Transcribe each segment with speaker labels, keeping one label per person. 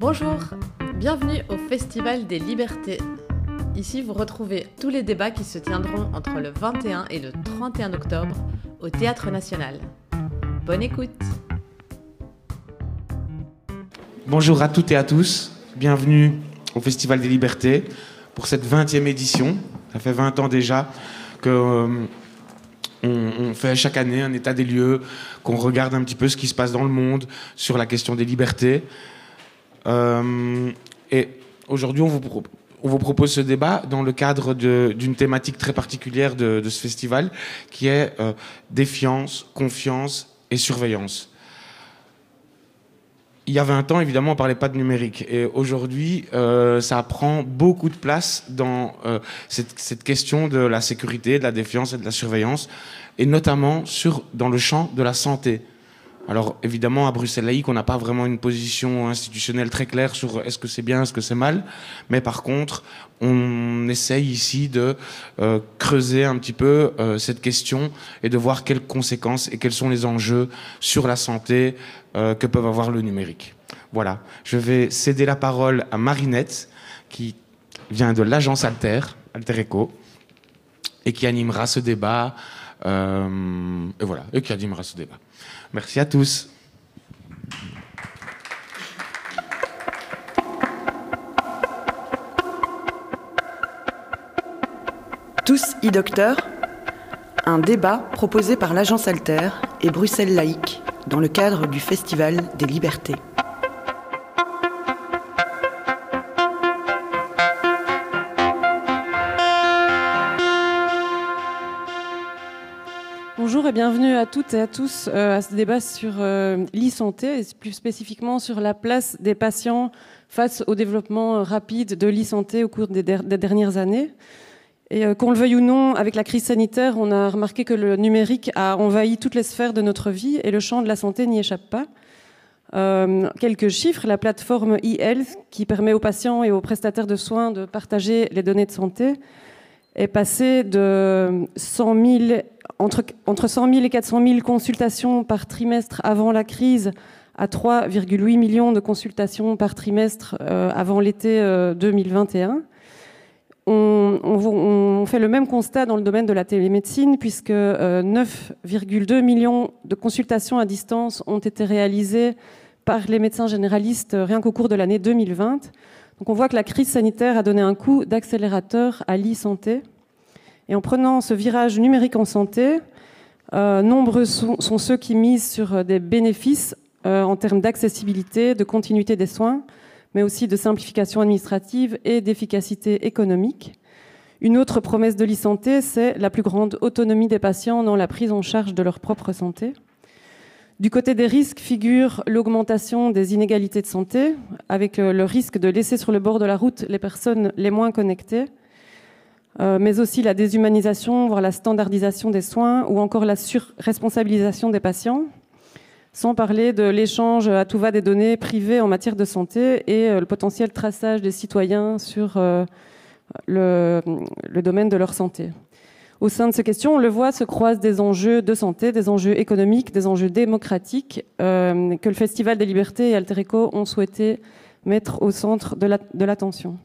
Speaker 1: Bonjour, bienvenue au Festival des Libertés. Ici, vous retrouvez tous les débats qui se tiendront entre le 21 et le 31 octobre au Théâtre National. Bonne écoute
Speaker 2: Bonjour à toutes et à tous, bienvenue au Festival des Libertés pour cette 20e édition. Ça fait 20 ans déjà que euh, on, fait chaque année un état des lieux, qu'on regarde un petit peu ce qui se passe dans le monde sur la question des libertés. Euh, et aujourd'hui, on vous, propose ce débat dans le cadre d'une thématique très particulière de, ce festival, qui est euh, défiance, confiance et surveillance. Il y a 20 ans, évidemment, on ne parlait pas de numérique. Et aujourd'hui, euh, ça prend beaucoup de place dans cette, question de la sécurité, de la défiance et de la surveillance, et notamment dans le champ de la santé. Alors évidemment, à Bruxelles laïque, on n'a pas vraiment une position institutionnelle très claire sur est-ce que c'est bien, est-ce que c'est mal. Mais par contre, on essaye ici de euh, creuser un petit peu euh, cette question et de voir quelles conséquences et quels sont les enjeux sur la santé euh, que peuvent avoir le numérique. Voilà, je vais céder la parole à Marinette, qui vient de l'agence Alter, Alter Eco, et qui animera ce débat. et voilà, et qui animera ce débat. Merci à tous.
Speaker 3: Tous e-docteurs, un débat proposé par l'agence Alter et Bruxelles Laïque dans le cadre du Festival des libertés.
Speaker 4: Bienvenue à toutes et à tous euh, à ce débat sur euh, l'e-santé et plus spécifiquement sur la place des patients face au développement rapide de l'e-santé au cours des, dernières années. Et euh, qu'on le veuille ou non, avec la crise sanitaire, on a remarqué que le numérique a envahi toutes les sphères de notre vie et le champ de la santé n'y échappe pas. quelques chiffres, la plateforme e-health qui permet aux patients et aux prestataires de soins de partager les données de santé est passée de 100 000 entre, entre 100 000 et 400 000 consultations par trimestre avant la crise à 3,8 millions de consultations par trimestre euh, avant l'été 2021. Euh, on, on, fait le même constat dans le domaine de la télémédecine, puisque 9,2 euh, millions de consultations à distance ont été réalisées par les médecins généralistes rien qu'au cours de l'année 2020. Donc on voit que la crise sanitaire a donné un coup d'accélérateur à l'e-santé. Et en prenant ce virage numérique en santé, euh, nombreux sont, ceux qui misent sur euh, des bénéfices euh, en termes d'accessibilité, de continuité des soins, mais aussi de simplification administrative et d'efficacité économique. Une autre promesse de l'e-santé, c'est la plus grande autonomie des patients dans la prise en charge de leur propre santé. Du côté des risques figure l'augmentation des inégalités de santé, avec le risque de laisser sur le bord de la route les personnes les moins connectées, euh, mais aussi la déshumanisation, voire la standardisation des soins, ou encore la surresponsabilisation des patients, sans parler de l'échange à tout va des données privées en matière de santé et euh, le potentiel traçage des citoyens sur euh, le, domaine de leur santé. Au sein de ces questions, on le voit, se croisent des enjeux de santé, des enjeux économiques, des enjeux démocratiques que le Festival des libertés et Altereco ont souhaité mettre au centre de l'attention.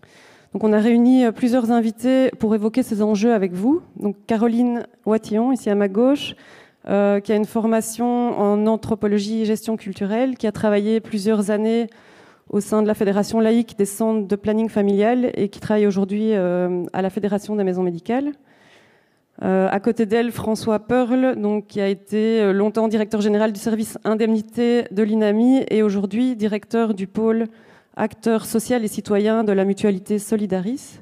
Speaker 4: Donc on a réuni euh, plusieurs invités pour évoquer ces enjeux avec vous. Caroline Watillon, ici à ma gauche, euh, qui a une formation en anthropologie et gestion culturelle, qui a travaillé plusieurs années au sein de la Fédération laïque des centres de planning familial et qui travaille aujourd'hui euh, à la Fédération des maisons médicales. à côté d'elle, François Pearl, qui a été longtemps directeur général du service indemnité de l'INAMI et aujourd'hui directeur du pôle acteur social et citoyen de la mutualité Solidaris.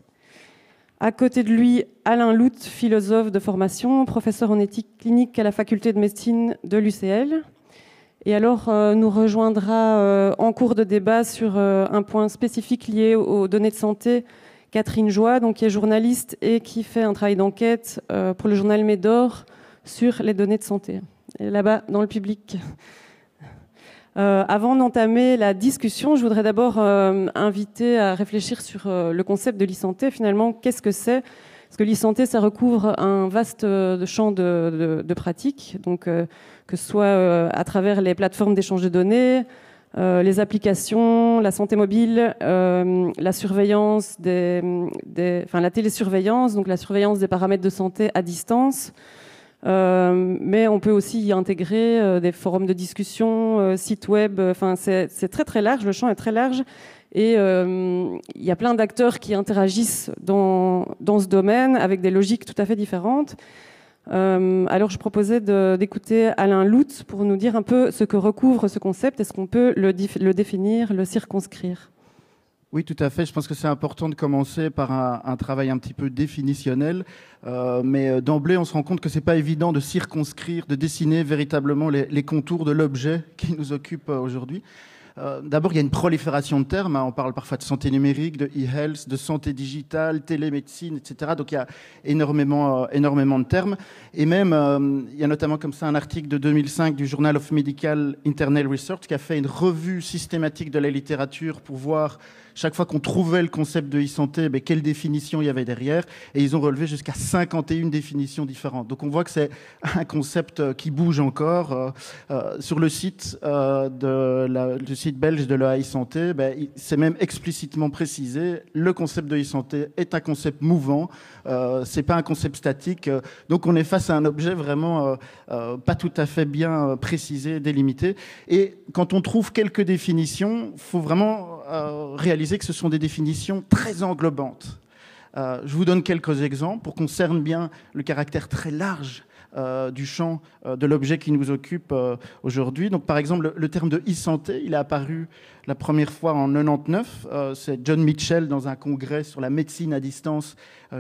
Speaker 4: À côté de lui, Alain Lout, philosophe de formation, professeur en éthique clinique à la faculté de médecine de l'UCL. Et alors, euh, nous rejoindra euh, en cours de débat sur euh, un point spécifique lié aux données de santé Catherine Joie, donc, qui est journaliste et qui fait un travail d'enquête pour le journal Médor sur les données de santé. Là-bas, dans le public. Euh, avant d'entamer la discussion, je voudrais d'abord euh, inviter à réfléchir sur euh, le concept de l'e-santé. Finalement, qu'est-ce que c'est? Parce que l'e-santé, ça recouvre un vaste champ de, pratiques, donc que ce soit à travers les plateformes d'échange de données, les applications, la santé mobile, la surveillance des, enfin la télésurveillance, donc la surveillance des paramètres de santé à distance. Mais on peut aussi y intégrer des forums de discussion, sites web. Enfin, c'est très très large. Le champ est très large et il y a plein d'acteurs qui interagissent dans, dans ce domaine avec des logiques tout à fait différentes. Euh, alors je proposais d'écouter Alain Lout pour nous dire un peu ce que recouvre ce concept. Est-ce qu'on peut le, définir, le circonscrire?
Speaker 5: Oui, tout à fait. Je pense que c'est important de commencer par un, travail un petit peu définitionnel. Euh, mais euh, d'emblée, on se rend compte que c'est pas évident de circonscrire, de dessiner véritablement les contours de l'objet qui nous occupe aujourd'hui. Euh, d'abord, il y a une prolifération de termes. Hein. On parle parfois de santé numérique, de e-health, de santé digitale, télémédecine, etc. Donc il y a énormément, énormément de termes. Et même, il y a notamment comme ça un article de 2005 du Journal of Medical Internal Research qui a fait une revue systématique de la littérature pour voir chaque fois qu'on trouvait le concept de e-santé, ben, quelle définition il y avait derrière? Et ils ont relevé jusqu'à 51 définitions différentes. Donc on voit que c'est un concept euh, qui bouge encore. Euh, euh, sur le site, de la, le site belge de la e-santé, ben, c'est même explicitement précisé, le concept de e-santé est un concept mouvant, euh, c'est pas un concept statique. donc on est face à un objet vraiment pas tout à fait bien précisé, délimité. Et quand on trouve quelques définitions, faut vraiment réaliser que ce sont des définitions très englobantes. Euh, je vous donne quelques exemples pour qu'on cerne bien le caractère très large euh, du champ euh, de l'objet qui nous occupe aujourd'hui. Donc, par exemple, le, terme de e-santé, il est apparu la première fois en 99. C'est John Mitchell, dans un congrès sur la médecine à distance,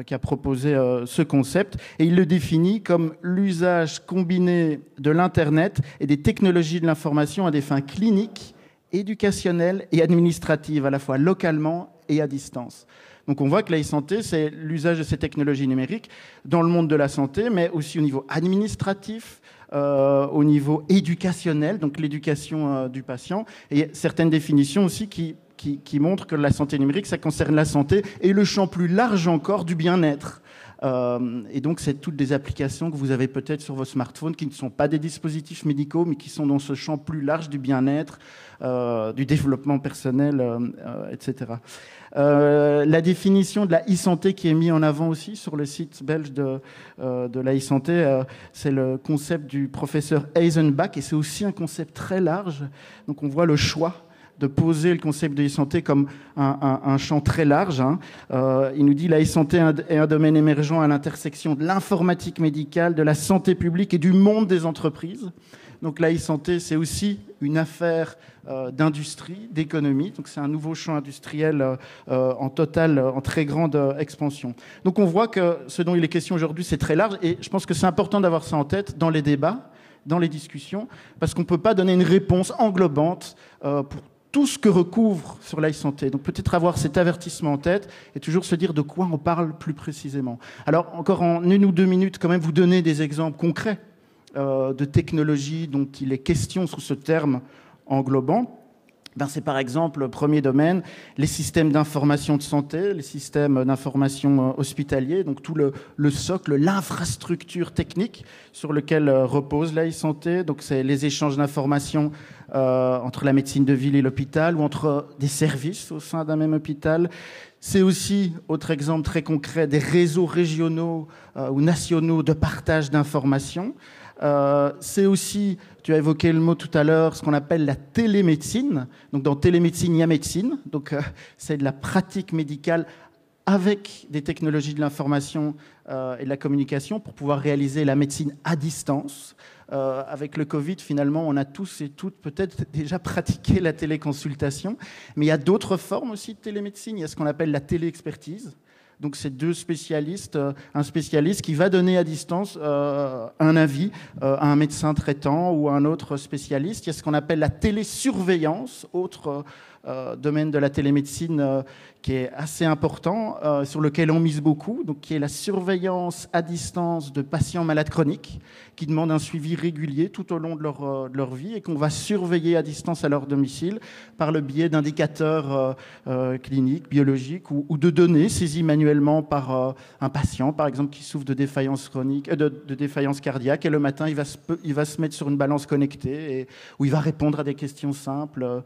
Speaker 5: qui a proposé ce concept. Et il le définit comme l'usage combiné de l'Internet et des technologies de l'information à des fins cliniques éducationnelle et administrative, à la fois localement et à distance. Donc on voit que la e-santé, c'est l'usage de ces technologies numériques dans le monde de la santé, mais aussi au niveau administratif, euh, au niveau éducationnel, donc l'éducation euh, du patient, et certaines définitions aussi qui, qui, qui, montrent que la santé numérique, ça concerne la santé et le champ plus large encore du bien-être. Euh, et donc, c'est toutes des applications que vous avez peut-être sur vos smartphones qui ne sont pas des dispositifs médicaux, mais qui sont dans ce champ plus large du bien-être, euh, du développement personnel, euh, etc. la définition de la e-santé qui est mise en avant aussi sur le site belge de la e-santé, c'est le concept du professeur Eisenbach, et c'est aussi un concept très large. Donc, on voit le choix de poser le concept de e-santé comme un, champ très large. Hein. Euh, il nous dit la e-santé est un domaine émergent à l'intersection de l'informatique médicale, de la santé publique et du monde des entreprises. Donc la e-santé, c'est aussi une affaire euh, d'industrie, d'économie. Donc c'est un nouveau champ industriel euh, en total, en très grande expansion. Donc on voit que ce dont il est question aujourd'hui, c'est très large. Et je pense que c'est important d'avoir ça en tête dans les débats dans les discussions, parce qu'on ne peut pas donner une réponse englobante pour tout ce que recouvre sur la santé. Donc peut-être avoir cet avertissement en tête et toujours se dire de quoi on parle plus précisément. Alors encore en une ou deux minutes, quand même vous donner des exemples concrets euh, de technologies dont il est question sous ce terme englobant. Ben, c'est par exemple, le premier domaine, les systèmes d'information de santé, les systèmes d'information euh, hospitaliers, donc tout le, le socle, l'infrastructure technique sur lequel euh, repose la santé Donc c'est les échanges d'informations euh, entre la médecine de ville et l'hôpital ou entre des services au sein d'un même hôpital. C'est aussi, autre exemple très concret, des réseaux régionaux ou nationaux de partage d'informations. Euh, c'est aussi, tu as évoqué le mot tout à l'heure, ce qu'on appelle la télémédecine. Donc dans télémédecine, il y a médecine. Donc euh, c'est de la pratique médicale avec des technologies de l'information euh, et de la communication pour pouvoir réaliser la médecine à distance. avec le Covid, finalement, on a tous et toutes peut-être déjà pratiqué la téléconsultation, mais il y a d'autres formes aussi de télémédecine. Il y a ce qu'on appelle la téléexpertise. Donc c'est deux spécialistes, euh, un spécialiste qui va donner à distance euh, un avis euh, à un médecin traitant ou à un autre spécialiste. Il y a ce qu'on appelle la télésurveillance, autre domaine de la télémédecine qui est assez important, sur lequel on mise beaucoup, donc qui est la surveillance à distance de patients malades chroniques, qui demandent un suivi régulier tout au long de leur, euh, de leur vie et qu'on va surveiller à distance à leur domicile par le biais d'indicateurs euh, cliniques, biologiques ou, de données saisies manuellement manuellement par un patient, par exemple, qui souffre de défaillance chronique, de, défaillance cardiaque, et le matin, il va se, il va se mettre sur une balance connectée et, où il va répondre à des questions simples.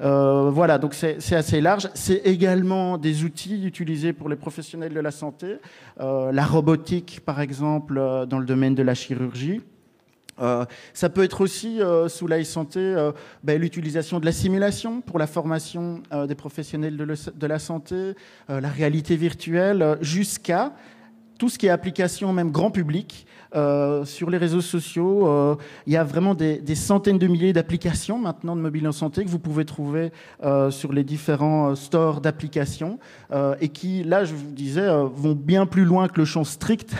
Speaker 5: voilà, donc c'est assez large. C'est également des outils utilisés pour les professionnels de la santé, la robotique, par exemple, dans le domaine de la chirurgie. Euh, ça peut être aussi, euh, sous la santé, euh, ben, l'utilisation de la simulation pour la formation des professionnels de, la santé, la réalité virtuelle, jusqu'à tout ce qui est application même grand public. sur les réseaux sociaux, il y a vraiment des centaines de milliers d'applications maintenant de mobile en santé que vous pouvez trouver sur les différents stores d'applications et qui, là, je vous disais, vont bien plus loin que le champ strict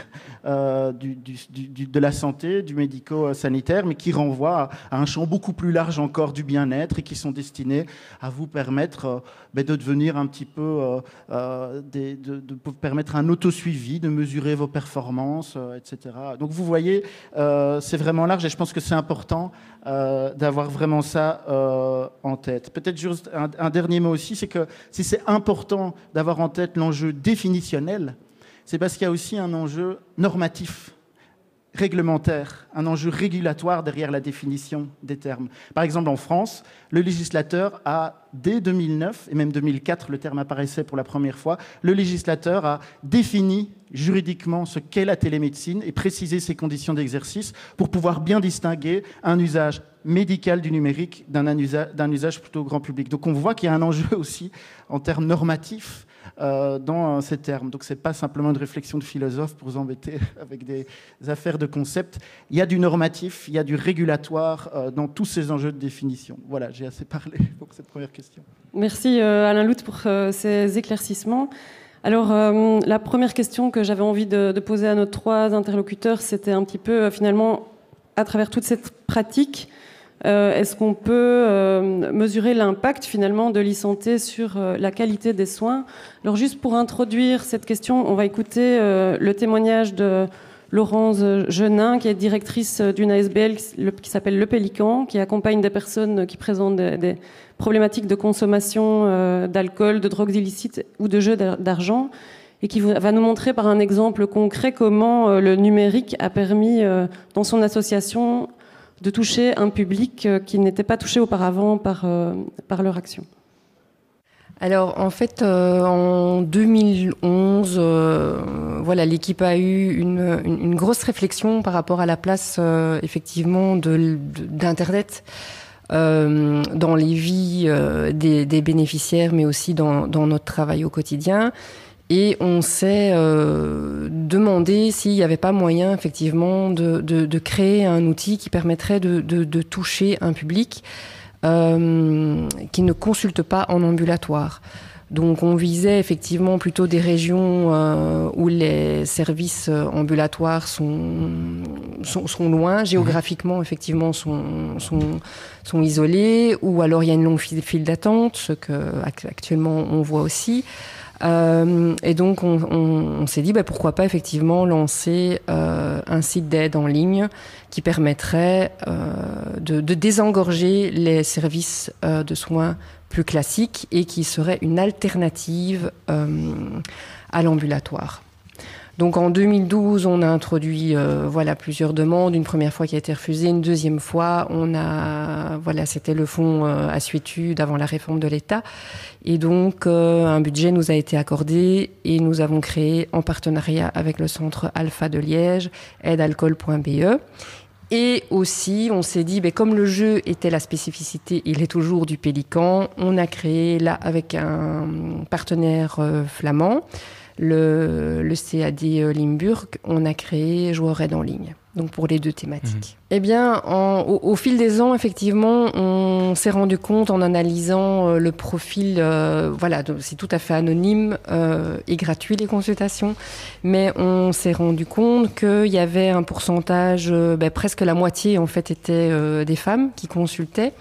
Speaker 5: euh, de la santé, du médico-sanitaire, mais qui renvoient à, un champ beaucoup plus large encore du bien-être et qui sont destinés à vous permettre euh, ben, de devenir un petit peu, euh, de, de, permettre un auto-suivi, de mesurer vos performances, etc. Donc vous voyez, c'est vraiment large et je pense que c'est important d'avoir vraiment ça en tête. Peut-être juste un, un dernier mot aussi, c'est que si c'est important d'avoir en tête l'enjeu définitionnel, c'est parce qu'il y a aussi un enjeu normatif, réglementaire, un enjeu régulatoire derrière la définition des termes. Par exemple, en France, le législateur a, dès 2009, et même 2004, le terme apparaissait pour la première fois, le législateur a défini juridiquement ce qu'est la télémédecine et précisé ses conditions d'exercice pour pouvoir bien distinguer un usage médical du numérique d'un usage plutôt grand public. Donc on voit qu'il y a un enjeu aussi en termes normatifs euh, dans ces termes. Donc ce n'est pas simplement une réflexion de philosophe pour vous embêter avec des affaires de concept. Il y a du normatif, il y a du régulatoire euh, dans tous ces enjeux de définition. Voilà, j'ai assez parlé pour cette première question.
Speaker 4: Merci euh, Alain Lout pour ces éclaircissements. Alors, la première question que j'avais envie de, poser à nos trois interlocuteurs, c'était un petit peu, finalement, à travers toute cette pratique, est-ce qu'on peut euh, mesurer l'impact finalement de l'e-santé sur euh, la qualité des soins? Alors juste pour introduire cette question, on va écouter le témoignage de Laurence Genin, qui est directrice d'une ASBL qui s'appelle Le Pélican, qui accompagne des personnes qui présentent des, problématiques de consommation d'alcool, de drogues illicites ou de jeux d'argent et qui va nous montrer par un exemple concret comment le numérique a permis dans son association de toucher un public euh, qui n'était pas touché auparavant par, euh, par leur action
Speaker 6: alors en fait, euh, en 2011, voilà, l'équipe a eu une, grosse réflexion par rapport à la place effectivement d'Internet dans les vies des, bénéficiaires, mais aussi dans, dans, notre travail au quotidien. Et on s'est euh, demandé s'il n'y avait pas moyen, effectivement, de, de, créer un outil qui permettrait de, de toucher un public euh, qui ne consulte pas en ambulatoire. Donc on visait effectivement plutôt des régions euh, où les services ambulatoires sont, sont, sont, loin, géographiquement effectivement sont, sont, sont isolés, ou alors il y a une longue file d'attente, ce que actuellement on voit aussi. Euh, et donc, on, s'est dit, bah, pourquoi pas effectivement lancer euh, un site d'aide en ligne qui permettrait euh, de, de, désengorger les services de soins plus classiques et qui serait une alternative à l'ambulatoire. Donc en 2012, on a introduit euh, voilà plusieurs demandes. Une première fois qui a été refusée, une deuxième fois, on a voilà c'était le fonds euh, à suétude avant la réforme de l'État, et donc euh, un budget nous a été accordé et nous avons créé en partenariat avec le centre Alpha de Liège aidealcool.be. Et aussi, on s'est dit, ben, comme le jeu était la spécificité, il est toujours du Pélican, on a créé là avec un partenaire flamand le, le CAD euh, Limburg, on a créé Joueur Aide en ligne. Donc pour les deux thématiques. Mhm. Eh bien, au, fil des ans, effectivement, on s'est rendu compte en analysant euh, le profil, euh, voilà, c'est tout à fait anonyme et gratuit les consultations, mais on s'est rendu compte qu'il y avait un pourcentage, ben, presque la moitié en fait étaient des femmes qui consultaient.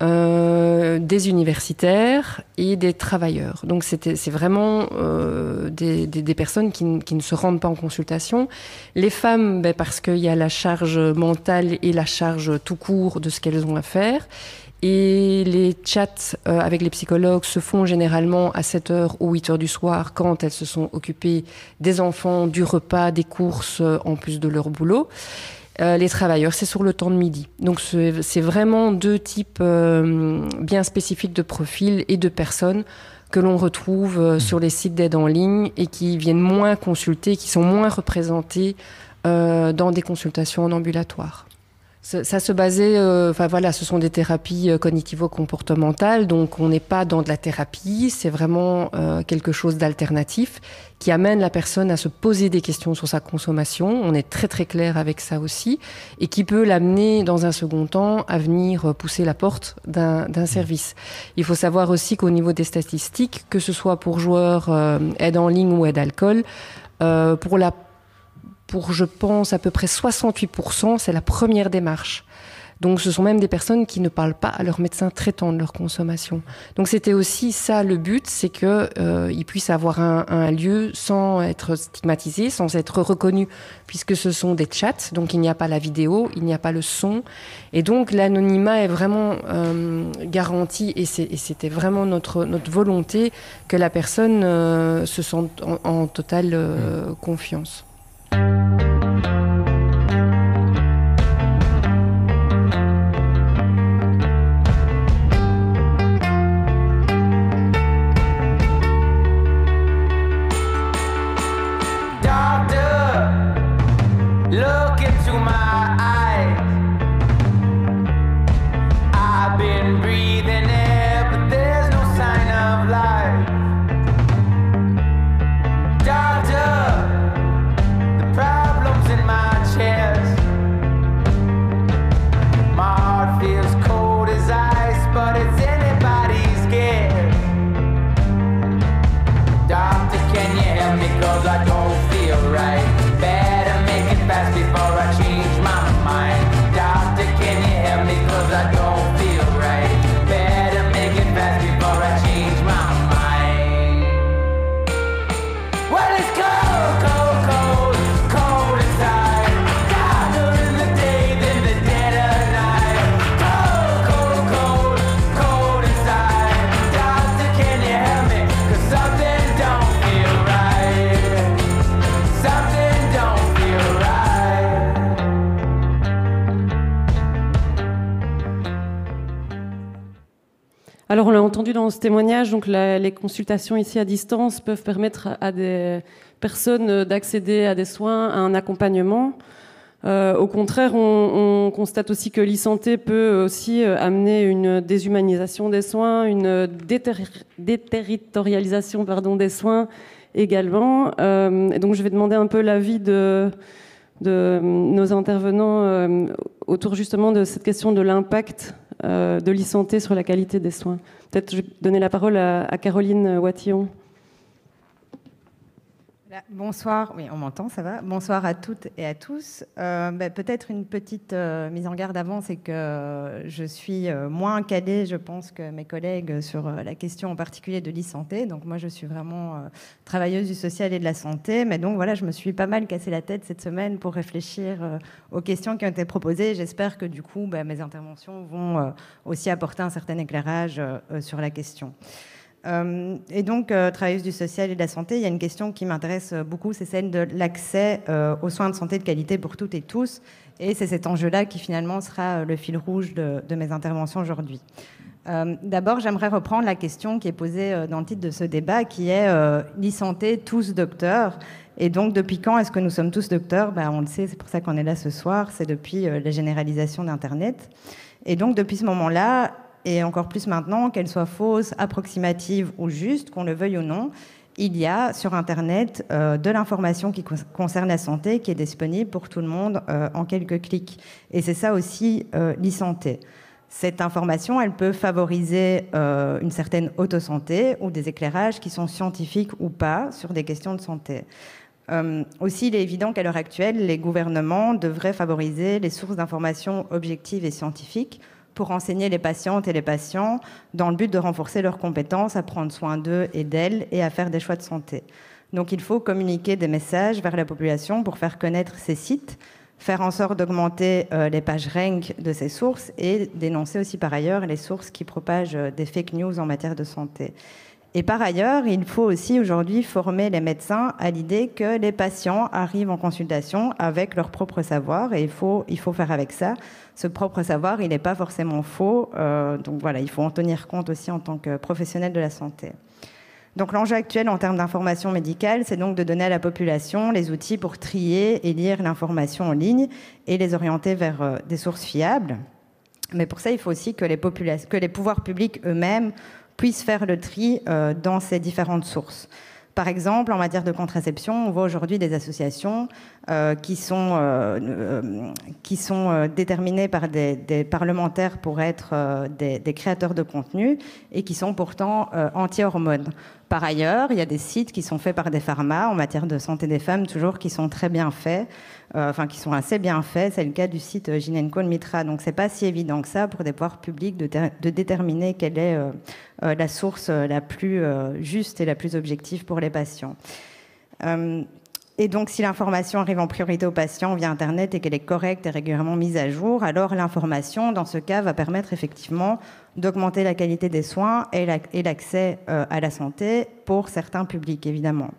Speaker 6: Euh, des universitaires et des travailleurs. Donc c'est vraiment euh, des, des, des, personnes qui, qui, ne se rendent pas en consultation. Les femmes, ben, parce qu'il y a la charge mentale et la charge tout court de ce qu'elles ont à faire. Et les chats euh, avec les psychologues se font généralement à 7h ou 8h du soir quand elles se sont occupées des enfants, du repas, des courses euh, en plus de leur boulot. Euh, les travailleurs, c'est sur le temps de midi. Donc c'est vraiment deux types bien spécifiques de profils et de personnes que l'on retrouve sur les sites d'aide en ligne et qui viennent moins consulter, qui sont moins représentés dans des consultations en ambulatoire. Ça, se basait, euh, enfin voilà, ce sont des thérapies euh, cognitivo-comportementales, donc on n'est pas dans de la thérapie, c'est vraiment euh, quelque chose d'alternatif qui amène la personne à se poser des questions sur sa consommation. On est très très clair avec ça aussi, et qui peut l'amener dans un second temps à venir pousser la porte d'un service. Il faut savoir aussi qu'au niveau des statistiques, que ce soit pour joueurs aide en ligne ou aide alcool, pour la pour, je pense, à peu près 68%, c'est la première démarche. Donc ce sont même des personnes qui ne parlent pas à leur médecin traitant de leur consommation. Donc c'était aussi ça le but, c'est qu'ils euh, puissent avoir un, un, lieu sans être stigmatisés, sans être reconnus, puisque ce sont des chats, donc il n'y a pas la vidéo, il n'y a pas le son. Et donc l'anonymat est vraiment euh, garanti, et c'était vraiment notre, notre volonté que la personne euh, se sente en, en totale euh, confiance.
Speaker 4: Alors, on l'a entendu dans ce témoignage, donc les consultations ici à distance peuvent permettre à des personnes d'accéder à des soins, à un accompagnement. Euh, au contraire, on, constate aussi que l'e-santé peut aussi euh, amener une déshumanisation des soins, une déterritorialisation des soins également. Euh, et donc, je vais demander un peu l'avis de, nos intervenants autour justement de cette question de l'impact de l'e-santé sur la qualité des soins. Peut-être je vais donner la parole à, Caroline Watillon.
Speaker 7: Bonsoir, oui, on m'entend, ça va. Bonsoir à toutes et à tous. Euh, ben, peut-être une petite euh, mise en garde avant, c'est que je suis moins calée, je pense, que mes collègues sur la question en particulier de l'e-santé. Donc moi, je suis vraiment travailleuse du social et de la santé. Mais donc voilà, je me suis pas mal cassé la tête cette semaine pour réfléchir aux questions qui ont été proposées. J'espère que du coup, ben, mes interventions vont aussi apporter un certain éclairage sur la question. Euh, et donc, euh, travailleuse du social et de la santé, il y a une question qui m'intéresse beaucoup, c'est celle de l'accès euh, aux soins de santé de qualité pour toutes et tous. Et c'est cet enjeu-là qui finalement sera le fil rouge de, mes interventions aujourd'hui. D'abord, j'aimerais reprendre la question qui est posée dans le titre de ce débat, qui est l'e-santé, tous docteurs. Et donc, depuis quand est-ce que nous sommes tous docteurs? Ben, On le sait, c'est pour ça qu'on est là ce soir, c'est depuis la généralisation d'Internet. Et donc, depuis ce moment-là, et encore plus maintenant, qu'elle soit fausse, approximative ou juste, qu'on le veuille ou non, il y a sur Internet euh, de l'information qui concerne la santé qui est disponible pour tout le monde euh, en quelques clics. Et c'est ça aussi euh, l'e-santé. Cette information, elle peut favoriser une certaine autosanté ou des éclairages qui sont scientifiques ou pas sur des questions de santé. aussi, il est évident qu'à l'heure actuelle, les gouvernements devraient favoriser les sources d'informations objectives et scientifiques pour enseigner les patientes et les patients dans le but de renforcer leurs compétences à prendre soin d'eux et d'elles et à faire des choix de santé. Donc il faut communiquer des messages vers la population pour faire connaître ces sites, faire en sorte d'augmenter les pages rank de ces sources et dénoncer aussi par ailleurs les sources qui propagent des fake news en matière de santé. Et par ailleurs, il faut aussi aujourd'hui former les médecins à l'idée que les patients arrivent en consultation avec leur propre savoir et il faut, il faut faire avec ça. Ce propre savoir, il n'est pas forcément faux. Euh, donc voilà, il faut en tenir compte aussi en tant que professionnel de la santé. Donc l'enjeu actuel en termes d'information médicale, c'est donc de donner à la population les outils pour trier et lire l'information en ligne et les orienter vers euh, des sources fiables. Mais pour ça, il faut aussi que les, pouvoirs publics eux-mêmes puissent faire le tri euh, dans ces différentes sources. Par exemple, en matière de contraception, on voit aujourd'hui des associations euh, qui sont, euh, qui sont déterminées par des, parlementaires pour être des, des, créateurs de contenu et qui sont pourtant anti-hormones. Par ailleurs, il y a des sites qui sont faits par des pharma en matière de santé des femmes, toujours qui sont très bien faits. Euh, enfin qui sont assez bien faits. C'est le cas du site Ginenco Mitra. Donc c'est pas si évident que ça pour des pouvoirs publics de, déterminer quelle est euh, euh, la source la plus juste et la plus objective pour les patients. Et donc, si l'information arrive en priorité aux patients via Internet et qu'elle est correcte et régulièrement mise à jour, alors l'information, dans ce cas, va permettre effectivement d'augmenter la qualité des soins et l'accès à la santé pour certains publics, évidemment.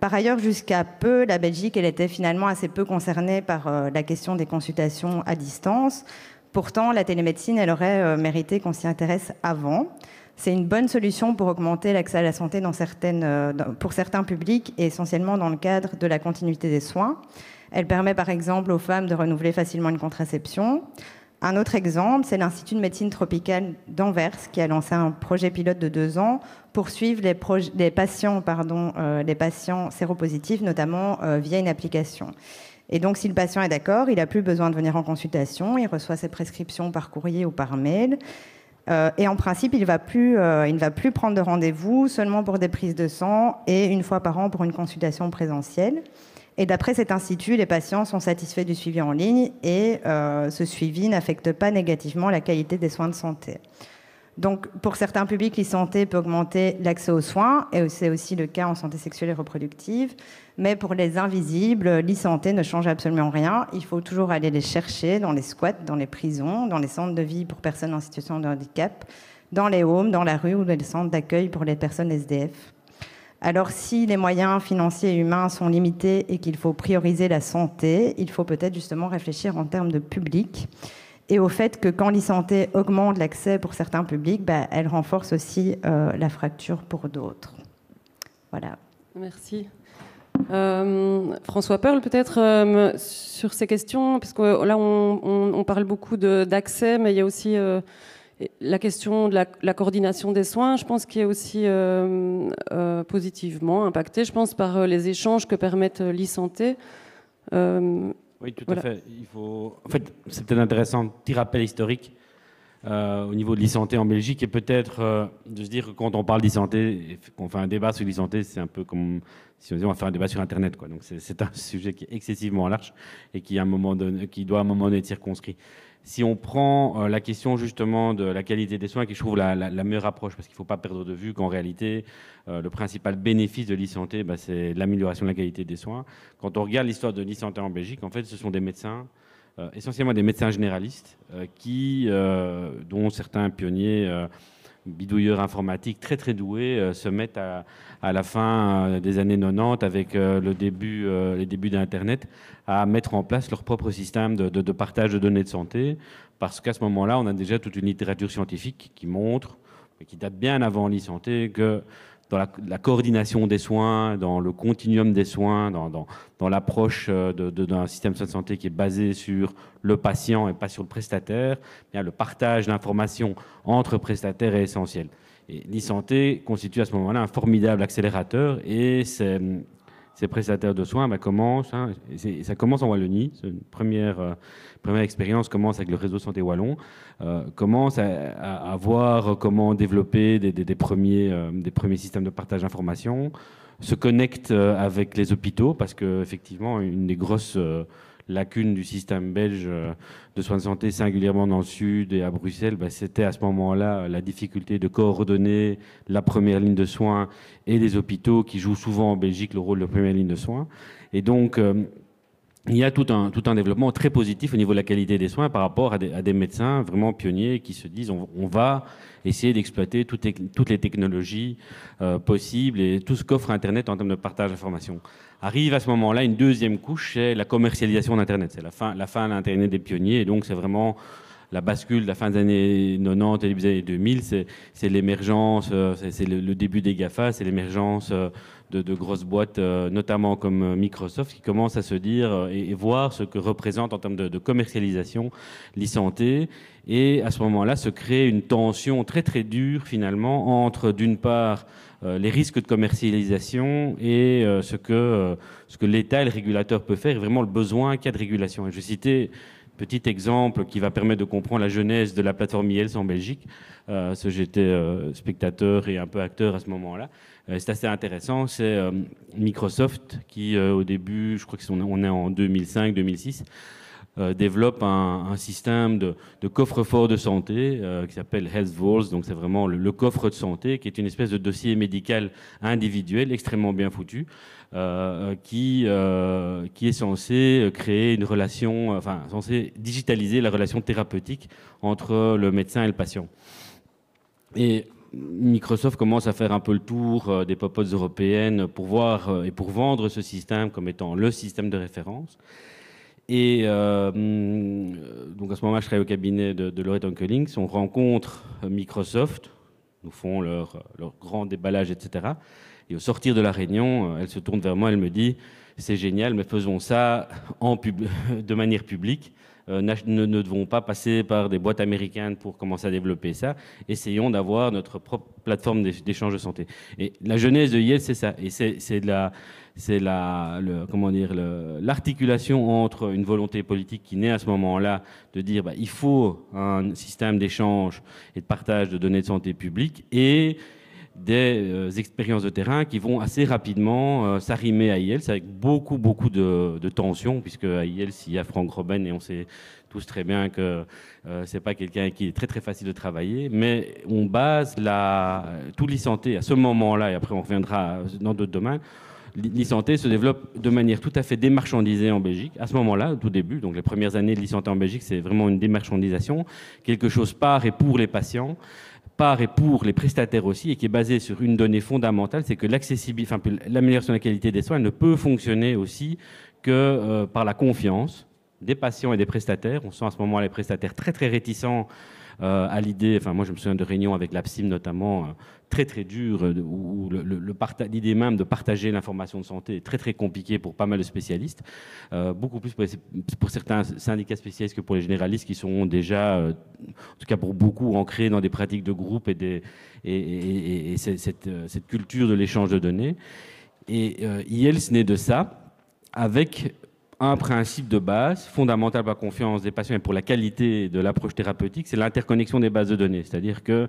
Speaker 7: Par ailleurs, jusqu'à peu, la Belgique, elle était finalement assez peu concernée par euh, la question des consultations à distance. Pourtant, la télémédecine, elle aurait euh, mérité qu'on s'y intéresse avant. C'est une bonne solution pour augmenter l'accès à la santé euh, pour certains publics et essentiellement dans le cadre de la continuité des soins. Elle permet par exemple aux femmes de renouveler facilement une contraception. Un autre exemple, c'est l'Institut de médecine tropicale d'Anvers qui a lancé un projet pilote de deux ans pour suivre les, patients, pardon, euh, les patients séropositifs, notamment euh, via une application. Et donc, si le patient est d'accord, il n'a plus besoin de venir en consultation, il reçoit ses prescriptions par courrier ou par mail. Euh, et en principe, il, il ne va plus prendre de rendez-vous seulement pour des prises de sang et une fois par an pour une consultation présentielle. Et d'après cet institut, les patients sont satisfaits du suivi en ligne et euh, ce suivi n'affecte pas négativement la qualité des soins de santé. Donc, pour certains publics, l'e-santé peut augmenter l'accès aux soins, et c'est aussi le cas en santé sexuelle et reproductive. Mais pour les invisibles, l'e-santé ne change absolument rien. Il faut toujours aller les chercher dans les squats, dans les prisons, dans les centres de vie pour personnes en situation de handicap, dans les homes, dans la rue ou dans les centres d'accueil pour les personnes SDF. Alors si les moyens financiers et humains sont limités et qu'il faut prioriser la santé, il faut peut-être justement réfléchir en termes de public et au fait que quand l'e-santé augmente l'accès pour certains publics, bah, elle renforce aussi euh, la fracture pour d'autres. Voilà.
Speaker 4: Merci. Euh, François Pearl, peut-être euh, sur ces questions, parce que là on, parle beaucoup d'accès, mais il y a aussi la question de la, coordination des soins, je pense, qu'il est aussi positivement impactée, je pense, par les échanges que permettent l'e-santé.
Speaker 8: Oui, tout à fait. Il faut... En fait, c'est peut-être intéressant, petit rappel historique au niveau de l'e-santé en Belgique et peut-être de se dire que quand on parle d'e-santé, qu'on fait un débat sur l'e-santé, c'est un peu comme si on disait on va faire un débat sur Internet. Quoi. Donc c'est un sujet qui est excessivement large et qui, à un moment qui doit à un moment donné être circonscrit si on prend euh, la question justement de la qualité des soins, qui je trouve la, meilleure approche, parce qu'il ne faut pas perdre de vue qu'en réalité, euh, le principal bénéfice de l'e-santé, bah, c'est l'amélioration de la qualité des soins. Quand on regarde l'histoire de l'e-santé en Belgique, en fait, ce sont des médecins, euh, essentiellement des médecins généralistes, qui, dont certains pionniers bidouilleurs informatiques très très doués se mettent à, à la fin des années 90 avec le début, les débuts d'Internet à mettre en place leur propre système de, partage de données de santé, parce qu'à ce moment-là, on a déjà toute une littérature scientifique qui montre, qui date bien avant l'e-santé, que dans la, coordination des soins, dans le continuum des soins, dans, dans, l'approche euh, d'un système de santé qui est basé sur le patient et pas sur le prestataire, eh bien le partage d'informations entre prestataires est essentiel. Et l'e-santé constitue à ce moment-là un formidable accélérateur et c'est ces prestataires de soins bah, commencent, hein, ça commence en Wallonie, c'est une première, euh, première expérience commence avec le réseau santé wallon, euh, commence à, voir comment développer des, des, premiers, euh, des premiers systèmes de partage d'informations, se connecte avec les hôpitaux parce que effectivement une des grosses lacune du système belge euh, de soins de santé, singulièrement dans le sud et à Bruxelles, bah, c'était à ce moment-là la difficulté de coordonner la première ligne de soins et les hôpitaux qui jouent souvent en Belgique le rôle de première ligne de soins. Et donc, euh, il y a tout un, développement très positif au niveau de la qualité des soins par rapport à des, médecins vraiment pionniers qui se disent on, va essayer d'exploiter toutes, les technologies euh, possibles et tout ce qu'offre Internet en termes de partage d'informations. Arrive à ce moment-là une deuxième couche, c'est la commercialisation d'Internet. C'est la fin, la fin de l'Internet des pionniers et donc c'est vraiment la bascule de la fin des années 90 et des années 2000, c'est l'émergence, euh, c'est le, début des GAFA, c'est l'émergence euh, de, grosses boîtes, euh, notamment comme Microsoft, qui commencent à se dire et, voir ce que représente en termes de, commercialisation l'e-santé. Et à ce moment-là, se crée une tension très très dure finalement entre d'une part les risques de commercialisation et ce que, ce que l'État et le régulateur peuvent faire, et vraiment le besoin qu'il y a de régulation. Et je citais Petit exemple qui va permettre de comprendre la genèse de la plateforme IELTS en Belgique. Euh, J'étais euh, spectateur et un peu acteur à ce moment-là. Euh, c'est assez intéressant. C'est euh, Microsoft qui, au début, je crois qu'on est en 2005-2006, développe un, système de, coffre-fort de santé qui s'appelle Health. Donc c'est vraiment le, coffre de santé qui est une espèce de dossier médical individuel extrêmement bien foutu. Euh, qui, euh, qui est censé créer une relation, enfin, censé digitaliser la relation thérapeutique entre le médecin et le patient. Et Microsoft commence à faire un peu le tour euh, des popotes européennes pour voir et pour vendre ce système comme étant le système de référence. Et donc à ce moment-là, je travaille au cabinet de, de Loretta Collings. On rencontre Microsoft, nous font leur, leur grand déballage, etc. Et au sortir de la réunion, euh, elle se tourne vers moi, elle me dit c'est génial, mais faisons ça en de manière publique. Euh, ne, devons pas passer par des boîtes américaines pour commencer à développer ça. Essayons d'avoir notre propre plateforme d'échange de santé. Et la genèse de Yale, c'est ça. Et c'est la, c'est la, comment dire, l'articulation entre une volonté politique qui naît à ce moment-là de dire bah, il faut un système d'échange et de partage de données de santé publique et des euh, expériences de terrain qui vont assez rapidement euh, s'arrimer à IELTS avec beaucoup, beaucoup de, de tensions, puisque à IELTS, il y a Franck Robben et on sait tous très bien que euh, c'est pas quelqu'un qui est très très facile de travailler, mais on base la, tout l'e-santé à ce moment-là, et après on reviendra dans d'autres domaines, l'e-santé se développe de manière tout à fait démarchandisée en Belgique. À ce moment-là, au tout début, donc les premières années de l'e-santé en Belgique, c'est vraiment une démarchandisation, quelque chose par et pour les patients par et pour les prestataires aussi, et qui est basé sur une donnée fondamentale, c'est que l'accessibilité, l'amélioration de la qualité des soins ne peut fonctionner aussi que euh, par la confiance des patients et des prestataires. On sent à ce moment les prestataires très très réticents à l'idée, enfin moi je me souviens de réunions avec l'APSIM notamment, euh, très très dures, euh, où l'idée même de partager l'information de santé est très très compliquée pour pas mal de spécialistes, beaucoup plus pour, certains syndicats spécialistes que pour les généralistes qui sont déjà, en tout cas pour beaucoup, ancrés dans des pratiques de groupe et, cette, culture de l'échange de données. Et IELTS naît de ça avec un principe de base fondamental pour la confiance des patients et pour la qualité de l'approche thérapeutique, c'est l'interconnexion des bases de données. C'est-à-dire que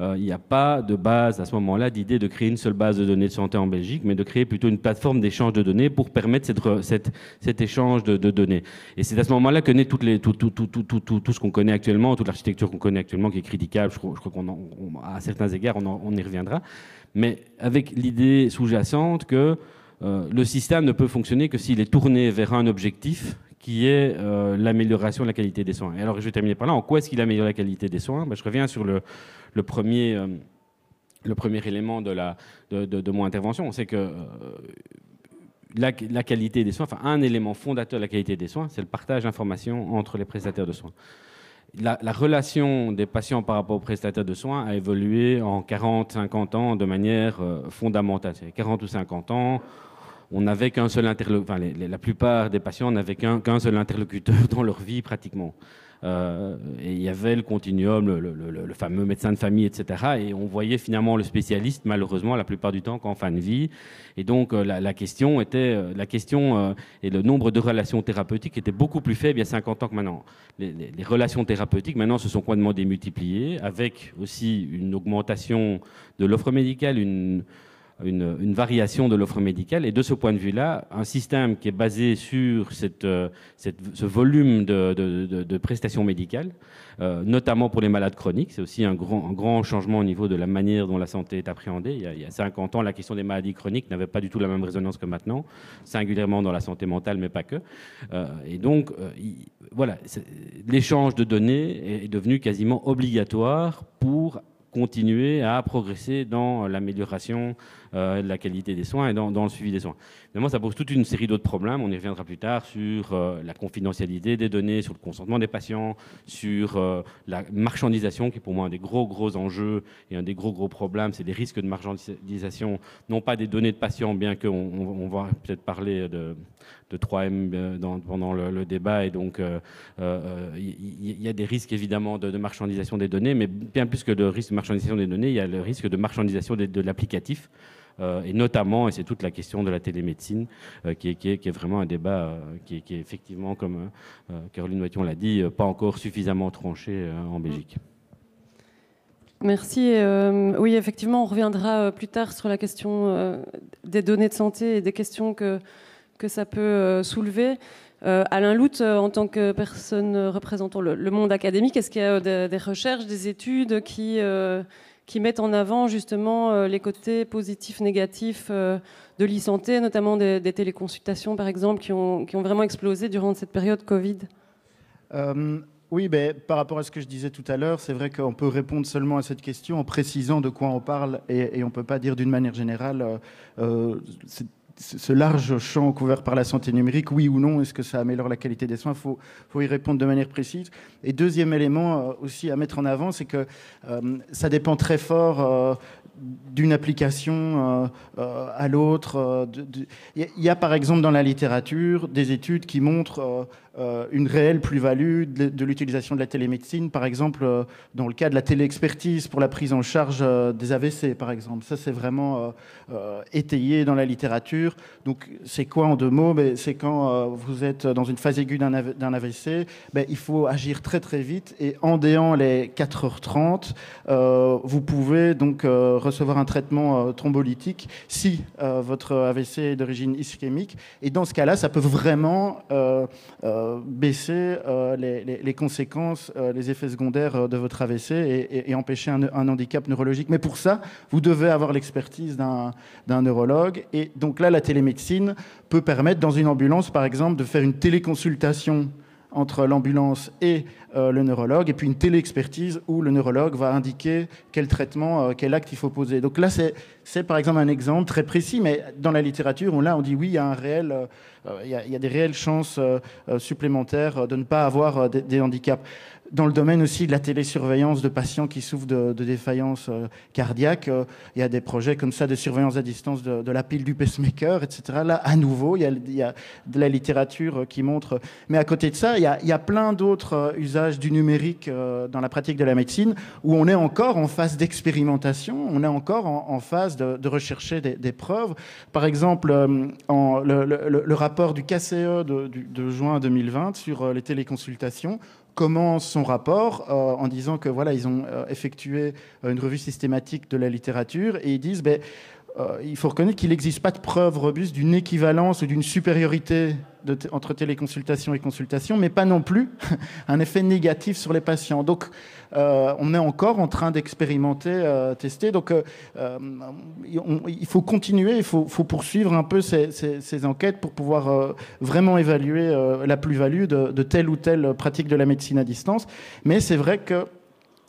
Speaker 8: euh, il n'y a pas de base à ce moment-là d'idée de créer une seule base de données de santé en Belgique, mais de créer plutôt une plateforme d'échange de données pour permettre cet échange de, données. Et c'est à ce moment-là que naît tout, ce qu'on connaît actuellement, toute l'architecture qu'on connaît actuellement, qui est critiquable. Je crois, je crois qu'on, à certains égards, on y reviendra. Mais avec l'idée sous-jacente que euh, le système ne peut fonctionner que s'il est tourné vers un objectif qui est euh, l'amélioration de la qualité des soins. Et alors, je vais terminer par là. En quoi est-ce qu'il améliore la qualité des soins? Ben, Je reviens sur le, premier, euh, premier élément de, mon intervention. C'est que la, qualité des soins, enfin, un élément fondateur de la qualité des soins, c'est le partage d'informations entre les prestataires de soins. La, la, relation des patients par rapport aux prestataires de soins a évolué en 40, 50 ans de manière fondamentale. C'est 40 ou 50 ans, on n'avait qu'un seul interlocuteur, enfin, la plupart des patients n'avaient qu'un seul interlocuteur dans leur vie pratiquement. Euh, et il y avait le continuum, le, fameux médecin de famille, etc. Et on voyait finalement le spécialiste, malheureusement, la plupart du temps qu'en fin de vie. Et donc euh, la, question était, euh, la question et le nombre de relations thérapeutiques était beaucoup plus faible il y a 50 ans que maintenant. Les, les relations thérapeutiques maintenant se sont complètement démultipliées, avec aussi une augmentation de l'offre médicale, une une, variation de l'offre médicale. Et de ce point de vue-là, un système qui est basé sur cette, euh, ce volume de, prestations médicales, euh, notamment pour les malades chroniques, c'est aussi un grand, grand, changement au niveau de la manière dont la santé est appréhendée. Il y, a, il y, a, 50 ans, la question des maladies chroniques n'avait pas du tout la même résonance que maintenant, singulièrement dans la santé mentale, mais pas que. Euh, et donc, voilà, l'échange de données est devenu quasiment obligatoire pour continuer à progresser dans l'amélioration euh, de la qualité des soins et dans, le suivi des soins. Évidemment, ça pose toute une série d'autres problèmes. On y reviendra plus tard sur euh, la confidentialité des données, sur le consentement des patients, sur euh, la marchandisation, qui est pour moi un des gros, gros enjeux et un des gros, gros problèmes. C'est les risques de marchandisation, non pas des données de patients, bien qu'on on, va peut-être parler de, de 3M pendant le, débat. Et donc, il y, a des risques évidemment de, marchandisation des données, mais bien plus que de risque de marchandisation des données, il y a le risque de marchandisation de l'applicatif. Euh, et notamment, et c'est toute la question de la télémédecine, euh, qui, est, vraiment un débat euh, qui est, effectivement, comme Caroline Moition l'a dit, pas encore suffisamment tranché en Belgique.
Speaker 4: Merci. oui, effectivement, on reviendra plus tard sur la question des données de santé et des questions que, que ça peut soulever. Alain Lout, en tant que personne représentant le, monde académique, est-ce qu'il y a des, recherches, des études qui, qui mettent en avant justement euh, les côtés positifs, négatifs euh, de l'e-santé, notamment des, téléconsultations par exemple, qui ont, vraiment explosé durant cette période Covid.
Speaker 5: Euh, Oui, ben, par rapport à ce que je disais tout à l'heure, c'est vrai qu'on peut répondre seulement à cette question en précisant de quoi on parle et, on ne peut pas dire d'une manière générale ce large champ couvert par la santé numérique, oui ou non, est-ce que ça améliore la qualité des soins? Il faut, y répondre de manière précise. Et deuxième élément euh, aussi à mettre en avant, c'est que euh, ça dépend très fort euh, d'une application à l'autre. Il y a par exemple dans la littérature des études qui montrent une réelle plus-value de, l'utilisation de la télémédecine, par exemple euh, dans le cas de la téléexpertise pour la prise en charge euh, des AVC, par exemple. Ça, c'est vraiment étayé dans la littérature. Donc, c'est quoi en deux mots? Ben, C'est quand vous êtes dans une phase aiguë d'un AVC, ben, il faut agir très très vite et en déant les 4h30, vous pouvez donc recevoir un traitement thrombolytique si votre AVC est d'origine ischémique. Et dans ce cas-là, ça peut vraiment euh, baisser euh, les, conséquences, euh, les effets secondaires de votre AVC et, empêcher un, handicap neurologique. Mais pour ça, vous devez avoir l'expertise d'un neurologue. Et donc là, la télémédecine peut permettre, dans une ambulance, par exemple, de faire une téléconsultation entre l'ambulance et le neurologue, et puis une téléexpertise où le neurologue va indiquer quel traitement, quel acte il faut poser. Donc là, c'est par exemple un exemple très précis, mais dans la littérature, on, là, on dit oui, il y a un réel euh, il y, a des réelles chances euh, euh, supplémentaires de ne pas avoir des handicaps dans le domaine aussi de la télésurveillance de patients qui souffrent de, défaillance cardiaque, il y a des projets comme ça de surveillance à distance de, la pile du pacemaker, etc. Là, à nouveau, il y, a, de la littérature qui montre. Mais à côté de ça, il y a, plein d'autres usages du numérique dans la pratique de la médecine où on est encore en phase d'expérimentation, on est encore en, phase de, rechercher des, preuves. Par exemple, le, rapport du KCE de, de juin 2020 sur les téléconsultations commence son rapport euh, en disant que voilà, ils ont euh, effectué euh, une revue systématique de la littérature et ils disent ben, il faut reconnaître qu'il n'existe pas de preuve robuste d'une équivalence ou d'une supériorité entre téléconsultation et consultation, mais pas non plus un effet négatif sur les patients. Donc, euh, on est encore en train d'expérimenter, euh, tester. Donc, euh, il faut continuer, il faut, poursuivre un peu ces, enquêtes pour pouvoir vraiment évaluer la plus-value de, telle ou telle pratique de la médecine à distance. Mais c'est vrai que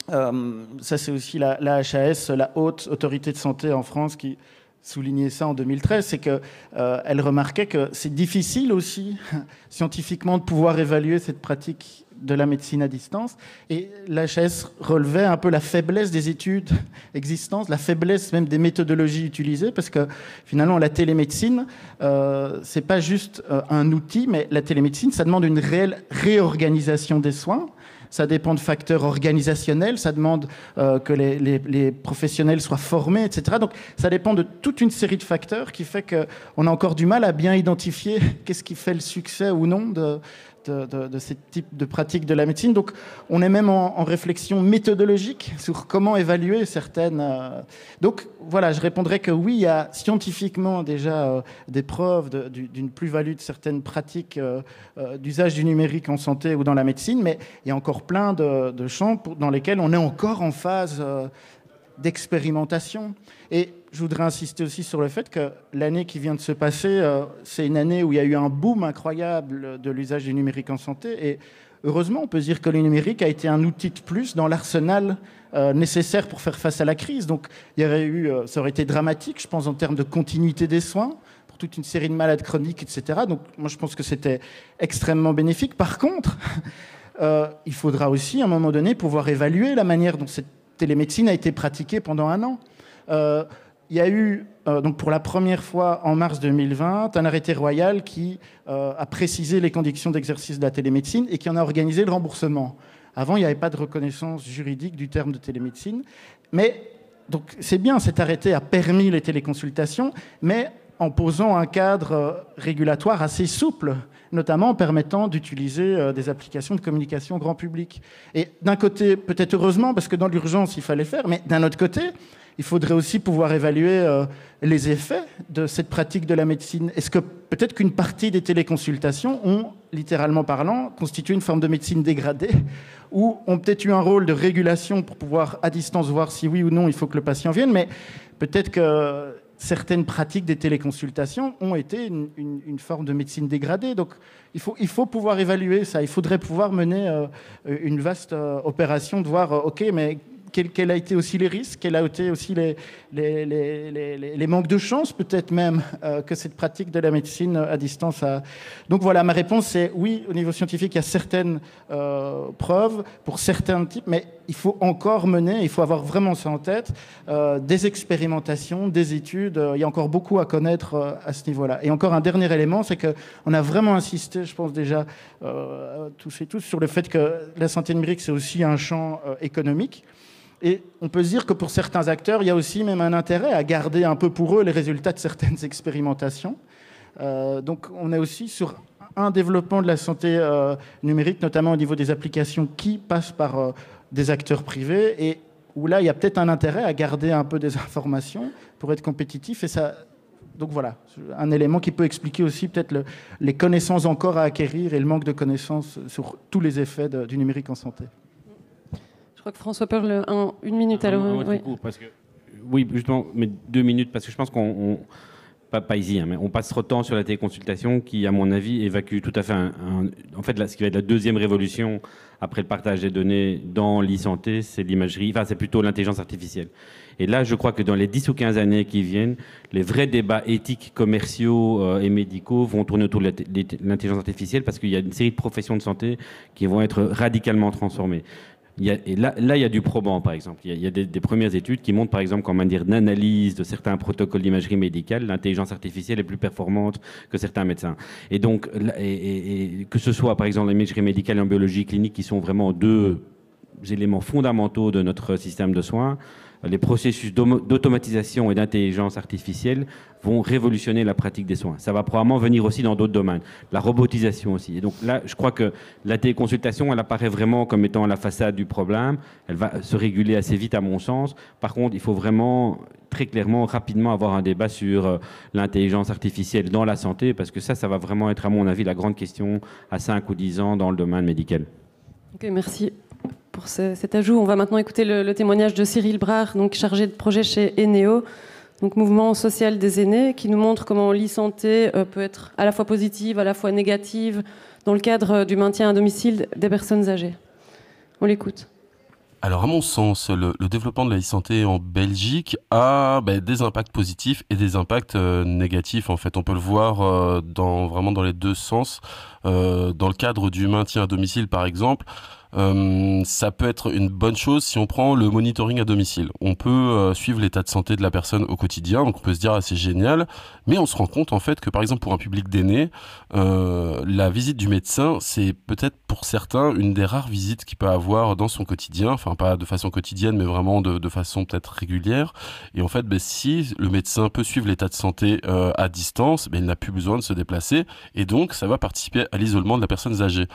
Speaker 5: ça, c'est aussi la, la, HAS, la haute autorité de santé en France, qui souligné ça en 2013, c'est qu'elle euh, remarquait que c'est difficile aussi scientifiquement de pouvoir évaluer cette pratique de la médecine à distance. Et l'HS relevait un peu la faiblesse des études existantes, la faiblesse même des méthodologies utilisées, parce que finalement la télémédecine, euh, c'est pas juste euh, un outil, mais la télémédecine, ça demande une réelle réorganisation des soins ça dépend de facteurs organisationnels, ça demande euh, que les, professionnels soient formés, etc. Donc ça dépend de toute une série de facteurs qui fait qu'on a encore du mal à bien identifier qu'est-ce qui fait le succès ou non de, de, ce type de pratique de la médecine. Donc, on est même en, réflexion méthodologique sur comment évaluer certaines. Euh, donc, voilà, je répondrais que oui, il y a scientifiquement déjà euh, des preuves d'une plus-value de certaines pratiques euh, d'usage du numérique en santé ou dans la médecine, mais il y a encore plein de, champs dans lesquels on est encore en phase d'expérimentation. Et je voudrais insister aussi sur le fait que l'année qui vient de se passer, euh, c'est une année où il y a eu un boom incroyable de l'usage du numérique en santé. Et heureusement, on peut dire que le numérique a été un outil de plus dans l'arsenal euh, nécessaire pour faire face à la crise. Donc, il y aurait eu, euh, ça aurait été dramatique, je pense, en termes de continuité des soins pour toute une série de malades chroniques, etc. Donc, moi, je pense que c'était extrêmement bénéfique. Par contre, il faudra aussi, à un moment donné, pouvoir évaluer la manière dont cette télémédecine a été pratiquée pendant un an il y a eu, euh, donc pour la première fois en mars 2020, un arrêté royal qui euh, a précisé les conditions d'exercice de la télémédecine et qui en a organisé le remboursement. Avant, il n'y avait pas de reconnaissance juridique du terme de télémédecine. Mais donc c'est bien, cet arrêté a permis les téléconsultations, mais en posant un cadre euh, régulatoire assez souple, notamment en permettant d'utiliser des applications de communication grand public. Et d'un côté, peut-être heureusement, parce que dans l'urgence, il fallait faire, mais d'un autre côté, il faudrait aussi pouvoir évaluer euh, les effets de cette pratique de la médecine. Est-ce que peut-être qu'une partie des téléconsultations ont, littéralement parlant, constitué une forme de médecine dégradée ou ont peut-être eu un rôle de régulation pour pouvoir à distance voir si oui ou non il faut que le patient vienne, mais peut-être que certaines pratiques des téléconsultations ont été une, forme de médecine dégradée. Donc il faut, il faut pouvoir évaluer ça. Il faudrait pouvoir mener euh, une vaste euh, opération de voir, OK, mais quels a été aussi les risques, quels a été aussi les manques de chance, peut-être même, euh, que cette pratique de la médecine à distance a. Donc voilà, ma réponse c'est oui, au niveau scientifique, il y a certaines euh, preuves pour certains types, mais il faut encore mener, il faut avoir vraiment ça en tête, euh, des expérimentations, des études. il y a encore beaucoup à connaître à ce niveau-là. Et encore un dernier élément, c'est qu'on a vraiment insisté, je pense déjà, tous et tous, sur le fait que la santé numérique, c'est aussi un champ économique. Et on peut se dire que pour certains acteurs, il y a aussi même un intérêt à garder un peu pour eux les résultats de certaines expérimentations. Euh, donc on est aussi sur un développement de la santé euh, numérique, notamment au niveau des applications qui passent par euh, des acteurs privés, et où là, il y a peut-être un intérêt à garder un peu des informations pour être compétitif. Et ça, donc voilà, un élément qui peut expliquer aussi peut-être les connaissances encore à acquérir et le manque de connaissances sur tous les effets du numérique en santé
Speaker 4: crois que François en une minute. alors,
Speaker 8: oui. parce que, oui, justement, mais deux minutes, parce que je pense qu'on. Pas, pas, ici, hein, mais on passe trop de temps sur la téléconsultation qui, à mon avis, évacue tout à fait en fait ce qui va être la deuxième révolution après le partage des données dans l'e-santé, c'est l'imagerie, enfin c'est plutôt l'intelligence artificielle. Et là, je crois que dans les 10 ou 15 années qui viennent, les vrais débats éthiques, commerciaux euh, et médicaux vont tourner autour de l'intelligence artificielle parce qu'il y a une série de professions de santé qui vont être radicalement transformées et là, là, il y a du probant, par exemple. Il y a, des, premières études qui montrent, par exemple, qu'en matière d'analyse de certains protocoles d'imagerie médicale, l'intelligence artificielle est plus performante que certains médecins. Et donc, que ce soit, par exemple, l'imagerie médicale et en biologie clinique, qui sont vraiment deux éléments fondamentaux de notre système de soins, les processus d'automatisation et d'intelligence artificielle vont révolutionner la pratique des soins. Ça va probablement venir aussi dans d'autres domaines, la robotisation aussi. Et donc là, je crois que la téléconsultation, elle apparaît vraiment comme étant la façade du problème. Elle va se réguler assez vite, à mon sens. Par contre, il faut vraiment très clairement, rapidement avoir un débat sur euh, l'intelligence artificielle dans la santé, parce que ça, ça va vraiment être, à mon avis, la grande question à 5 ou 10 ans dans le domaine médical.
Speaker 4: Ok, merci pour cet ajout. On va maintenant écouter le, témoignage de Cyril Brard, chargé de projet chez Eneo, mouvement social des aînés, qui nous montre comment l'e-santé euh, peut être à la fois positive, à la fois négative, dans le cadre euh, du maintien à domicile des personnes âgées. On l'écoute.
Speaker 9: Alors, à mon sens, le, développement de la e-santé en Belgique a ben, des impacts positifs et des impacts euh, négatifs. En fait, on peut le voir vraiment dans les deux sens. Dans le cadre du maintien à domicile, par exemple, euh, ça peut être une bonne chose si on prend le monitoring à domicile. On peut euh, suivre l'état de santé de la personne au quotidien, donc on peut se dire ah, génial, mais on se rend compte en fait que par exemple pour un public d'aînés, euh, la visite du médecin c'est peut-être pour certains une des rares visites qu'il peut avoir dans son quotidien, enfin pas de façon quotidienne mais vraiment de, de façon peut-être régulière. Et en fait, ben, si le médecin peut suivre l'état de santé à distance, ben, il n'a plus besoin de se déplacer et donc ça va participer à l'isolement de la personne âgée.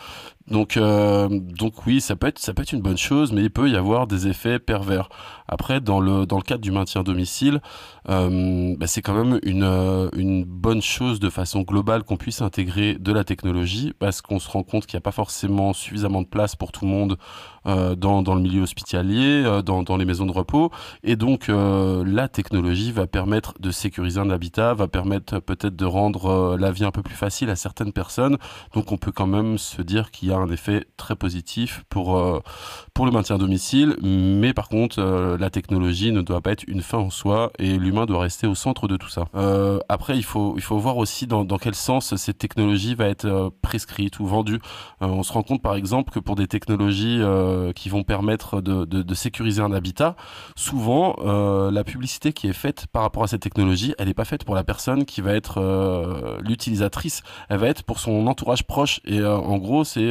Speaker 9: Donc, euh, donc oui, ça peut, être, ça peut être une bonne chose, mais il peut y avoir des effets pervers. Après, dans le, dans le cadre du maintien à domicile, euh, bah, c'est quand même une, euh, une bonne chose de façon globale qu'on puisse intégrer de la technologie, parce qu'on se rend compte qu'il n'y a pas forcément suffisamment de place pour tout le monde dans, dans le milieu hospitalier, dans, dans les maisons de repos. Et donc, la technologie va permettre de sécuriser un habitat, va permettre peut-être de rendre la vie un peu plus facile à certaines personnes. Donc, on peut quand même se dire qu'il y a un effet très positif pour, euh, pour le maintien à domicile, mais par contre, euh, la technologie ne doit pas être une fin en soi et l'humain doit rester au centre de tout ça. Euh, après, il faut, il faut voir aussi dans, quel sens cette technologie va être prescrite ou vendue. on se rend compte par exemple que pour des technologies qui vont permettre de, de, sécuriser un habitat, souvent la publicité qui est faite par rapport à cette technologie, elle n'est pas faite pour la personne qui va être l'utilisatrice, elle va être pour son entourage proche. Et en gros, c'est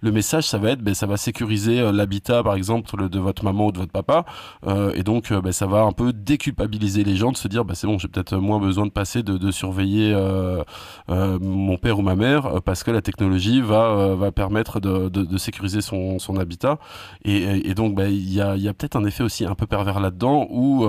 Speaker 9: le message, ça va être, ben, ça va sécuriser euh, l'habitat, par exemple, de votre maman ou de votre papa, euh, et donc euh, ben, ça va un peu déculpabiliser les gens de se dire, ben, c'est bon, j'ai peut-être moins besoin de passer de, surveiller mon père ou ma mère parce que la technologie va va permettre de, sécuriser son, habitat, et, et donc ben, il y a, y a peut-être un effet aussi un peu pervers là-dedans où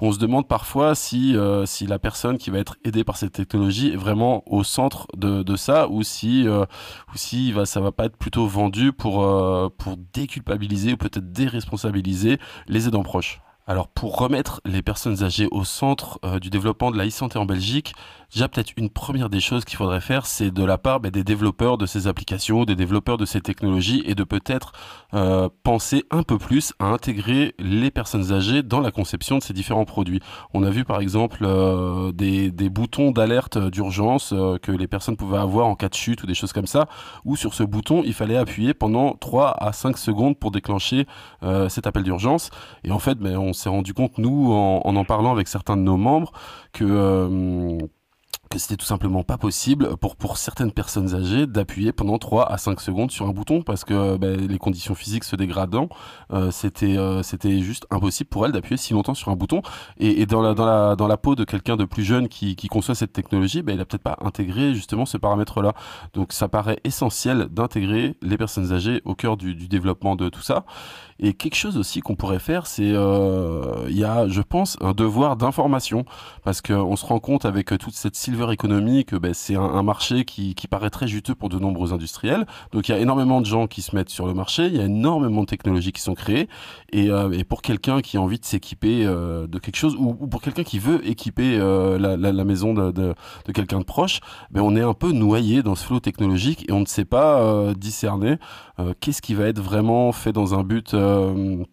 Speaker 9: on se demande parfois si si la personne qui va être aidée par cette technologie est vraiment au centre de, de ça ou si ou si va, ça va pas être plutôt vendu pour, euh, pour déculpabiliser ou peut-être déresponsabiliser les aidants proches. Alors pour remettre les personnes âgées au centre euh, du développement de la e-santé en Belgique, déjà peut-être une première des choses qu'il faudrait faire, c'est de la part bah, des développeurs de ces applications, des développeurs de ces technologies, et de peut-être euh, penser un peu plus à intégrer les personnes âgées dans la conception de ces différents produits. On a vu par exemple euh, des, boutons d'alerte d'urgence que les personnes pouvaient avoir en cas de chute ou des choses comme ça, où sur ce bouton, il fallait appuyer pendant 3 à 5 secondes pour déclencher cet appel d'urgence. Et en fait, ben, on s'est rendu compte, nous, en, en, parlant avec certains de nos membres, que euh, que c'était tout simplement pas possible pour, pour certaines personnes âgées d'appuyer pendant 3 à 5 secondes sur un bouton parce que ben, les conditions physiques se dégradant, euh, c'était euh, c'était juste impossible pour elles d'appuyer si longtemps sur un bouton. Et, et, dans, la, dans, la, dans la peau de quelqu'un de plus jeune qui, qui conçoit cette technologie, ben, il a peut-être pas intégré justement ce paramètre-là. Donc ça paraît essentiel d'intégrer les personnes âgées au cœur du, du développement de tout ça. Et quelque chose aussi qu'on pourrait faire, c'est euh, il y a, je pense, un devoir d'information parce qu'on se rend compte avec toute cette silver economy que ben, c'est un, marché qui, qui paraît très juteux pour de nombreux industriels. Donc il y a énormément de gens qui se mettent sur le marché, il y a énormément de technologies qui sont créées. Et, euh, et pour quelqu'un qui a envie de s'équiper euh, de quelque chose ou, ou pour quelqu'un qui veut équiper euh, la, la, la, maison de, de, de quelqu'un de proche, ben, on est un peu noyé dans ce flot technologique et on ne sait pas euh, discerner euh, qu'est-ce qui va être vraiment fait dans un but euh,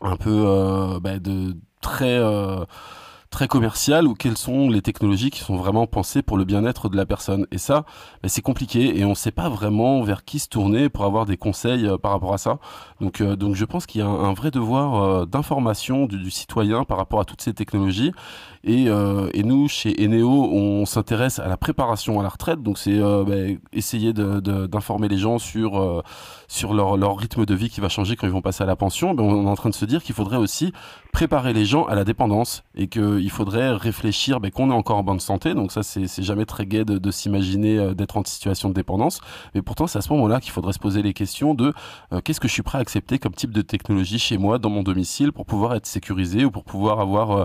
Speaker 9: un peu euh, bah, de très très commercial ou quelles sont les technologies qui sont vraiment pensées pour le bien-être de la personne? Et ça, bah, c'est compliqué et on ne sait pas vraiment vers qui se tourner pour avoir des conseils euh, par rapport à ça. Donc, euh, donc je pense qu'il y a un, vrai devoir euh, d'information du, citoyen par rapport à toutes ces technologies. Et, et nous, chez Eneo, on s'intéresse à la préparation à la retraite. Donc c'est bah, essayer d'informer les gens sur, sur leur, leur rythme de vie qui va changer quand ils vont passer à la pension. Mais on est en train de se dire qu'il faudrait aussi préparer les gens à la dépendance et qu'il faudrait réfléchir ben, qu'on est encore en bonne santé. Donc ça, c'est jamais très gai de, de s'imaginer euh, d'être en situation de dépendance. Mais pourtant, c'est à ce moment-là qu'il faudrait se poser les questions de euh, qu'est-ce que je suis prêt à accepter comme type de technologie chez moi, dans mon domicile, pour pouvoir être sécurisé ou pour pouvoir avoir euh,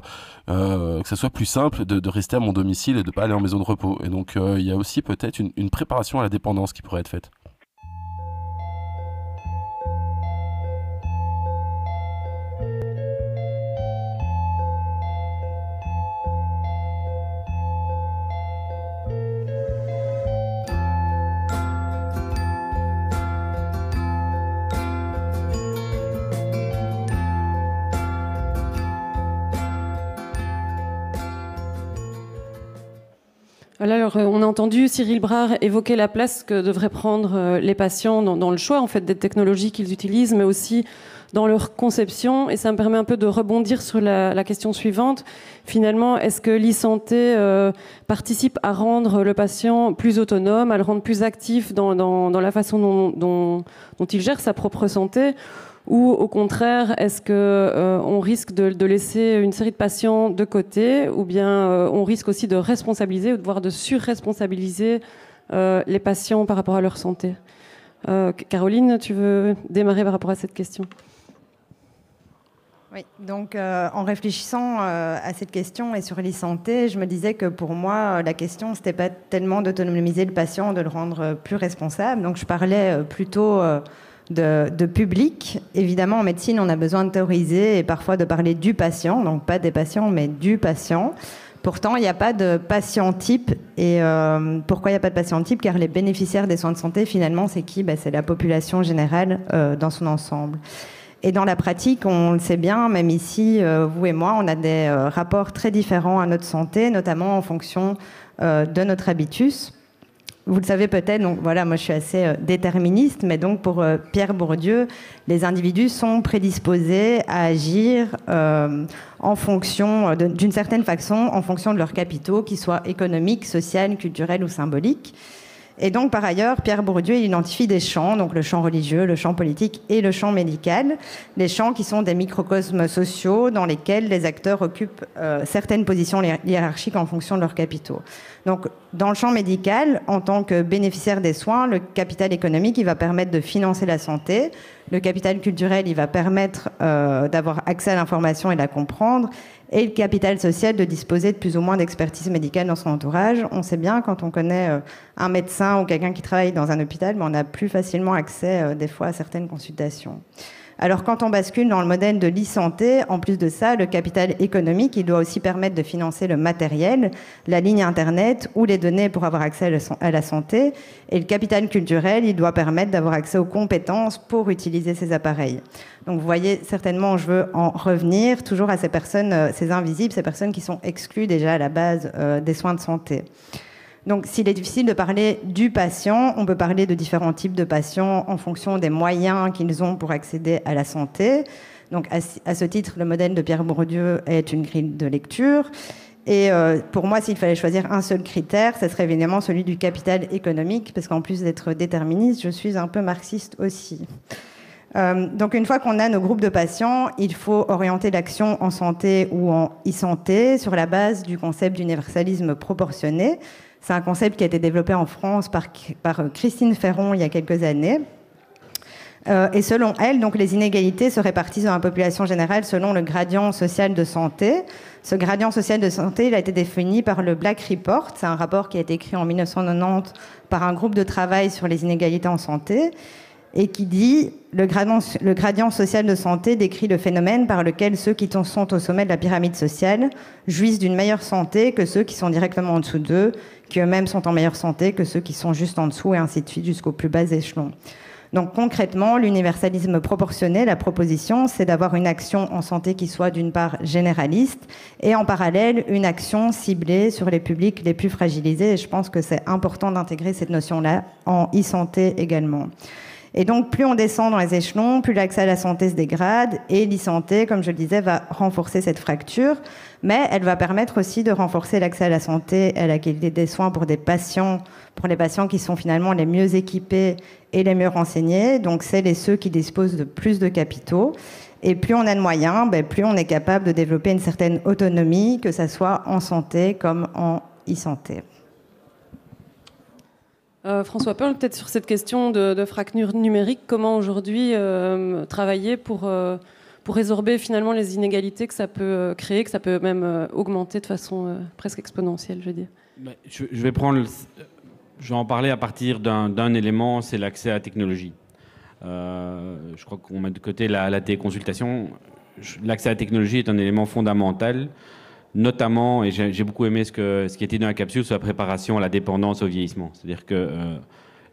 Speaker 9: euh que ça soit plus simple de, de, rester à mon domicile et de pas aller en maison de repos. Et donc, euh, il y a aussi peut-être une, une préparation à la dépendance qui pourrait être faite.
Speaker 4: Alors, euh, on a entendu Cyril Brard évoquer la place que devraient prendre euh, les patients dans, le choix en fait des technologies qu'ils utilisent, mais aussi dans leur conception. Et ça me permet un peu de rebondir sur la, question suivante. Finalement, est-ce que l'e-santé euh, participe à rendre le patient plus autonome, à le rendre plus actif dans, la façon dont il gère sa propre santé? Ou au contraire, est-ce que euh, on risque de, laisser une série de patients de côté, ou bien euh, on risque aussi de responsabiliser ou de surresponsabiliser les patients par rapport à leur santé? Caroline, tu veux démarrer par rapport à cette question?
Speaker 7: Oui, donc en réfléchissant à cette question et sur l'e-santé, je me disais que pour moi, la question, c'était pas tellement d'autonomiser le patient, de le rendre plus responsable. Donc je parlais plutôt de, public. Évidemment, en médecine, on a besoin de théoriser et parfois de parler du patient, donc pas des patients, mais du patient. Pourtant, il n'y a pas de patient type. Et euh, pourquoi il n'y a pas de patient type? Car les bénéficiaires des soins de santé, finalement, c'est qui? Ben, C'est la population générale euh, dans son ensemble. Et dans la pratique, on le sait bien, même ici, euh, vous et moi, on a des rapports très différents à notre santé, notamment en fonction de notre habitus vous le savez peut-être, donc voilà, moi je suis assez euh, déterministe, mais donc pour euh, Pierre Bourdieu, les individus sont prédisposés à agir euh, en fonction, d'une certaine façon, en fonction de leurs capitaux, qu'ils soient économiques, sociaux, culturels ou symboliques. Et donc, par ailleurs, Pierre Bourdieu identifie des champs, donc le champ religieux, le champ politique et le champ médical, des champs qui sont des microcosmes sociaux dans lesquels les acteurs occupent euh, certaines positions hiérarchiques en fonction de leurs capitaux. Donc, dans le champ médical, en tant que bénéficiaire des soins, le capital économique, il va permettre de financer la santé. Le capital culturel, il va permettre euh, d'avoir accès à l'information et de la comprendre et le capital social de disposer de plus ou moins d'expertise médicale dans son entourage. On sait bien quand on connaît euh, un médecin ou quelqu'un qui travaille dans un hôpital, mais on a plus facilement accès euh, des fois à certaines consultations. Alors quand on bascule dans le modèle de l'e-santé, en plus de ça, le capital économique, il doit aussi permettre de financer le matériel, la ligne Internet ou les données pour avoir accès à la santé. Et le capital culturel, il doit permettre d'avoir accès aux compétences pour utiliser ces appareils. Donc vous voyez, certainement, je veux en revenir toujours à ces personnes, euh, ces invisibles, ces personnes qui sont exclues déjà à la base euh, des soins de santé. Donc, s'il est difficile de parler du patient, on peut parler de différents types de patients en fonction des moyens qu'ils ont pour accéder à la santé. Donc, à, ce titre, le modèle de Pierre Bourdieu est une grille de lecture. Et euh, pour moi, s'il fallait choisir un seul critère, ce serait évidemment celui du capital économique, parce qu'en plus d'être déterministe, je suis un peu marxiste aussi. Euh, donc une fois qu'on a nos groupes de patients, il faut orienter l'action en santé ou en e-santé sur la base du concept d'universalisme proportionné. C'est un concept qui a été développé en France par, par Christine Ferron il y a quelques années. Euh, et selon elle, donc, les inégalités se répartissent dans la population générale selon le gradient social de santé. Ce gradient social de santé, il a été défini par le Black Report. C'est un rapport qui a été écrit en 1990 par un groupe de travail sur les inégalités en santé et qui dit le gradient, le gradient social de santé décrit le phénomène par lequel ceux qui sont au sommet de la pyramide sociale jouissent d'une meilleure santé que ceux qui sont directement en dessous d'eux, qui eux-mêmes sont en meilleure santé que ceux qui sont juste en dessous, et ainsi de suite jusqu'au plus bas échelon. Donc concrètement, l'universalisme proportionné, la proposition, c'est d'avoir une action en santé qui soit d'une part généraliste et en parallèle une action ciblée sur les publics les plus fragilisés. Et je pense que c'est important d'intégrer cette notion-là en e-santé également. Et donc, plus on descend dans les échelons, plus l'accès à la santé se dégrade. Et l'e-santé, comme je le disais, va renforcer cette fracture. Mais elle va permettre aussi de renforcer l'accès à la santé et à la qualité des soins pour des patients, pour les patients qui sont finalement les mieux équipés et les mieux renseignés. Donc, c'est les ceux qui disposent de plus de capitaux. Et plus on a de moyens, ben, plus on est capable de développer une certaine autonomie, que ce soit en santé comme en e-santé.
Speaker 4: Euh, François Pearl, peut-être sur cette question de, fracture numérique, comment aujourd'hui euh, travailler pour, euh, pour résorber finalement les inégalités que ça peut créer, que ça peut même augmenter de façon presque exponentielle, je veux dire?
Speaker 8: Je, vais prendre, je vais en parler à partir d'un élément, c'est l'accès à la technologie. je crois qu'on met de côté la, la téléconsultation. L'accès à la technologie est un élément fondamental notamment, et j'ai beaucoup aimé ce, que, ce qui était dans la capsule sur la préparation à la dépendance au vieillissement. C'est-à-dire que euh,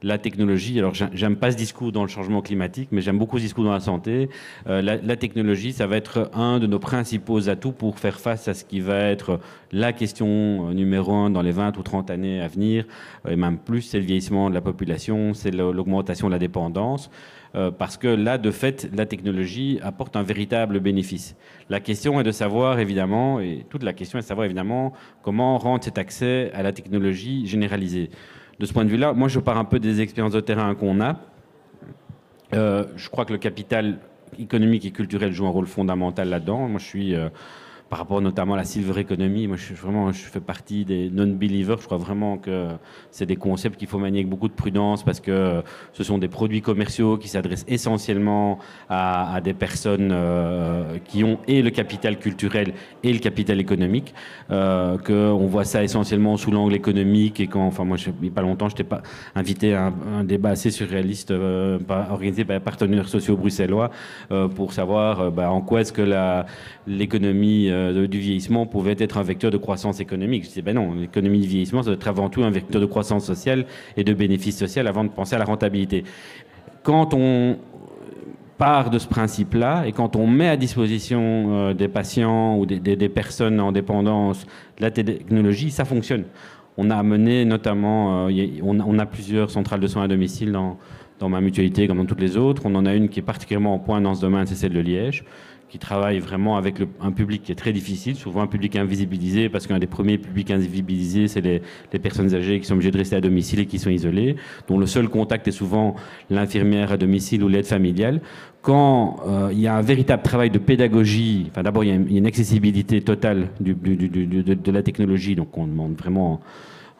Speaker 8: la technologie, alors j'aime pas ce discours dans le changement climatique, mais j'aime beaucoup ce discours dans la santé. Euh, la, technologie, ça va être un de nos principaux atouts pour faire face à ce qui va être la question euh, numéro un dans les 20 ou 30 années à venir, et même plus, c'est le vieillissement de la population, c'est l'augmentation de la dépendance. Euh, parce que là, de fait, la technologie apporte un véritable bénéfice. La question est de savoir, évidemment, et toute la question est de savoir, évidemment, comment rendre cet accès à la technologie généralisé. De ce point de vue-là, moi, je pars un peu des expériences de terrain qu'on a. Euh, je crois que le capital économique et culturel joue un rôle fondamental là-dedans. Moi, je suis... Euh, par rapport notamment à la silver economy. Moi, je, suis vraiment, je fais partie des non-believers. Je crois vraiment que c'est des concepts qu'il faut manier avec beaucoup de prudence parce que ce sont des produits commerciaux qui s'adressent essentiellement à, des personnes euh, qui ont et le capital culturel et le capital économique. Euh, qu'on voit ça essentiellement sous l'angle économique et quand, enfin, moi, il n'y a pas longtemps, je n'étais pas invité à un, débat assez surréaliste euh, organisé par les partenaires sociaux bruxellois euh, pour savoir bah, en quoi est-ce que l'économie euh, du vieillissement pouvait être un vecteur de croissance économique. Je disais, ben non, l'économie du vieillissement, ça doit être avant tout un vecteur de croissance sociale et de bénéfice social avant de penser à la rentabilité. Quand on part de ce principe-là et quand on met à disposition euh, des patients ou des, personnes en dépendance la technologie, ça fonctionne. On a amené notamment, euh, on, a plusieurs centrales de soins à domicile dans, dans ma mutualité comme dans toutes les autres. On en a une qui est particulièrement en point dans ce domaine, c'est celle de Liège qui travaille vraiment avec un public qui est très difficile, souvent un public invisibilisé, parce qu'un des premiers publics invisibilisés, c'est les, personnes âgées qui sont obligées de rester à domicile et qui sont isolées, dont le seul contact est souvent l'infirmière à domicile ou l'aide familiale. Quand euh, il y a un véritable travail de pédagogie, enfin d'abord il, y a une accessibilité totale de, la technologie, donc on demande vraiment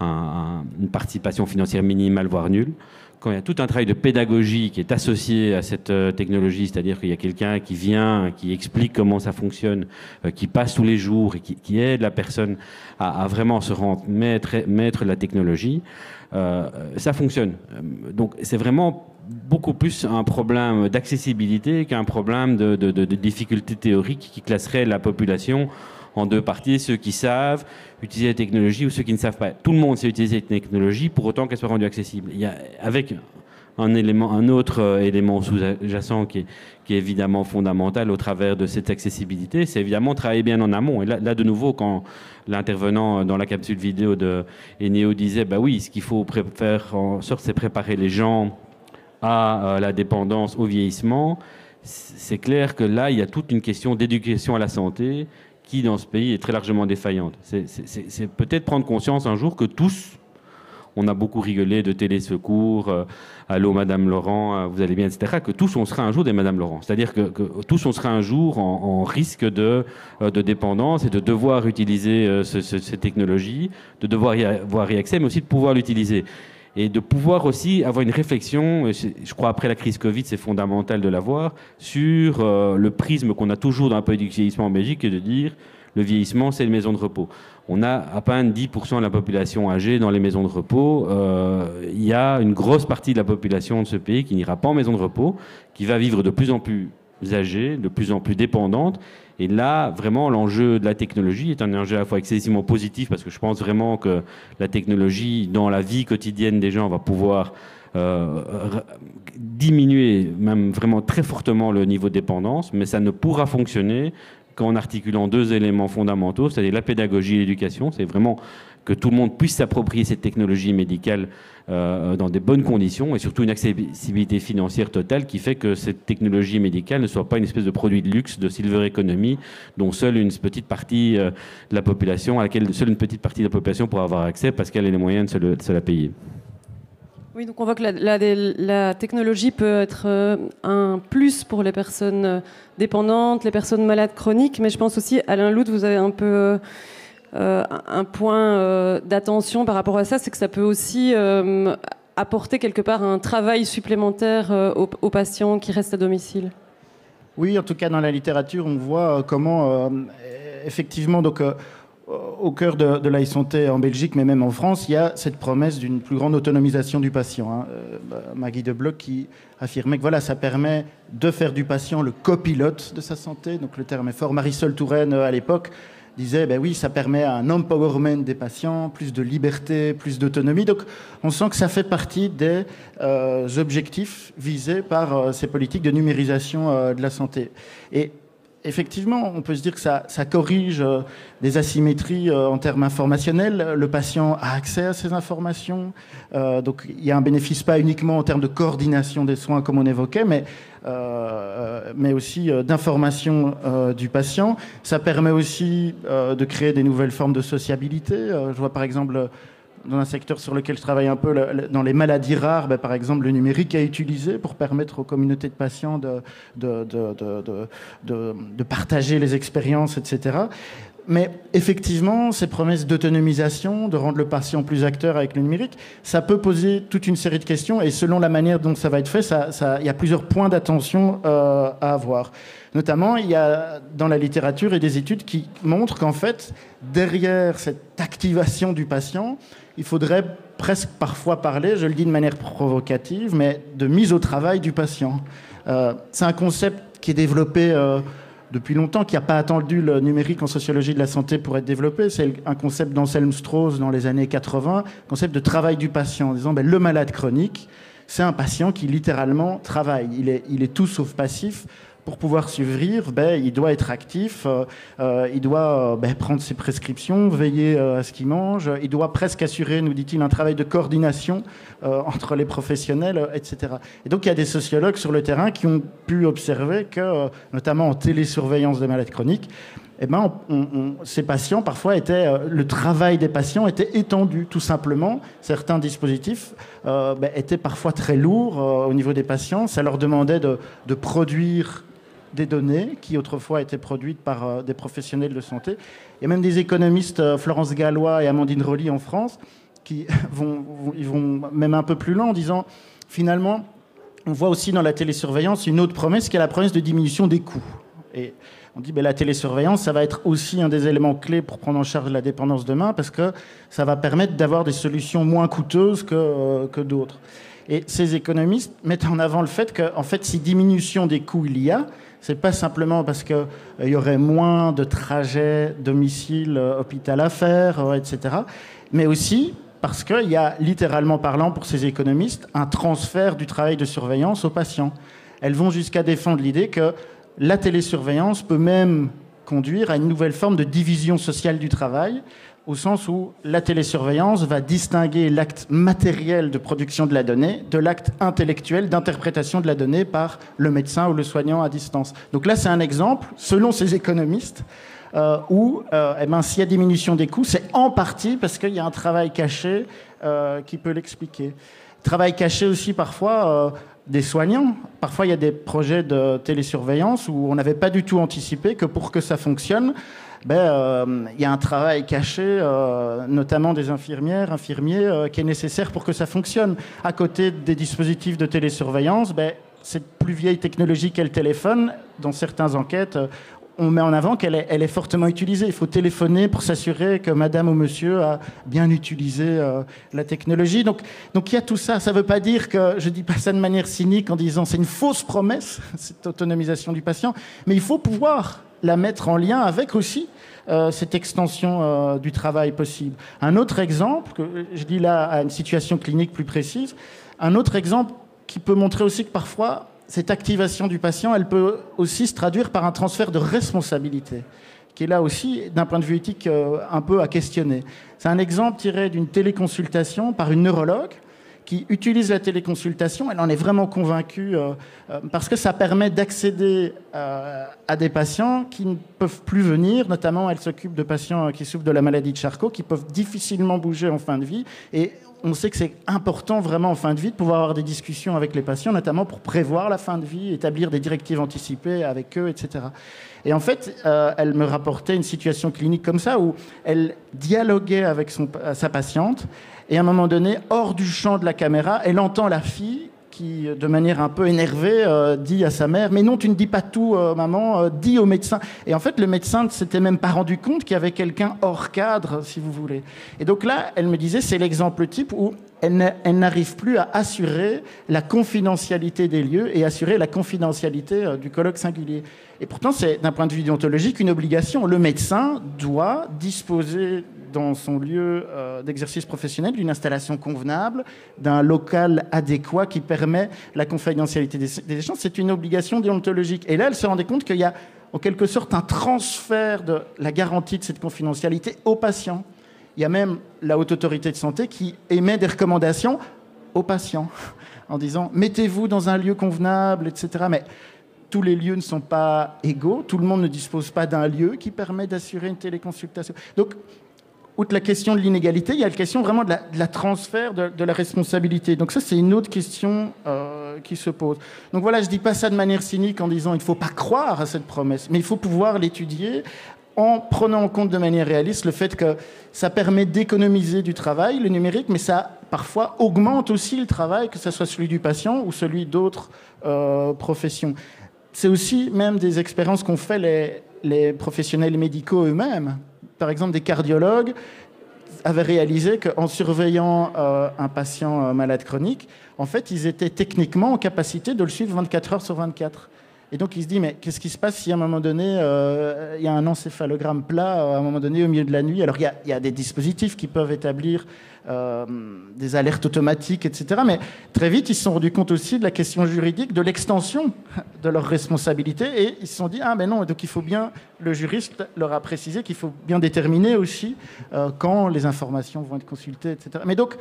Speaker 8: une participation financière minimale, voire nulle quand il y a tout un travail de pédagogie qui est associé à cette euh, technologie, c'est-à-dire qu'il y a quelqu'un qui vient, qui explique comment ça fonctionne, euh, qui passe tous les jours et qui, aide la personne à, vraiment se rendre maître, maître de la technologie, euh, ça fonctionne. Donc c'est vraiment beaucoup plus un problème d'accessibilité qu'un problème de, de, de, de difficulté théorique qui classerait la population en deux parties, ceux qui savent utiliser la technologie ou ceux qui ne savent pas. Tout le monde sait utiliser la technologie pour autant qu'elle soit rendue accessible. Il y a, avec un, élément, un autre euh, élément sous-jacent qui est, évidemment fondamental au travers de cette accessibilité, c'est évidemment travailler bien en amont. Et là, de nouveau, quand l'intervenant dans la capsule vidéo de Eneo disait, bah oui, ce qu'il faut faire en sorte, c'est préparer les gens à euh, la dépendance, au vieillissement. C'est clair que là, il y a toute une question d'éducation à la santé, qui, dans ce pays, est très largement défaillante. C'est peut-être prendre conscience un jour que tous, on a beaucoup rigolé de télésecours, euh, allô Madame Laurent, euh, vous allez bien, etc., que tous on sera un jour des Madame Laurent. C'est-à-dire que, tous on sera un jour en, risque de, euh, de, dépendance et de devoir utiliser ces technologies, de devoir y avoir accès, mais aussi de pouvoir l'utiliser et de pouvoir aussi avoir une réflexion, je crois après la crise Covid, c'est fondamental de l'avoir, sur euh, le prisme qu'on a toujours dans la politique du vieillissement en Belgique, et de dire le vieillissement, c'est une maison de repos. On a à peine 10% de la population âgée dans les maisons de repos. Euh, il y a une grosse partie de la population de ce pays qui n'ira pas en maison de repos, qui va vivre de plus en plus âgée, de plus en plus dépendante, et là, vraiment, l'enjeu de la technologie est un enjeu à la fois excessivement positif, parce que je pense vraiment que la technologie, dans la vie quotidienne des gens, va pouvoir euh, diminuer même vraiment très fortement le niveau de dépendance, mais ça ne pourra fonctionner qu'en articulant deux éléments fondamentaux, c'est-à-dire la pédagogie et l'éducation. C'est vraiment que tout le monde puisse s'approprier cette technologie médicale euh, dans des bonnes conditions et surtout une accessibilité financière totale qui fait que cette technologie médicale ne soit pas une espèce de produit de luxe, de silver economy, dont seule une petite partie euh, de la population, seule une petite partie de la population pourra avoir accès parce qu'elle a les moyens de se, la payer.
Speaker 4: Oui, donc on voit que la, technologie peut être euh, un plus pour les personnes dépendantes, les personnes malades chroniques, mais je pense aussi, Alain Lout, vous avez un peu euh, un point euh, d'attention par rapport à ça, c'est que ça peut aussi euh, apporter quelque part un travail supplémentaire aux, patients qui restent à domicile.
Speaker 5: Oui, en tout cas dans la littérature, on voit comment effectivement donc au cœur de, de la santé en Belgique, mais même en France, il y a cette promesse d'une plus grande autonomisation du patient. Hein. Bah, Maggie de Bloch qui affirmait que voilà, ça permet de faire du patient le copilote de sa santé. Donc le terme est fort. Marisol Touraine à l'époque disait, ben oui, ça permet un empowerment des patients, plus de liberté, plus d'autonomie. Donc on sent que ça fait partie des euh, objectifs visés par euh, ces politiques de numérisation euh, de la santé. Et effectivement, on peut se dire que ça, corrige euh, des asymétries euh, en termes informationnels. Le patient a accès à ces informations. Euh, donc, il y a un bénéfice pas uniquement en termes de coordination des soins, comme on évoquait, mais, mais aussi d'information du patient. Ça permet aussi de créer des nouvelles formes de sociabilité. je vois par exemple dans un secteur sur lequel je travaille un peu, dans les maladies rares, ben, par exemple, le numérique est utilisé pour permettre aux communautés de patients de, de, de, de partager les expériences, etc. Mais effectivement, ces promesses d'autonomisation, de rendre le patient plus acteur avec le numérique, ça peut poser toute une série de questions. Et selon la manière dont ça va être fait, il y a plusieurs points d'attention euh, à avoir. Notamment, il y a dans la littérature et des études qui montrent qu'en fait, derrière cette activation du patient, il faudrait presque parfois parler, je le dis de manière provocative, mais de mise au travail du patient. Euh, c'est un concept qui est développé euh, depuis longtemps, qui n'a pas attendu le numérique en sociologie de la santé pour être développé. C'est un concept d'Anselm Strauss dans les années 80, concept de travail du patient, en disant ben, le malade chronique, c'est un patient qui littéralement travaille. Il est, il est tout sauf passif pour pouvoir survivre, ben, il doit être actif, euh, euh, il doit euh, ben, prendre ses prescriptions, veiller à ce qu'il mange, il doit presque assurer, nous dit-il, un travail de coordination entre les professionnels, etc. Et donc il y a des sociologues sur le terrain qui ont pu observer que, notamment en télésurveillance des malades chroniques, eh ben, ces patients, parfois, étaient, le travail des patients était étendu, tout simplement. Certains dispositifs ben, étaient parfois très lourds au niveau des patients. Ça leur demandait de, de produire des données qui autrefois étaient produites par euh, des professionnels de santé. Il y a même des économistes, euh, Florence Gallois et Amandine Rolly en France, qui vont, ils vont même un peu plus loin en disant finalement, on voit aussi dans la télésurveillance une autre promesse qui est la promesse de diminution des coûts. Et on dit ben, la télésurveillance, ça va être aussi un des éléments clés pour prendre en charge la dépendance demain parce que ça va permettre d'avoir des solutions moins coûteuses que, euh, que d'autres. Et ces économistes mettent en avant le fait que, en fait, si diminution des coûts il y a, c'est pas simplement parce qu'il euh, y aurait moins de trajets domicile-hôpital euh, à faire, euh, etc. Mais aussi parce qu'il y a, littéralement parlant, pour ces économistes, un transfert du travail de surveillance aux patients. Elles vont jusqu'à défendre l'idée que la télésurveillance peut même conduire à une nouvelle forme de division sociale du travail, au sens où la télésurveillance va distinguer l'acte matériel de production de la donnée de l'acte intellectuel d'interprétation de la donnée par le médecin ou le soignant à distance. Donc là, c'est un exemple, selon ces économistes, euh, où euh, eh ben, s'il y a diminution des coûts, c'est en partie parce qu'il y a un travail caché euh, qui peut l'expliquer. Travail caché aussi parfois des soignants. Parfois, il y a des projets de télésurveillance où on n'avait pas du tout anticipé que pour que ça fonctionne, ben, euh, il y a un travail caché, euh, notamment des infirmières, infirmiers, euh, qui est nécessaire pour que ça fonctionne. À côté des dispositifs de télésurveillance, ben, cette plus vieille technologie qu'est le téléphone, dans certaines enquêtes, on met en avant qu'elle est, elle est, fortement utilisée. Il faut téléphoner pour s'assurer que madame ou monsieur a bien utilisé la technologie. Donc, donc il y a tout ça. Ça ne veut pas dire que, je ne dis pas ça de manière cynique en disant c'est une fausse promesse, cette autonomisation du patient, mais il faut pouvoir la mettre en lien avec aussi euh, cette extension euh, du travail possible. Un autre exemple, que je dis là à une situation clinique plus précise, un autre exemple qui peut montrer aussi que parfois cette activation du patient, elle peut aussi se traduire par un transfert de responsabilité, qui est là aussi, d'un point de vue éthique, euh, un peu à questionner. C'est un exemple tiré d'une téléconsultation par une neurologue qui utilise la téléconsultation, elle en est vraiment convaincue euh, euh, parce que ça permet d'accéder euh, à des patients qui ne peuvent plus venir. Notamment, elle s'occupe de patients qui souffrent de la maladie de Charcot, qui peuvent difficilement bouger en fin de vie. Et on sait que c'est important vraiment en fin de vie de pouvoir avoir des discussions avec les patients, notamment pour prévoir la fin de vie, établir des directives anticipées avec eux, etc. Et en fait, elle me rapportait une situation clinique comme ça où elle dialoguait avec sa patiente et à un moment donné, hors du champ de la caméra, elle entend la fille qui, de manière un peu énervée, euh, dit à sa mère Mais non, tu ne dis pas tout, euh, maman, euh, dis au médecin. Et en fait, le médecin ne s'était même pas rendu compte qu'il y avait quelqu'un hors cadre, si vous voulez. Et donc là, elle me disait C'est l'exemple type où elle n'arrive plus à assurer la confidentialité des lieux et assurer la confidentialité du colloque singulier. Et pourtant, c'est d'un point de vue déontologique une obligation. Le médecin doit disposer dans son lieu euh, d'exercice professionnel d'une installation convenable, d'un local adéquat qui permet la confidentialité des, échanges. C'est une obligation déontologique. Et là, elle se rendait compte qu'il y a en quelque sorte un transfert de la garantie de cette confidentialité aux patients. Il y a même la haute autorité de santé qui émet des recommandations aux patients en disant mettez-vous dans un lieu convenable, etc. Mais tous les lieux ne sont pas égaux, tout le monde ne dispose pas d'un lieu qui permet d'assurer une téléconsultation. Donc outre la question de l'inégalité, il y a la question vraiment de la, transfert de, la responsabilité. Donc ça, c'est une autre question euh, qui se pose. Donc voilà, je ne dis pas ça de manière cynique en disant il ne faut pas croire à cette promesse, mais il faut pouvoir l'étudier en prenant en compte de manière réaliste le fait que ça permet d'économiser du travail, le numérique, mais ça parfois augmente aussi le travail, que ce soit celui du patient ou celui d'autres euh, professions. C'est aussi même des expériences qu'ont fait les, professionnels médicaux eux-mêmes par exemple, des cardiologues avaient réalisé qu'en surveillant euh, un patient euh, malade chronique, en fait, ils étaient techniquement en capacité de le suivre 24 heures sur 24. Et donc il se dit, mais qu'est-ce qui se passe si à un moment donné, euh, il y a un encéphalogramme plat, à un moment donné, au milieu de la nuit? Alors il y a, des dispositifs qui peuvent établir euh, des alertes automatiques, etc. Mais très vite, ils se sont rendus compte aussi de la question juridique, de l'extension de leurs responsabilités, et ils se sont dit, ah ben non, donc il faut bien, le juriste leur a précisé qu'il faut bien déterminer aussi euh, quand les informations vont être consultées, etc. Mais donc,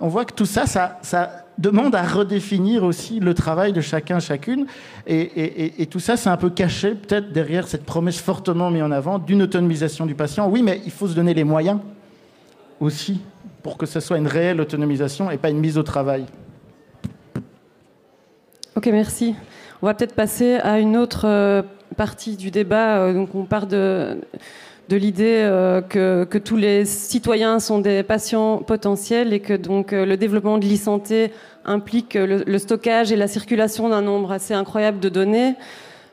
Speaker 5: on voit que tout ça, ça, demande à redéfinir aussi le travail de chacun, chacune. Et, tout ça, c'est un peu caché peut-être derrière cette promesse fortement mise en avant d'une autonomisation du patient. Oui, mais il faut se donner les moyens aussi pour que ce soit une réelle autonomisation et pas une mise au travail.
Speaker 4: Ok, merci. On va peut-être passer à une autre euh, partie du débat. Euh, donc, on part de de l'idée euh, que, tous les citoyens sont des patients potentiels et que donc euh, le développement de l'e-santé implique le, stockage et la circulation d'un nombre assez incroyable de données,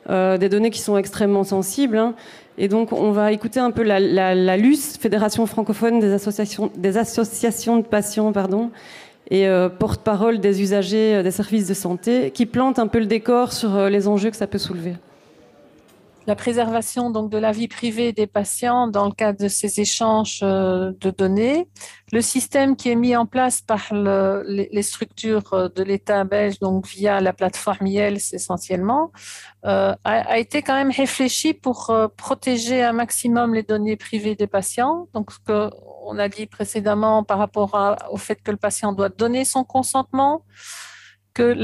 Speaker 4: euh, des données qui sont extrêmement sensibles. Hein. Et donc on va écouter un peu la, la, LUS, Fédération francophone des associations, des associations de patients, pardon, et porte-parole des usagers des services de santé, qui plante un peu le décor sur les enjeux que ça peut soulever
Speaker 10: la préservation donc de la vie privée des patients dans le cadre de ces échanges euh, de données, le système qui est mis en place par les, structures euh, de l'État belge, donc via la plateforme IELS essentiellement, euh, a, été quand même réfléchi pour protéger un maximum les données privées des patients. Donc, ce qu'on a dit précédemment par rapport au fait que le patient doit donner son consentement que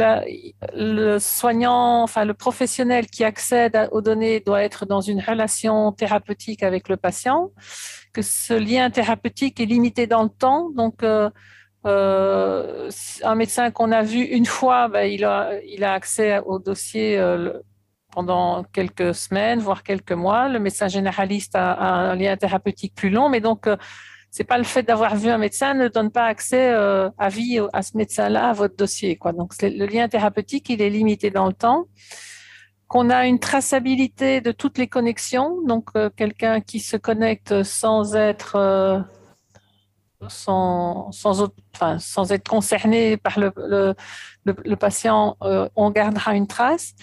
Speaker 10: le soignant, enfin le professionnel qui accède aux données doit être dans une relation thérapeutique avec le patient, que ce lien thérapeutique est limité dans le temps. Donc, euh, euh, un médecin qu'on a vu une fois, ben, il, a, accès au dossier euh, pendant quelques semaines, voire quelques mois. Le médecin généraliste a, a un lien thérapeutique plus long, mais donc c'est pas le fait d'avoir vu un médecin ne donne pas accès euh, à vie à ce médecin-là à votre dossier. Quoi. Donc le lien thérapeutique, il est limité dans le temps. Qu'on a une traçabilité de toutes les connexions, donc euh, quelqu'un qui se connecte sans être euh, sans, être concerné par le patient, on gardera une trace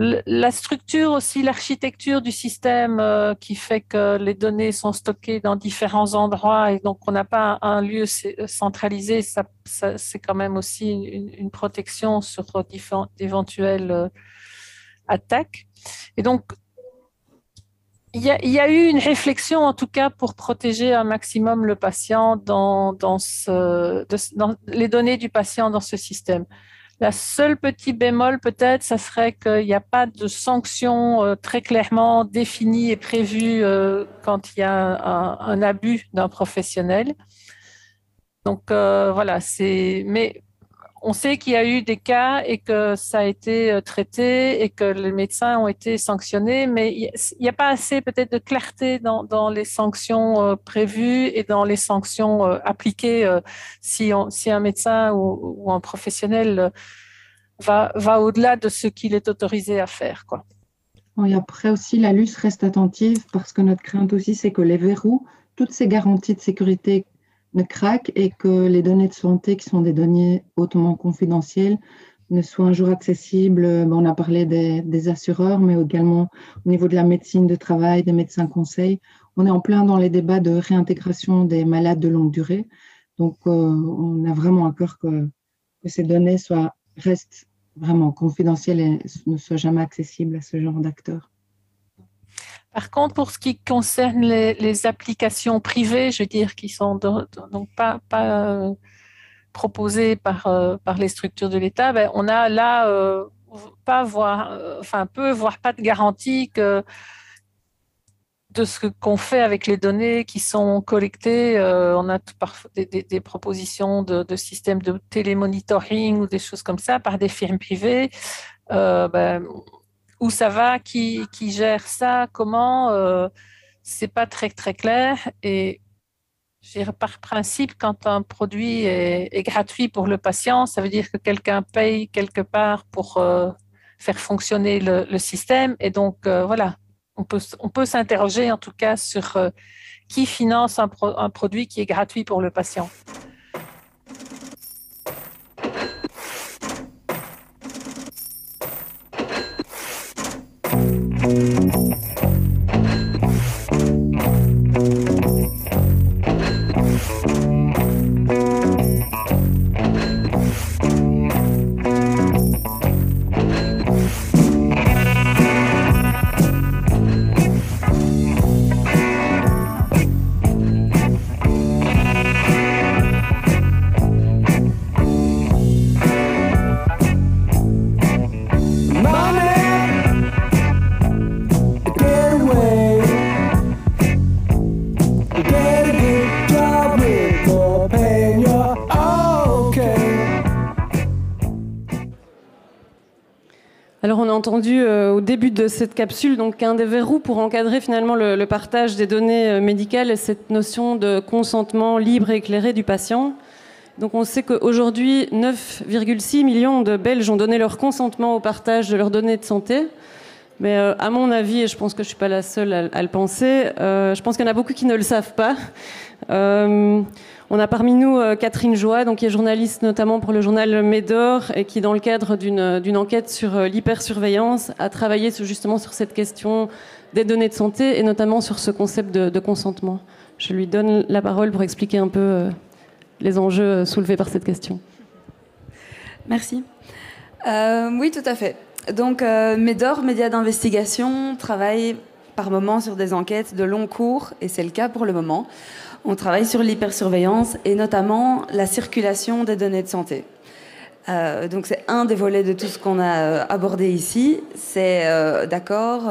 Speaker 10: la structure aussi, l'architecture du système euh, qui fait que les données sont stockées dans différents endroits et donc on n'a pas un lieu centralisé, ça, c'est quand même aussi une, protection sur d'éventuelles euh, attaques. Et donc, il y, a, eu une réflexion, en tout cas, pour protéger un maximum le patient dans les données du patient dans ce système. La seule petit bémol peut-être, ça serait qu'il n'y a pas de sanction euh, très clairement définie et prévue euh, quand il y a un, abus d'un professionnel. Donc euh, voilà, c'est. Mais on sait qu'il y a eu des cas et que ça a été euh, traité et que les médecins ont été sanctionnés, mais il n'y a pas assez peut-être de clarté dans, les sanctions euh, prévues et dans les sanctions euh, appliquées si, un médecin ou, un professionnel va, au-delà de ce qu'il est autorisé à faire. Quoi.
Speaker 11: Et après aussi, la LUS reste attentive parce que notre crainte aussi, c'est que les verrous, toutes ces garanties de sécurité craque et que les données de santé, qui sont des données hautement confidentielles, ne soient un jour accessibles. On a parlé des, assureurs, mais également au niveau de la médecine de travail, des médecins conseils. On est en plein dans les débats de réintégration des malades de longue durée. Donc, euh, on a vraiment à cœur que, que ces données soient, restent vraiment confidentielles et ne soient jamais accessibles à ce genre d'acteurs.
Speaker 10: Par contre, pour ce qui concerne les, applications privées, je veux dire, qui sont donc pas, euh, proposées par, euh, par les structures de l'État, ben, on a là euh, pas enfin peu, voire pas de garantie que de ce qu'on fait avec les données qui sont collectées. On a parfois des, propositions de, systèmes de télémonitoring ou des choses comme ça par des firmes privées. Ben, où ça va, qui, gère ça, comment, euh, c'est pas très très clair. Et par principe, quand un produit est, gratuit pour le patient, ça veut dire que quelqu'un paye quelque part pour faire fonctionner le, système. Et donc, voilà, on peut, on peut s'interroger en tout cas sur euh, qui finance un, un produit qui est gratuit pour le patient.
Speaker 4: Entendu euh, au début de cette capsule, donc un des verrous pour encadrer finalement le, partage des données euh, médicales, cette notion de consentement libre et éclairé du patient. Donc on sait qu'aujourd'hui, 9,6 millions de Belges ont donné leur consentement au partage de leurs données de santé. Mais euh, à mon avis, et je pense que je suis pas la seule à, le penser, je pense qu'il y en a beaucoup qui ne le savent pas. On a parmi nous euh, Catherine Joie, qui est journaliste notamment pour le journal Médor et qui, dans le cadre d'une enquête sur euh, l'hypersurveillance, a travaillé justement sur cette question des données de santé et notamment sur ce concept de, consentement. Je lui donne la parole pour expliquer un peu euh, les enjeux soulevés par cette question.
Speaker 12: Merci. oui, tout à fait. Donc, Médor, média d'investigation, travaille par moments sur des enquêtes de long cours, et c'est le cas pour le moment. On travaille sur l'hypersurveillance et notamment la circulation des données de santé. Euh, donc c'est un des volets de tout ce qu'on a euh, abordé ici. C'est euh, d'accord,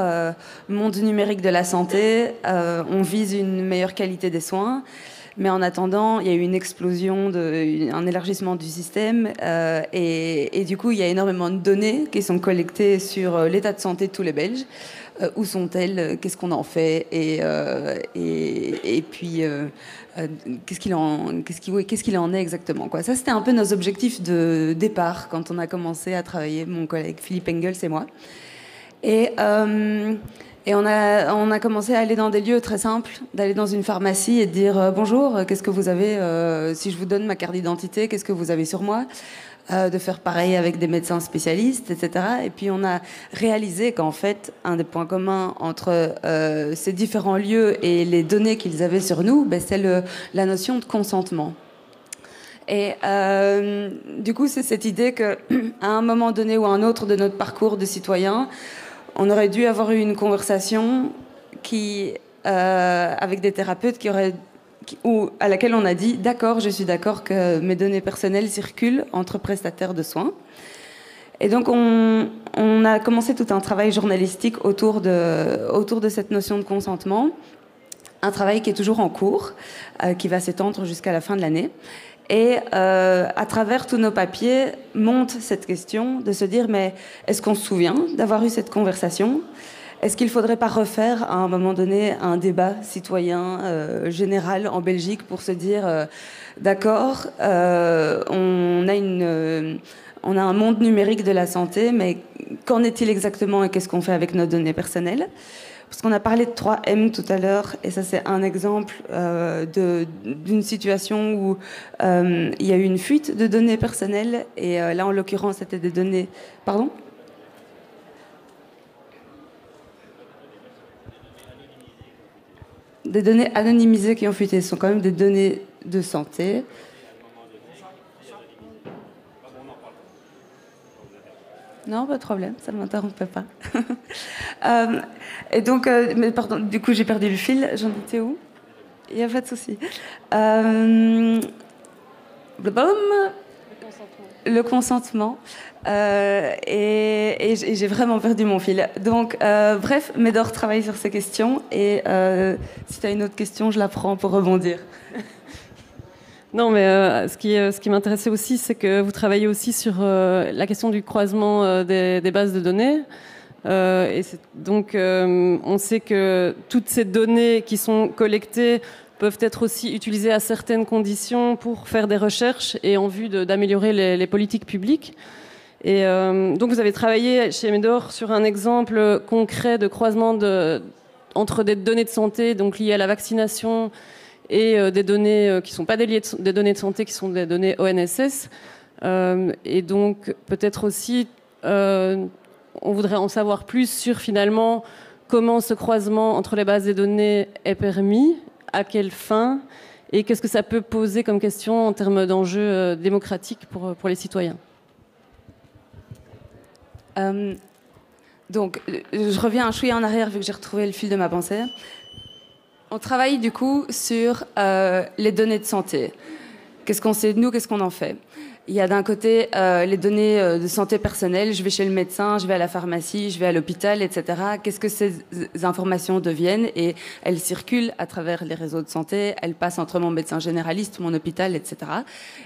Speaker 12: monde numérique de la santé, on vise une meilleure qualité des soins, mais en attendant, il y a eu une explosion, un élargissement du système, et, et, du coup, il y a énormément de données qui sont collectées sur l'état de santé de tous les Belges. Euh, où sont-elles, qu'est-ce qu'on en fait, et, euh, et, puis euh, qu'est-ce qu'il en, est exactement. Ça, c'était un peu nos objectifs de départ quand on a commencé à travailler, mon collègue Philippe Engels et moi. Et, et on, a, on a commencé à aller dans des lieux très simples, d'aller dans une pharmacie et de dire bonjour, qu'est-ce que vous avez, si je vous donne ma carte d'identité, qu'est-ce que vous avez sur moi? Euh, de faire pareil avec des médecins spécialistes, etc. Et puis on a réalisé qu'en fait, un des points communs entre euh, ces différents lieux et les données qu'ils avaient sur nous, ben, c'est la notion de consentement. Et euh, du coup, c'est cette idée qu'à un moment donné ou à un autre de notre parcours de citoyen, on aurait dû avoir eu une conversation qui, avec des thérapeutes ou à laquelle on a dit d'accord, je suis d'accord que mes données personnelles circulent entre prestataires de soins. Et donc on, a commencé tout un travail journalistique autour de, autour de cette notion de consentement, un travail qui est toujours en cours, euh, qui va s'étendre jusqu'à la fin de l'année. Et euh, à travers tous nos papiers monte cette question de se dire mais est-ce qu'on se souvient d'avoir eu cette conversation? Est-ce qu'il ne faudrait pas refaire à un moment donné un débat citoyen euh, général en Belgique pour se dire euh, d'accord, on a une on a un monde numérique de la santé, mais qu'en est-il exactement et qu'est-ce qu'on fait avec nos données personnelles? Parce qu'on a parlé de 3M tout à l'heure, et ça c'est un exemple d'une situation où il y a eu une fuite de données personnelles, et là en l'occurrence c'était des données... Pardon? Des données anonymisées qui ont fuité. Ce sont quand même des données de santé. Non, pas de problème, ça ne m'interrompait pas. Euh, et donc, euh, pardon, du coup, j'ai perdu le fil. J'en étais où? Il n'y a pas de souci. Euh, le consentement. Euh, et, j'ai vraiment perdu mon fil. Donc, bref, Médor travaille sur ces questions. Et si tu as une autre question, je la prends pour rebondir.
Speaker 4: Non, mais ce qui, ce qui m'intéressait aussi, c'est que vous travaillez aussi sur la question du croisement des, bases de données. et donc, on sait que toutes ces données qui sont collectées peuvent être aussi utilisés à certaines conditions pour faire des recherches et en vue d'améliorer les, politiques publiques. Et euh, donc vous avez travaillé chez Medor sur un exemple concret de croisement entre des données de santé donc liées à la vaccination et euh, des données euh, qui ne sont pas des, des, données de santé, qui sont des données ONSS. et donc peut-être aussi, on voudrait en savoir plus sur finalement comment ce croisement entre les bases des données est permis à quelle fin et qu'est-ce que ça peut poser comme question en termes d'enjeux euh, démocratiques pour, euh, les citoyens
Speaker 12: euh, Donc, je reviens un chouïa en arrière vu que j'ai retrouvé le fil de ma pensée. On travaille du coup sur les données de santé. Qu'est-ce qu'on sait de nous, qu'est-ce qu'on en fait? Il y a d'un côté euh, les données euh, de santé personnelle, je vais chez le médecin, je vais à la pharmacie, je vais à l'hôpital, etc. Qu'est-ce que ces informations deviennent? Et elles circulent à travers les réseaux de santé, elles passent entre mon médecin généraliste, mon hôpital, etc.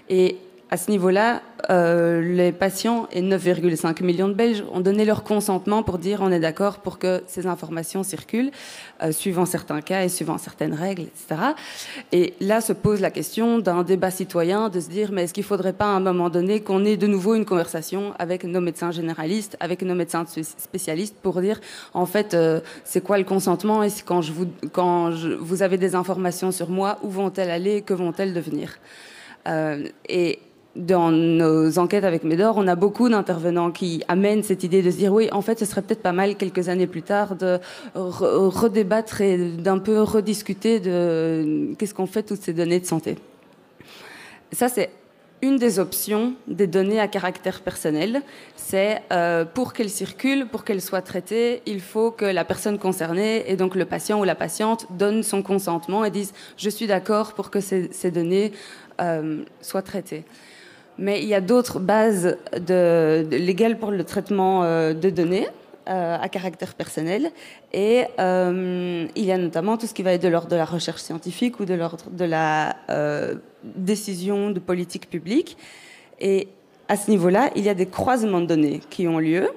Speaker 12: Et à ce niveau-là, euh, les patients et 9,5 millions de Belges ont donné leur consentement pour dire on est d'accord pour que ces informations circulent, euh, suivant certains cas et suivant certaines règles, etc. Et là se pose la question d'un débat citoyen de se dire mais est-ce qu'il ne faudrait pas à un moment donné qu'on ait de nouveau une conversation avec nos médecins généralistes, avec nos médecins spécialistes pour dire en fait euh, c'est quoi le consentement et quand, je vous, quand vous avez des informations sur moi, où vont-elles aller, que vont-elles devenir? Et dans nos enquêtes avec Médor, on a beaucoup d'intervenants qui amènent cette idée de se dire oui, en fait, ce serait peut-être pas mal quelques années plus tard de redébattre et d'un peu rediscuter de qu'est-ce qu'on fait toutes ces données de santé. Ça, c'est une des options des données à caractère personnel. C'est euh, pour qu'elles circulent, pour qu'elles soient traitées, il faut que la personne concernée, et donc le patient ou la patiente, donne son consentement et dise je suis d'accord pour que ces, données euh, soient traitées mais il y a d'autres bases légales pour le traitement euh, de données euh, à caractère personnel. Et euh, il y a notamment tout ce qui va être de l'ordre de la recherche scientifique ou de l'ordre de la décision de politique publique. Et à ce niveau-là, il y a des croisements de données qui ont lieu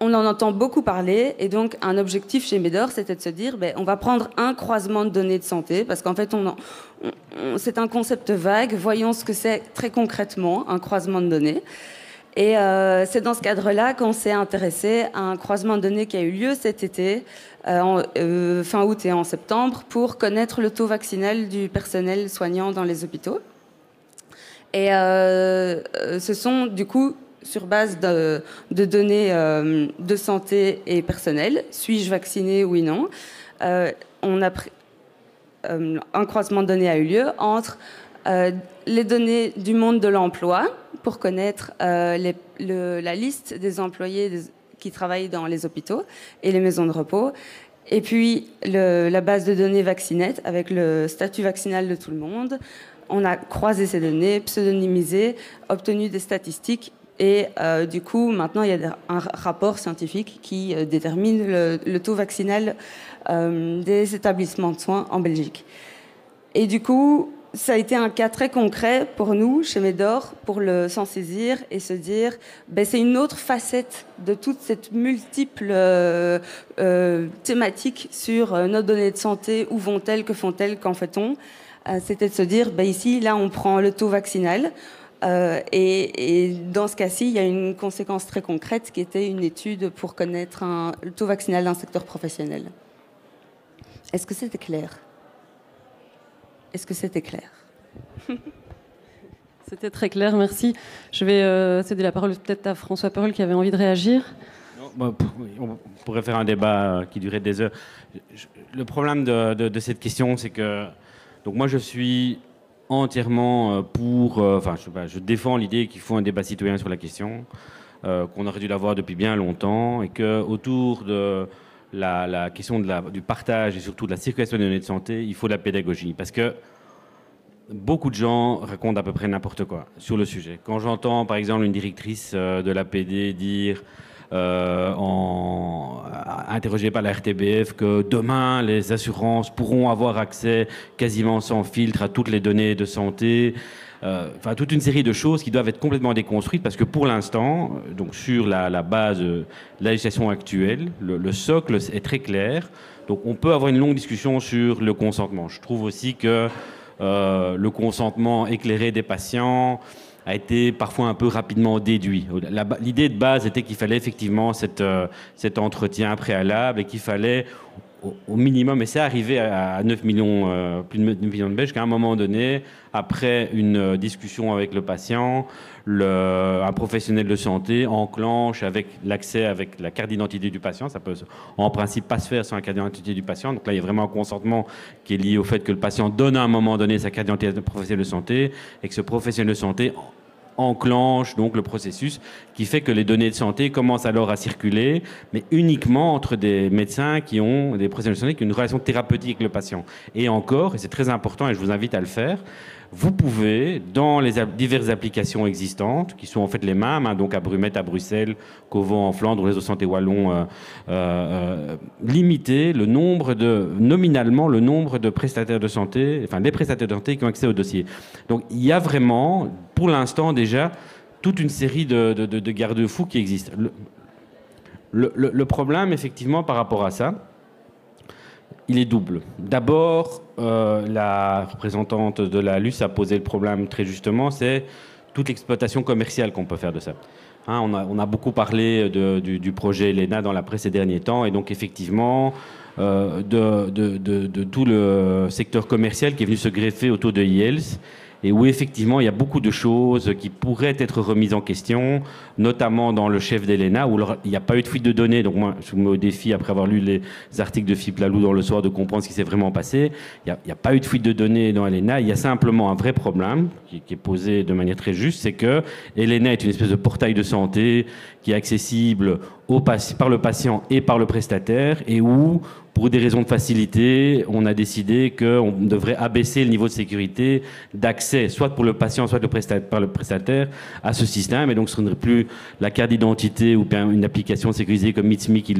Speaker 12: on en entend beaucoup parler, et donc un objectif chez Médor, c'était de se dire, ben, on va prendre un croisement de données de santé, parce qu'en fait, on, c'est un concept vague. Voyons ce que c'est très concrètement un croisement de données. Et euh, c'est dans ce cadre-là qu'on s'est intéressé à un croisement de données qui a eu lieu cet été, euh, euh, fin août et en septembre, pour connaître le taux vaccinal du personnel soignant dans les hôpitaux. Et ce sont du coup sur base de, données de santé et personnelles. Suis-je vacciné, oui, non on a euh, Un croisement de données a eu lieu entre les données du monde de l'emploi pour connaître la liste des employés qui travaillent dans les hôpitaux et les maisons de repos. Et puis la base de données Vaccinette avec le statut vaccinal de tout le monde. On a croisé ces données, pseudonymisé, obtenu des statistiques et euh, du coup, maintenant, il y a un rapport scientifique qui euh, détermine le, taux vaccinal euh, des établissements de soins en Belgique. Et du coup, ça a été un cas très concret pour nous, chez Médor, pour le s'en saisir et se dire, ben, c'est une autre facette de toute cette multiple thématique sur nos données de santé, où vont-elles, que font-elles, qu'en fait-on? C'était de se dire, ben, ici, là, on prend le taux vaccinal, euh, et, dans ce cas-ci, il y a une conséquence très concrète qui était une étude pour connaître le taux vaccinal d'un secteur professionnel. Est-ce que c'était clair Est-ce que c'était clair
Speaker 4: C'était très clair, merci. Je vais euh, céder la parole peut-être à François Perle qui avait envie de réagir.
Speaker 8: Bah, on pourrait faire un débat qui durait des heures. Le problème de, de cette question, c'est que donc moi je suis entièrement euh, pour. Euh, enfin, je, je, défends l'idée qu'il faut un débat citoyen sur la question, euh, qu'on aurait dû l'avoir depuis bien longtemps, et que autour de la, question du partage et surtout de la circulation des données de santé, il faut de la pédagogie. Parce que beaucoup de gens racontent à peu près n'importe quoi sur le sujet. Quand j'entends par exemple une directrice euh, de l'APD dire, euh, interrogée par la RTBF, que demain les assurances pourront avoir accès quasiment sans filtre à toutes les données de santé, euh, enfin toute une série de choses qui doivent être complètement déconstruites parce que pour l'instant, donc sur la, base de la législation actuelle, le, socle est très clair. Donc on peut avoir une longue discussion sur le consentement. Je trouve aussi que euh, le consentement éclairé des patients a été parfois un peu rapidement déduit. L'idée de base était qu'il fallait effectivement cette, euh, cet entretien préalable et qu'il fallait au, minimum, et c'est arrivé à, 9 millions, euh, plus de 9 millions de Belges, qu'à un moment donné, après une discussion avec le patient, le, un professionnel de santé enclenche avec l'accès avec la carte d'identité du patient. Ça peut en principe pas se faire sans la carte d'identité du patient. Donc là, il y a vraiment un consentement qui est lié au fait que le patient donne à un moment donné sa carte d'identité au professionnel de santé et que ce professionnel de santé enclenche donc le processus qui fait que les données de santé commencent alors à circuler, mais uniquement entre des médecins qui ont, des professionnels de santé qui ont une relation thérapeutique avec le patient. Et encore, et c'est très important et je vous invite à le faire, vous pouvez, dans les diverses applications existantes, qui sont en fait les mêmes, hein, donc à Brumette, à Bruxelles, Cauvant en Flandre, Réseau Santé Wallon, euh, euh, euh, limiter le nombre de, nominalement, le nombre de prestataires de santé, enfin les prestataires de santé qui ont accès au dossier. Donc il y a vraiment, pour l'instant déjà, toute une série de, garde-fous qui existent. le problème, effectivement, par rapport à ça, il est double. D'abord, euh, la représentante de la LUS a posé le problème très justement, c'est toute l'exploitation commerciale qu'on peut faire de ça. Hein, on, a, beaucoup parlé du, projet Elena dans la presse ces derniers temps, et donc effectivement, euh, de, tout le secteur commercial qui est venu se greffer autour de IELS et où effectivement il y a beaucoup de choses qui pourraient être remises en question, notamment dans le chef d'Elena, où il n'y a pas eu de fuite de données. Donc moi, je me mets au défi, après avoir lu les articles de Philippe Lalou dans le soir, de comprendre ce qui s'est vraiment passé. Il n'y a, pas eu de fuite de données dans Elena. Il y a simplement un vrai problème qui, est posé de manière très juste, c'est que Elena est une espèce de portail de santé qui est accessible par le patient et par le prestataire, et où pour des raisons de facilité, on a décidé qu'on devrait abaisser le niveau de sécurité d'accès, soit pour le patient, soit par le prestataire, à ce système. Et donc, ce ne serait plus la carte d'identité ou une application sécurisée comme MitsMe qui,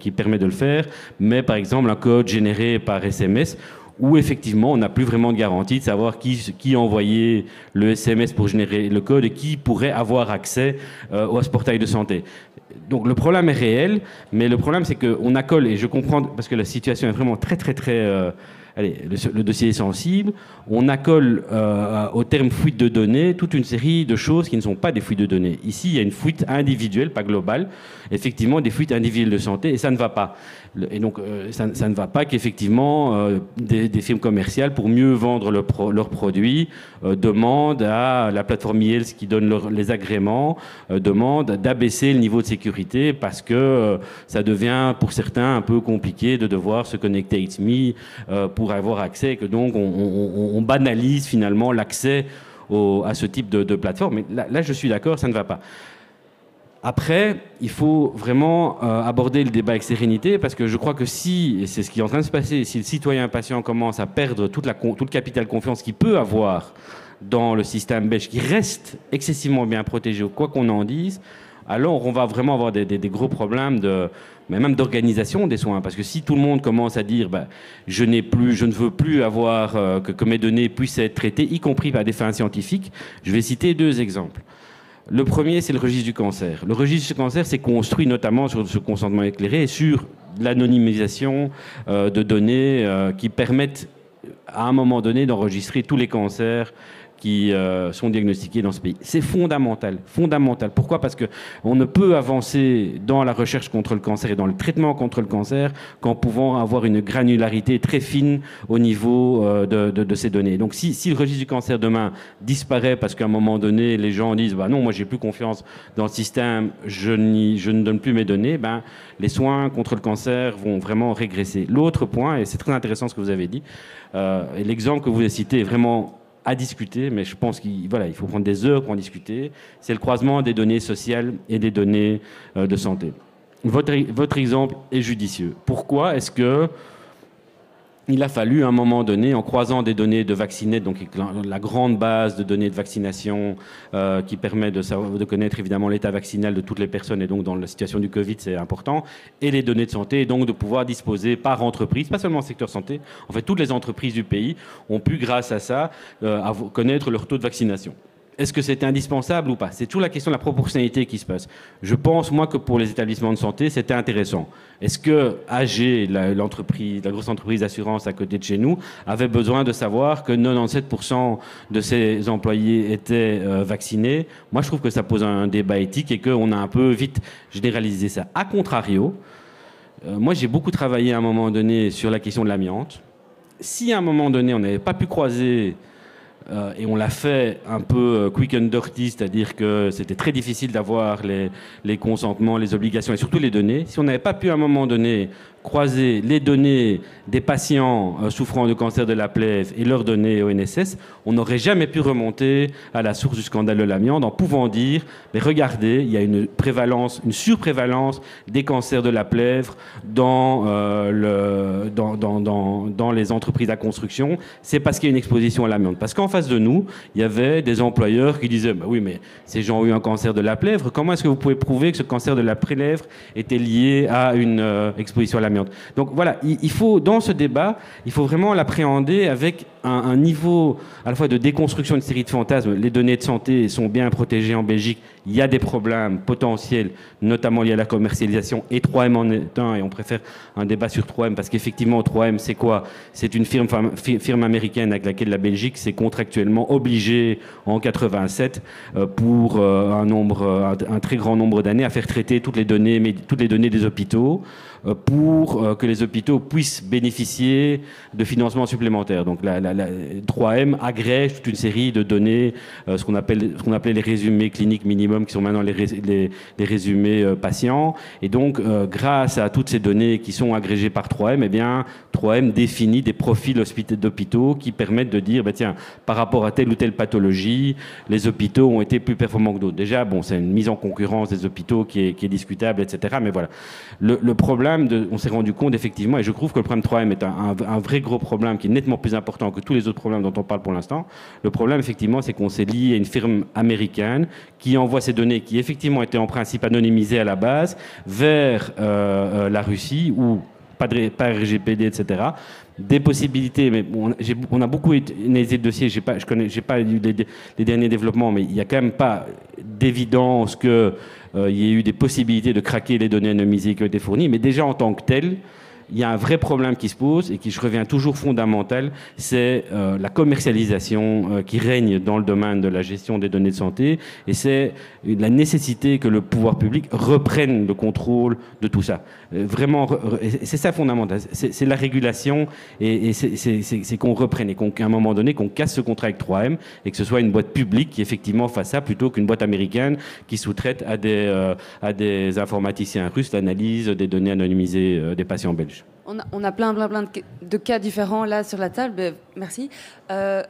Speaker 8: qui permet de le faire, mais par exemple un code généré par SMS où effectivement on n'a plus vraiment de garantie de savoir qui, qui a envoyé le SMS pour générer le code et qui pourrait avoir accès euh, au portail de santé donc le problème est réel, mais le problème c'est qu'on accole, et je comprends, parce que la situation est vraiment très très très... Euh, allez, le, dossier est sensible, on accole euh, au terme fuite de données toute une série de choses qui ne sont pas des fuites de données. Ici, il y a une fuite individuelle, pas globale, effectivement des fuites individuelles de santé, et ça ne va pas. Et donc, euh, ça, ne va pas qu'effectivement, euh, des, firmes commerciales, pour mieux vendre leurs produits, demandent à la plateforme IELS qui donne les agréments, demandent d'abaisser le niveau de sécurité parce que ça devient, pour certains, un peu compliqué de devoir se connecter à ITMI pour avoir accès, et que donc on, banalise finalement l'accès à ce type de, plateforme. Mais là, je suis d'accord, ça ne va pas. Après, il faut vraiment euh, aborder le débat avec sérénité parce que je crois que si, et c'est ce qui est en train de se passer, si le citoyen patient commence à perdre toute la, tout le capital confiance qu'il peut avoir dans le système belge qui reste excessivement bien protégé, quoi qu'on en dise, alors on va vraiment avoir des, gros problèmes mais même d'organisation des soins. Parce que si tout le monde commence à dire, bah, je n'ai plus, je ne veux plus avoir euh, que, mes données puissent être traitées, y compris par des fins scientifiques, je vais citer deux exemples. Le premier, c'est le registre du cancer. Le registre du cancer s'est construit notamment sur ce consentement éclairé et sur l'anonymisation euh, de données euh, qui permettent à un moment donné d'enregistrer tous les cancers euh, sont diagnostiqués dans ce pays. C'est fondamental, fondamental. Pourquoi? Parce que on ne peut avancer dans la recherche contre le cancer et dans le traitement contre le cancer qu'en pouvant avoir une granularité très fine au niveau euh, de, ces données. Donc si, le registre du cancer demain disparaît parce qu'à un moment donné les gens disent bah non moi j'ai plus confiance dans le système, je, ne donne plus mes données, ben les soins contre le cancer vont vraiment régresser. L'autre point et c'est très intéressant ce que vous avez dit, euh, l'exemple que vous avez cité est vraiment à discuter, mais je pense qu'il voilà, il faut prendre des heures pour en discuter. C'est le croisement des données sociales et des données euh, de santé. Votre, votre exemple est judicieux. Pourquoi est-ce que il a fallu à un moment donné, en croisant des données de vaccinés, donc la grande base de données de vaccination euh, qui permet de, de connaître évidemment l'état vaccinal de toutes les personnes, et donc dans la situation du Covid, c'est important, et les données de santé, et donc de pouvoir disposer par entreprise, pas seulement le secteur santé, en fait toutes les entreprises du pays ont pu, grâce à ça, euh, connaître leur taux de vaccination. Est-ce que c'était indispensable ou pas? C'est toujours la question de la proportionnalité qui se passe. Je pense, moi, que pour les établissements de santé, c'était intéressant. Est-ce que AG, l'entreprise, la, grosse entreprise d'assurance à côté de chez nous, avait besoin de savoir que 97% de ses employés étaient euh, vaccinés? Moi, je trouve que ça pose un débat éthique et qu'on a un peu vite généralisé ça. A contrario, euh, moi, j'ai beaucoup travaillé à un moment donné sur la question de l'amiante. Si à un moment donné, on n'avait pas pu croiser euh, et on l'a fait un peu euh, quick and dirty, c'est-à-dire que c'était très difficile d'avoir les, les, consentements, les obligations et surtout les données. Si on n'avait pas pu à un moment donné croiser les données des patients euh, souffrant de cancer de la plèvre et leurs données au NSS, on n'aurait jamais pu remonter à la source du scandale de l'amiante en pouvant dire, mais regardez, il y a une prévalence, une surprévalence des cancers de la plèvre dans, euh, les entreprises à construction. C'est parce qu'il y a une exposition à l'amiante. Parce qu'en face de nous, il y avait des employeurs qui disaient, bah oui, mais ces gens ont eu un cancer de la plèvre, comment est-ce que vous pouvez prouver que ce cancer de la plèvre était lié à une euh, exposition à l'amiante? Donc voilà, il, faut, dans ce débat, il faut vraiment l'appréhender avec un, niveau à la fois de déconstruction d'une série de fantasmes. Les données de santé sont bien protégées en Belgique. Il y a des problèmes potentiels, notamment liés à la commercialisation, et 3M en est un, et on préfère un débat sur 3M, parce qu'effectivement, 3M, c'est quoi? C'est une firme, américaine avec laquelle la Belgique s'est contractuellement obligée en 87 euh, pour euh, un, très grand nombre d'années à faire traiter toutes les données, toutes les données des hôpitaux. Euh, pour euh, que les hôpitaux puissent bénéficier de financements supplémentaires. Donc la, 3M agrège toute une série de données, euh, ce qu'on appelle appelait les résumés cliniques minimum, qui sont maintenant les, résumés patients. Et donc, grâce à toutes ces données qui sont agrégées par 3M, eh bien, 3M définit des profils d'hôpitaux qui permettent de dire, bah, tiens, par rapport à telle ou telle pathologie, les hôpitaux ont été plus performants que d'autres. Déjà, bon, c'est une mise en concurrence des hôpitaux qui est, discutable, etc. Mais voilà. Le problème on s'est rendu compte effectivement, et je trouve que le problème 3M est un, vrai gros problème qui est nettement plus important que tous les autres problèmes dont on parle pour l'instant. Le problème effectivement, c'est qu'on s'est lié à une firme américaine qui envoie ces données qui effectivement étaient en principe anonymisées à la base vers euh, euh, la Russie ou pas, RGPD, etc des possibilités, mais on, a beaucoup analysé le dossier, je connais, j'ai pas eu les, derniers développements, mais il n'y a quand même pas d'évidence que il y ait eu des possibilités de craquer les données anonymisées qui ont été fournies, mais déjà en tant que tel, il y a un vrai problème qui se pose et qui je reviens toujours fondamental, c'est euh, la commercialisation euh, qui règne dans le domaine de la gestion des données de santé et c'est la nécessité que le pouvoir public reprenne le contrôle de tout ça. Euh, vraiment, c'est ça fondamental, c'est la régulation et, et c'est qu'on reprenne et qu'à un moment donné qu'on casse ce contrat avec 3M et que ce soit une boîte publique qui effectivement fasse ça plutôt qu'une boîte américaine qui sous-traite à des à des informaticiens russes l'analyse des données anonymisées des patients belges.
Speaker 12: On a, plein, plein, plein de, cas différents là sur la table. Ben, merci. Euh,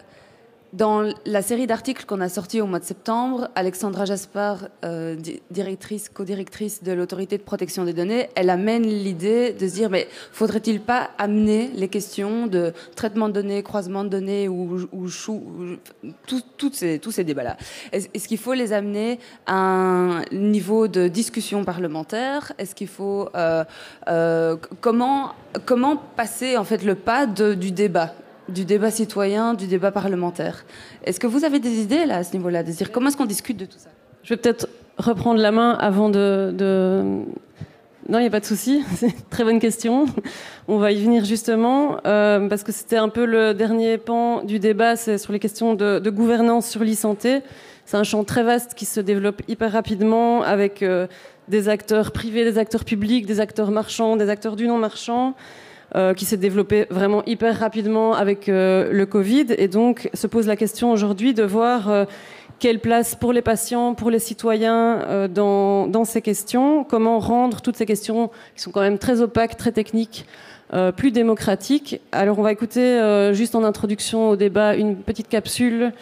Speaker 12: dans la série d'articles qu'on a sorti au mois de septembre, Alexandra Jaspar, euh, directrice, co-directrice de l'autorité de protection des données, elle amène l'idée de se dire mais faudrait-il pas amener les questions de traitement de données, croisement de données ou, ou, ces, tous ces débats-là. Est-ce qu'il faut les amener à un niveau de discussion parlementaire? Est-ce qu'il faut euh, euh, comment comment passer en fait le pas du débat? Du débat citoyen, du débat parlementaire. Est-ce que vous avez des idées là à ce niveau-là, dire comment est-ce qu'on discute de tout ça?
Speaker 4: Je vais peut-être reprendre la main avant de. Non, il n'y a pas de souci. C'est une très bonne question. On va y venir justement euh, parce que c'était un peu le dernier pan du débat, c'est sur les questions de, gouvernance sur l'e-santé. C'est un champ très vaste qui se développe hyper rapidement avec euh, des acteurs privés, des acteurs publics, des acteurs marchands, des acteurs du non marchand. Euh, qui s'est développé vraiment hyper rapidement avec euh, le Covid. Et donc, se pose la question aujourd'hui de voir euh, quelle place pour les patients, pour les citoyens dans, ces questions, comment rendre toutes ces questions qui sont quand même très opaques, très techniques, plus démocratiques. Alors, on va écouter juste en introduction au débat une petite capsule.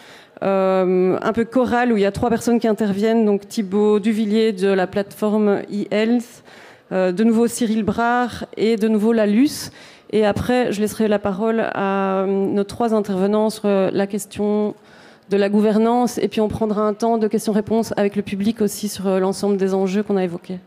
Speaker 4: un peu chorale où il y a trois personnes qui interviennent, donc Thibaut Duvillier de la plateforme e-health, de nouveau Cyril Brard et de nouveau Lalus. Et après, je laisserai la parole à nos trois intervenants sur la question de la gouvernance, et puis on prendra un temps de questions-réponses avec le public aussi sur l'ensemble des enjeux qu'on a évoqués.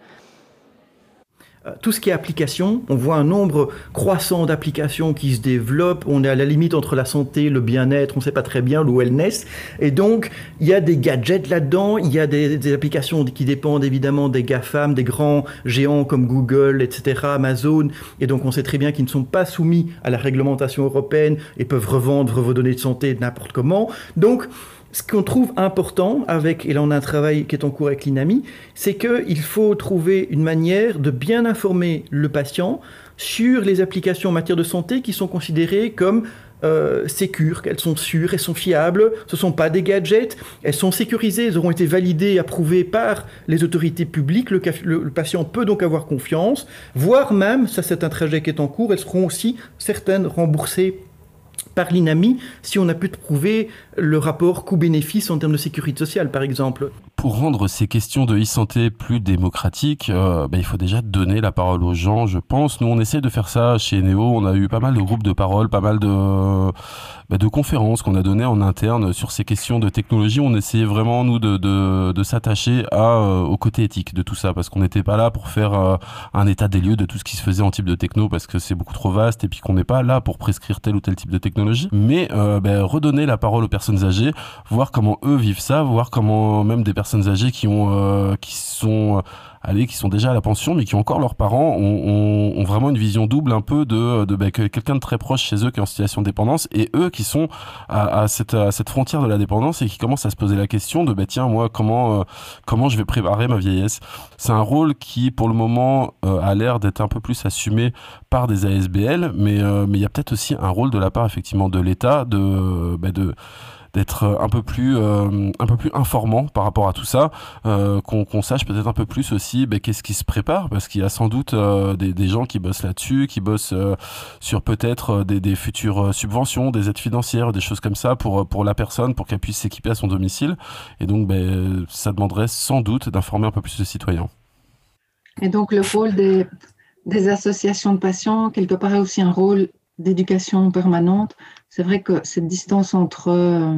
Speaker 13: Euh, tout ce qui est application, on voit un nombre croissant d'applications qui se développent. On est à la limite entre la santé, le bien-être, on ne sait pas très bien, le wellness. Et donc, il y a des gadgets là-dedans, il y a des, applications qui dépendent évidemment des GAFAM, des grands géants comme Google, etc., Amazon. Et donc, on sait très bien qu'ils ne sont pas soumis à la réglementation européenne et peuvent revendre vos données de santé n'importe comment. Donc, ce qu'on trouve important avec, et là on a un travail qui est en cours avec l'INAMI, c'est qu'il faut trouver une manière de bien informer le patient sur les applications en matière de santé qui sont considérées comme euh, sécures, qu'elles sont sûres, elles sont fiables, ce ne sont pas des gadgets, elles sont sécurisées, elles auront été validées et approuvées par les autorités publiques, le, le patient peut donc avoir confiance, voire même, ça c'est un trajet qui est en cours, elles seront aussi certaines remboursées par l'INAMI si on a pu prouver le rapport coût-bénéfice en termes de sécurité sociale, par exemple.
Speaker 9: Pour rendre ces questions de e-santé plus démocratiques, euh, ben, il faut déjà donner la parole aux gens, je pense. Nous, on essaie de faire ça chez Neo. On a eu pas mal de groupes de parole, pas mal de, ben, de conférences qu'on a données en interne sur ces questions de technologie. On essayait vraiment, nous, de, de, s'attacher euh, au côté éthique de tout ça, parce qu'on n'était pas là pour faire euh, un état des lieux de tout ce qui se faisait en type de techno, parce que c'est beaucoup trop vaste, et puis qu'on n'est pas là pour prescrire tel ou tel type de technologie, mais ben, redonner la parole aux personnes âgées, voir comment eux vivent ça, voir comment même des personnes âgées qui ont euh, qui sont euh, allez, qui sont déjà à la pension, mais qui ont encore leurs parents, ont, vraiment une vision double un peu de, de bah, quelqu'un de très proche chez eux qui est en situation de dépendance, et eux qui sont à, cette, frontière de la dépendance et qui commencent à se poser la question de, bah, tiens, moi, comment, euh, comment je vais préparer ma vieillesse? C'est un rôle qui, pour le moment, a l'air d'être un peu plus assumé par des ASBL, mais mais il y a peut-être aussi un rôle de la part, effectivement, de l'État de, bah, de d'être euh, un peu plus euh, un peu plus informant par rapport à tout ça euh, qu'on sache peut-être un peu plus aussi ben, qu'est-ce qui se prépare parce qu'il y a sans doute des, gens qui bossent là-dessus qui bossent sur peut-être des, des, futures subventions des aides financières des choses comme ça pour pour la personne pour qu'elle puisse s'équiper à son domicile. Et donc ben, ça demanderait sans doute d'informer un peu plus de citoyens.
Speaker 11: Et donc le rôle des, des associations de patients quelque part a aussi un rôle d'éducation permanente c'est vrai que cette distance entre, euh,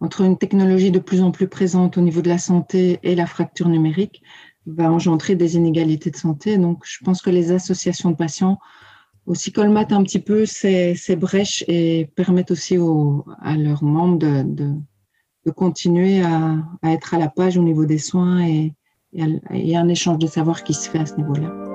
Speaker 11: entre une technologie de plus en plus présente au niveau de la santé et la fracture numérique va engendrer des inégalités de santé. Donc, je pense que les associations de patients aussi colmatent un petit peu ces, brèches et permettent aussi à leurs membres de, continuer à, être à la page au niveau des soins et, et, et un échange de savoir qui se fait à ce niveau-là.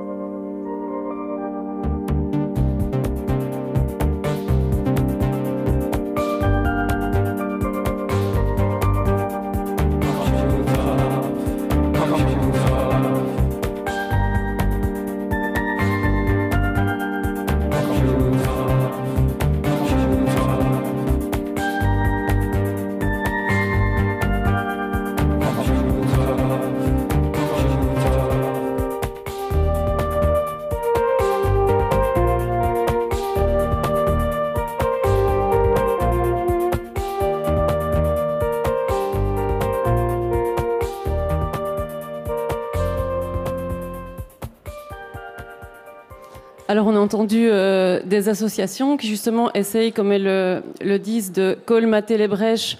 Speaker 4: Entendu euh, des associations qui justement essayent, comme elles le, disent, de colmater les brèches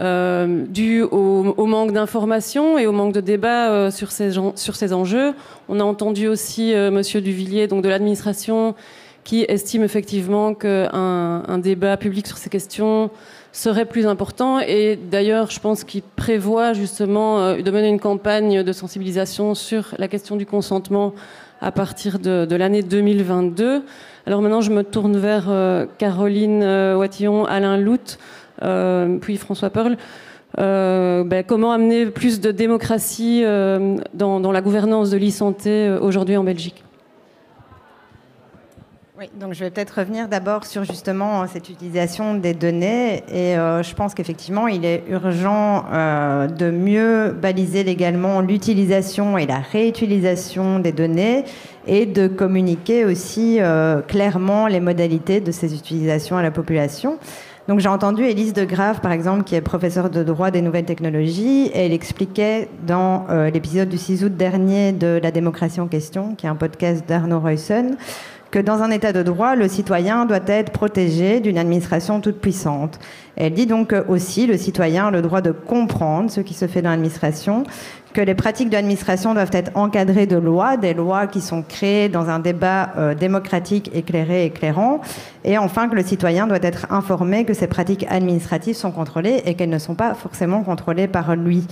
Speaker 4: euh, dues au, manque d'information et au manque de débat euh, sur, ces, sur ces enjeux. On a entendu aussi Monsieur Duvillier, donc de l'administration, qui estime effectivement qu'un un débat public sur ces questions serait plus important. Et d'ailleurs, je pense qu'il prévoit justement de mener une campagne de sensibilisation sur la question du consentement à partir de, l'année 2022. Alors maintenant, je me tourne vers euh, Caroline euh, Watillon, Alain Lout, euh, puis François Perle. Ben, comment amener plus de démocratie dans, dans, la gouvernance de l'e-santé aujourd'hui en Belgique?
Speaker 7: Oui, donc je vais peut-être revenir d'abord sur justement cette utilisation des données et euh, je pense qu'effectivement il est urgent euh, de mieux baliser légalement l'utilisation et la réutilisation des données et de communiquer aussi euh, clairement les modalités de ces utilisations à la population. Donc j'ai entendu Élise de Grave, par exemple, qui est professeure de droit des nouvelles technologies, et elle expliquait dans l'épisode du 6 août dernier de La démocratie en question, qui est un podcast d'Arnaud Reussen, que dans un état de droit, le citoyen doit être protégé d'une administration toute puissante. Elle dit donc aussi le citoyen a le droit de comprendre ce qui se fait dans l'administration, que les pratiques de l'administration doivent être encadrées de lois, des lois qui sont créées dans un débat euh, démocratique éclairé, éclairant, et enfin que le citoyen doit être informé que ces pratiques administratives sont contrôlées et qu'elles ne sont pas forcément contrôlées par lui,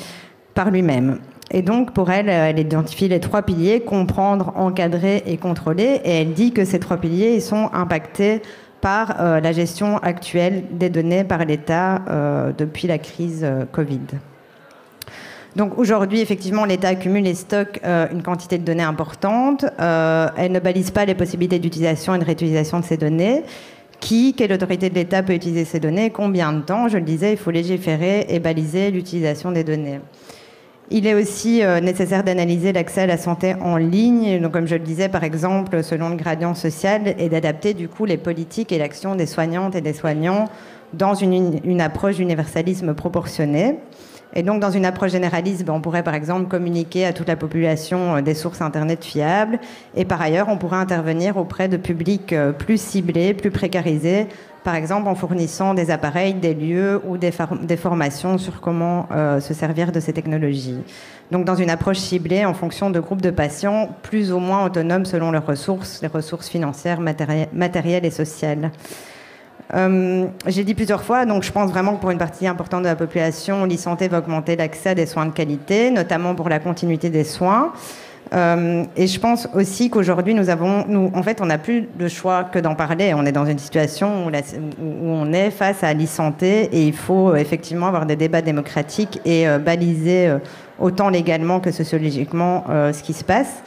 Speaker 7: par lui-même. Et donc, pour elle, elle identifie les trois piliers, comprendre, encadrer et contrôler. Et elle dit que ces trois piliers, sont impactés par euh, la gestion actuelle des données par l'État euh, depuis la crise euh, Covid. Donc aujourd'hui, effectivement, l'État accumule et stocke une quantité de données importante. elle ne balise pas les possibilités d'utilisation et de réutilisation de ces données. Qui, quelle autorité de l'État peut utiliser ces données? Combien de temps? Je le disais, il faut légiférer et baliser l'utilisation des données. Il est aussi euh, nécessaire d'analyser l'accès à la santé en ligne, comme je le disais par exemple selon le gradient social, et d'adapter du coup les politiques et l'action des soignantes et des soignants dans une, approche d'universalisme proportionné. Et donc, dans une approche généraliste, ben, on pourrait par exemple communiquer à toute la population euh, des sources Internet fiables. Et par ailleurs, on pourrait intervenir auprès de publics euh, plus ciblés, plus précarisés, par exemple en fournissant des appareils, des lieux ou des, formations sur comment euh, se servir de ces technologies. Donc dans une approche ciblée en fonction de groupes de patients plus ou moins autonomes selon leurs ressources, les ressources financières, matérielles et sociales. Euh, j'ai dit plusieurs fois, donc je pense vraiment que pour une partie importante de la population, l'e-santé va augmenter l'accès à des soins de qualité, notamment pour la continuité des soins. Euh, et je pense aussi qu'aujourd'hui, nous avons, nous, en fait, on n'a plus de choix que d'en parler. On est dans une situation où, on est face à l'e-santé et il faut euh, effectivement avoir des débats démocratiques et baliser autant légalement que sociologiquement ce qui se passe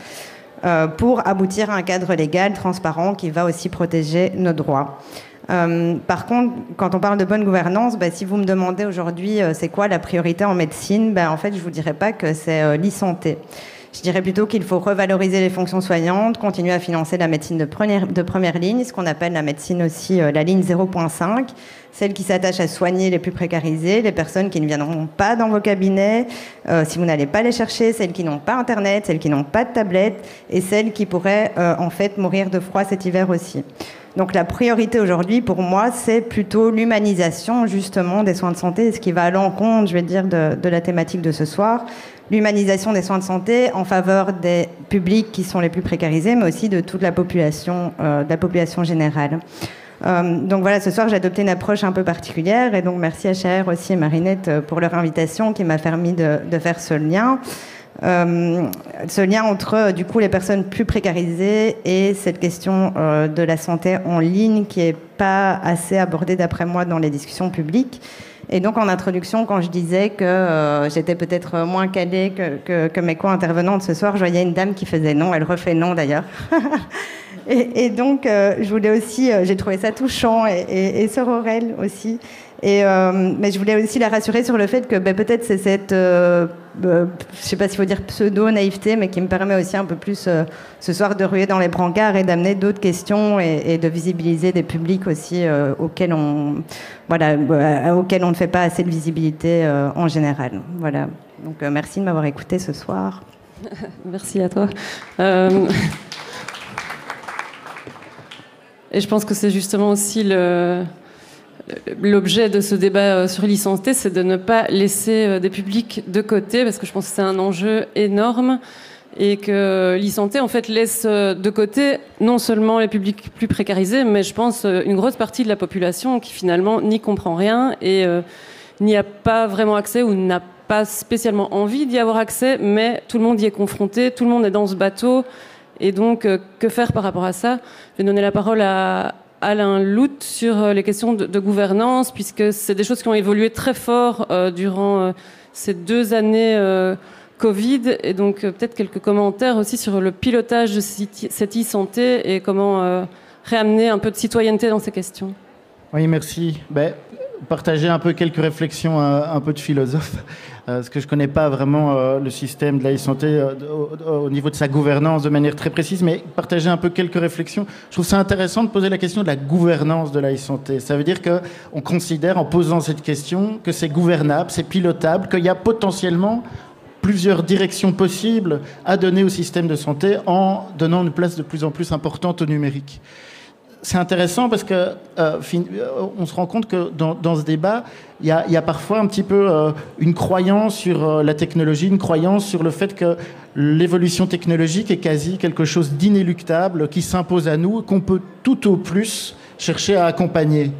Speaker 7: pour aboutir à un cadre légal transparent qui va aussi protéger nos droits. Par contre, quand on parle de bonne gouvernance, bah, si vous me demandez aujourd'hui c'est quoi la priorité en médecine, bah, en fait, je vous dirais pas que c'est l'e-santé. Je dirais plutôt qu'il faut revaloriser les fonctions soignantes, continuer à financer la médecine de première, de première ligne, ce qu'on appelle la médecine aussi euh, la ligne 0.5, celle qui s'attache à soigner les plus précarisés, les personnes qui ne viendront pas dans vos cabinets, euh, si vous n'allez pas les chercher, celles qui n'ont pas Internet, celles qui n'ont pas de tablette, et celles qui pourraient euh, en fait mourir de froid cet hiver aussi. Donc la priorité aujourd'hui pour moi, c'est plutôt l'humanisation justement des soins de santé, ce qui va à l'encontre, je vais dire, de, de la thématique de ce soir, l'humanisation des soins de santé en faveur des publics qui sont les plus précarisés, mais aussi de toute la population, euh, de la population générale. Euh, donc voilà, ce soir j'ai adopté une approche un peu particulière et donc merci à Cher aussi et Marinette euh, pour leur invitation qui m'a permis de, faire ce lien. Euh, ce lien entre du coup les personnes plus précarisées et cette question de la santé en ligne qui est pas assez abordée d'après moi dans les discussions publiques et donc en introduction, quand je disais que j'étais peut-être moins calée que, que, mes co-intervenantes ce soir, je voyais une dame qui faisait non, elle refait non d'ailleurs. et, donc euh, je voulais aussi, euh, j'ai trouvé ça touchant, et, et, Sœur aussi, et, euh, mais je voulais aussi la rassurer sur le fait que ben, peut-être c'est cette, euh, euh, je sais pas s'il faut dire pseudo-naïveté, mais qui me permet aussi un peu plus ce soir de ruer dans les brancards et d'amener d'autres questions et, de visibiliser des publics aussi auxquels, on, voilà, auxquels on ne fait pas assez de visibilité en général. Voilà. Donc merci de m'avoir écouté ce soir.
Speaker 4: merci à toi. Et je pense que c'est justement aussi l'objet de ce débat euh, sur l'e-santé, c'est de ne pas laisser euh, des publics de côté, parce que je pense que c'est un enjeu énorme et que l'e-santé en fait laisse euh, de côté non seulement les publics plus précarisés, mais je pense une grosse partie de la population qui finalement n'y comprend rien et n'y a pas vraiment accès ou n'a pas spécialement envie d'y avoir accès, mais tout le monde y est confronté, tout le monde est dans ce bateau. Et donc, que faire par rapport à ça? Je vais donner la parole à, Alain Lout sur euh, les questions de, gouvernance, puisque c'est des choses qui ont évolué très fort euh, durant euh, ces deux années Covid, et donc peut-être quelques commentaires aussi sur le pilotage de cette e-santé et comment réamener un peu de citoyenneté dans ces questions.
Speaker 5: Oui, merci. Ben, partager un peu quelques réflexions, un peu de philosophe. Euh, parce que je ne connais pas vraiment euh, le système de la e-santé euh, au, niveau de sa gouvernance de manière très précise, mais partager un peu quelques réflexions. Je trouve ça intéressant de poser la question de la gouvernance de la e-santé. Ça veut dire qu'on considère, en posant cette question, que c'est gouvernable, c'est pilotable, qu'il y a potentiellement plusieurs directions possibles à donner au système de santé en donnant une place de plus en plus importante au numérique c'est intéressant parce que euh, euh, on se rend compte que dans, ce débat, il y, a, parfois un petit peu euh, une croyance sur la technologie, une croyance sur le fait que l'évolution technologique est quasi quelque chose d'inéluctable qui s'impose à nous, qu'on peut tout au plus chercher à accompagner.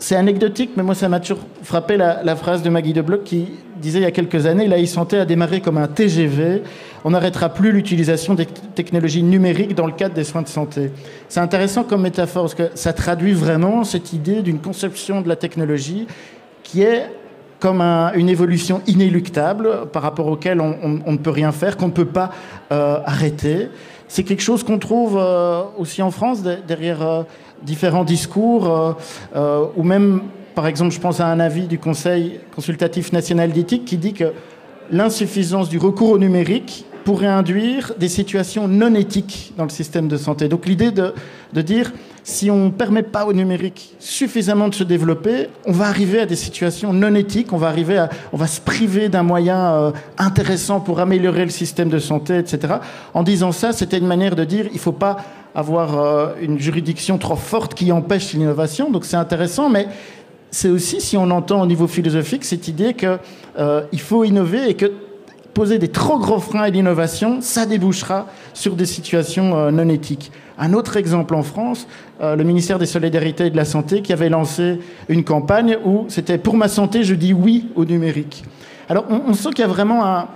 Speaker 5: c'est anecdotique, mais moi ça m'a toujours frappé la, la, phrase de Maggie de Bloch qui disait il y a quelques années, la e-santé a démarré comme un TGV on n'arrêtera plus l'utilisation des technologies numériques dans le cadre des soins de santé. C'est intéressant comme métaphore parce que ça traduit vraiment cette idée d'une conception de la technologie qui est comme une évolution inéluctable par rapport auquel on, ne peut rien faire, qu'on ne peut pas euh, arrêter. C'est quelque chose qu'on trouve euh, aussi en France derrière euh, différents discours ou même, par exemple, je pense à un avis du Conseil consultatif national d'éthique qui dit que l'insuffisance du recours au numérique pourrait induire des situations non éthiques dans le système de santé. Donc l'idée de, dire, si on ne permet pas au numérique suffisamment de se développer, on va arriver à des situations non éthiques, on va, arriver à, on va se priver d'un moyen euh, intéressant pour améliorer le système de santé, etc. En disant ça, c'était une manière de dire, il ne faut pas avoir euh, une juridiction trop forte qui empêche l'innovation. Donc c'est intéressant, mais c'est aussi, si on entend au niveau philosophique, cette idée qu'il euh, faut innover et que poser des trop gros freins à l'innovation, ça débouchera sur des situations euh, non éthiques. Un autre exemple en France, euh, le ministère des Solidarités et de la Santé qui avait lancé une campagne où c'était pour ma santé, je dis oui au numérique. Alors on, sent qu'il y a vraiment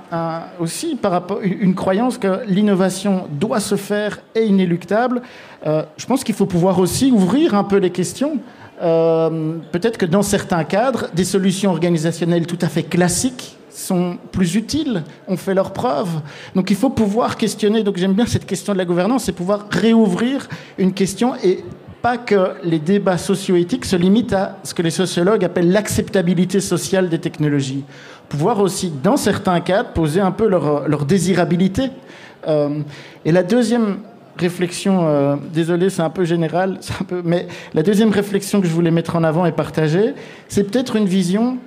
Speaker 5: aussi par rapport, une croyance que l'innovation doit se faire et inéluctable. Je pense qu'il faut pouvoir aussi ouvrir un peu les questions. Peut-être que dans certains cadres, des solutions organisationnelles tout à fait classiques sont plus utiles, ont fait leurs preuves. Donc il faut pouvoir questionner, donc j'aime bien cette question de la gouvernance, c'est pouvoir réouvrir une question et pas que les débats socio-éthiques se limitent à ce que les sociologues appellent l'acceptabilité sociale des technologies. Pouvoir aussi, dans certains cas, poser un peu leur, désirabilité. Euh, et la deuxième réflexion, euh, désolé, c'est un peu général, mais la deuxième réflexion que je voulais mettre en avant et partager, c'est peut-être une vision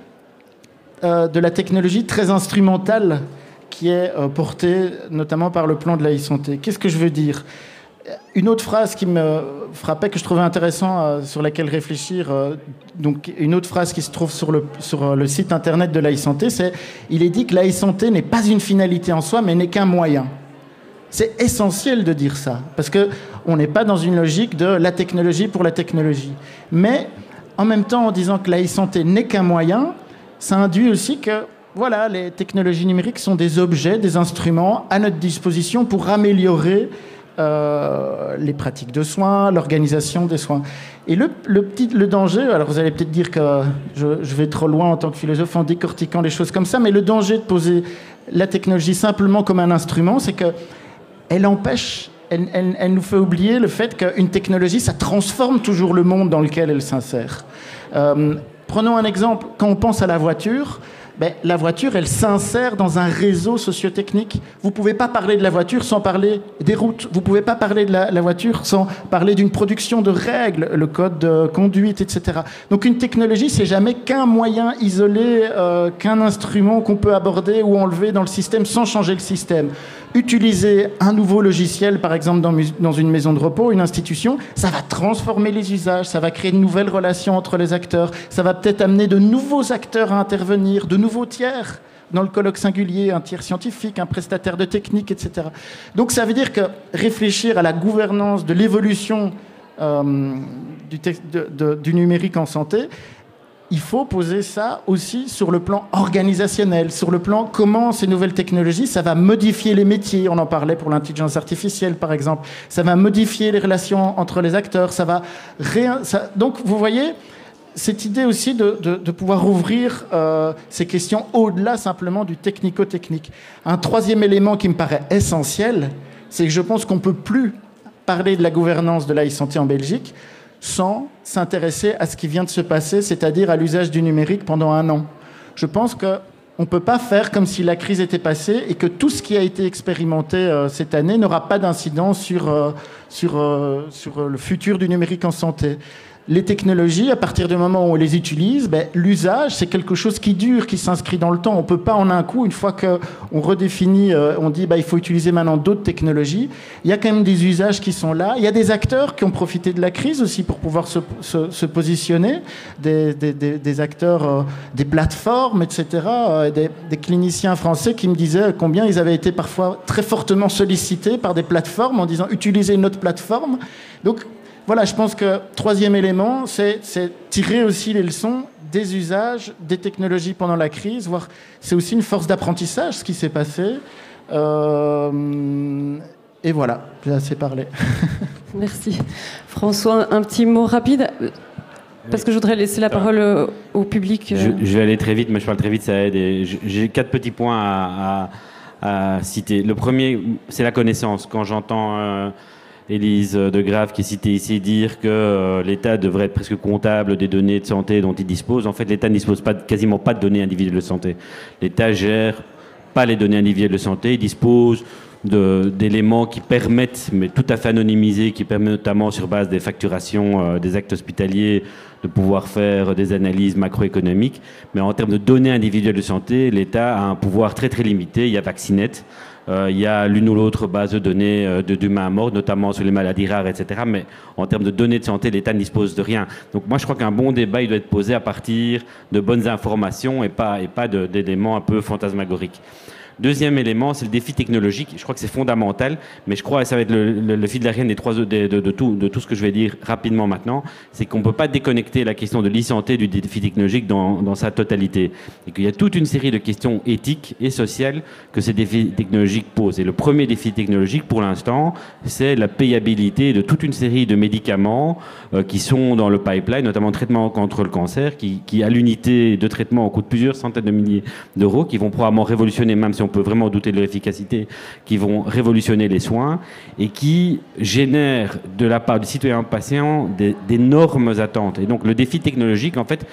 Speaker 5: euh, de la technologie très instrumentale qui est euh, portée notamment par le plan de la e-santé. Qu'est-ce que je veux dire? Une autre phrase qui me frappait, que je trouvais intéressant, sur laquelle réfléchir, donc une autre phrase qui se trouve sur le, site internet de la e-santé, c'est il est dit que la e-santé n'est pas une finalité en soi, mais n'est qu'un moyen. C'est essentiel de dire ça, parce que on n'est pas dans une logique de la technologie pour la technologie. Mais en même temps, en disant que la e-santé n'est qu'un moyen, ça induit aussi que voilà, les technologies numériques sont des objets, des instruments à notre disposition pour améliorer euh, les pratiques de soins, l'organisation des soins. Et le, petit, le danger, alors vous allez peut-être dire que je, vais trop loin en tant que philosophe en décortiquant les choses comme ça, mais le danger de poser la technologie simplement comme un instrument, c'est qu'elle empêche, elle, nous fait oublier le fait qu'une technologie, ça transforme toujours le monde dans lequel elle s'insère. Euh, Prenons un exemple, quand on pense à la voiture, ben, la voiture, elle s'insère dans un réseau sociotechnique. Vous ne pouvez pas parler de la voiture sans parler des routes. Vous ne pouvez pas parler de la, voiture sans parler d'une production de règles, le code de conduite, etc. Donc une technologie, c'est jamais qu'un moyen isolé, euh, qu'un instrument qu'on peut aborder ou enlever dans le système sans changer le système utiliser un nouveau logiciel, par exemple dans, une maison de repos, une institution, ça va transformer les usages, ça va créer de nouvelles relations entre les acteurs, ça va peut-être amener de nouveaux acteurs à intervenir, de nouveaux tiers dans le colloque singulier, un tiers scientifique, un prestataire de technique, etc. Donc ça veut dire que réfléchir à la gouvernance de l'évolution euh, du numérique en santé, il faut poser ça aussi sur le plan organisationnel, sur le plan comment ces nouvelles technologies, ça va modifier les métiers. On en parlait pour l'intelligence artificielle, par exemple. Ça va modifier les relations entre les acteurs. Ça va donc, vous voyez, cette idée aussi de, pouvoir ouvrir euh, ces questions au-delà simplement du technico-technique. Un troisième élément qui me paraît essentiel, c'est que je pense qu'on ne peut plus parler de la gouvernance de la santé en Belgique sans s'intéresser à ce qui vient de se passer, c'est-à-dire à, l'usage du numérique pendant un an. Je pense qu'on ne peut pas faire comme si la crise était passée et que tout ce qui a été expérimenté euh, cette année n'aura pas d'incidence sur, euh, sur, euh, sur le futur du numérique en santé.
Speaker 14: Les technologies, à partir du moment où on les utilise, ben, l'usage, c'est quelque chose qui dure, qui s'inscrit dans le temps. On ne peut pas en un coup, une fois qu'on redéfinit, euh, on dit bah, il faut utiliser maintenant d'autres technologies, il y a quand même des usages qui sont là. Il y a des acteurs qui ont profité de la crise aussi pour pouvoir se, positionner, des, acteurs, euh, des plateformes, etc., euh, des cliniciens français qui me disaient combien ils avaient été parfois très fortement sollicités par des plateformes en disant utilisez notre plateforme. Donc voilà, je pense que troisième élément, c'est tirer aussi les leçons des usages, des technologies pendant la crise, voire c'est aussi une force d'apprentissage ce qui s'est passé. Euh, et voilà, j'ai assez parlé.
Speaker 4: Merci. François, un petit mot rapide parce que je voudrais laisser la parole au public.
Speaker 8: Je, vais aller très vite, mais je parle très vite, ça aide. J'ai quatre petits points à, citer. Le premier, c'est la connaissance. Quand j'entends euh, Élise de Grave qui est citée ici dire que euh, l'État devrait être presque comptable des données de santé dont il dispose. En fait, l'État ne dispose quasiment pas de données individuelles de santé. L'État gère pas les données individuelles de santé, il dispose d'éléments qui permettent, mais tout à fait anonymisés, qui permettent notamment sur base des facturations euh, des actes hospitaliers de pouvoir faire des analyses macroéconomiques. Mais en termes de données individuelles de santé, l'État a un pouvoir très très limité. Il y a Vaccinet, euh, il y a l'une ou l'autre base de données euh, de d'humains morts, notamment sur les maladies rares, etc. Mais en termes de données de santé, l'État ne dispose de rien. Donc moi, je crois qu'un bon débat, il doit être posé à partir de bonnes informations et pas, et pas d'éléments un peu fantasmagoriques. Deuxième élément, c'est le défi technologique. Je crois que c'est fondamental, mais je crois, que ça va être le, fil d'Ariane des trois de, de, tout, de tout ce que je vais dire rapidement maintenant, c'est qu'on ne peut pas déconnecter la question de l'e-santé du défi technologique dans, dans sa totalité. Et qu'il y a toute une série de questions éthiques et sociales que ces défis technologiques posent. Et le premier défi technologique, pour l'instant, c'est la payabilité de toute une série de médicaments euh, qui sont dans le pipeline, notamment le traitement contre le cancer, qui, qui à l'unité de traitement coûte plusieurs centaines de milliers d'euros, qui vont probablement révolutionner, même si on peut vraiment douter de leur efficacité, qui vont révolutionner les soins et qui génèrent de la part du citoyen patient d'énormes attentes. Et donc le défi technologique, en fait,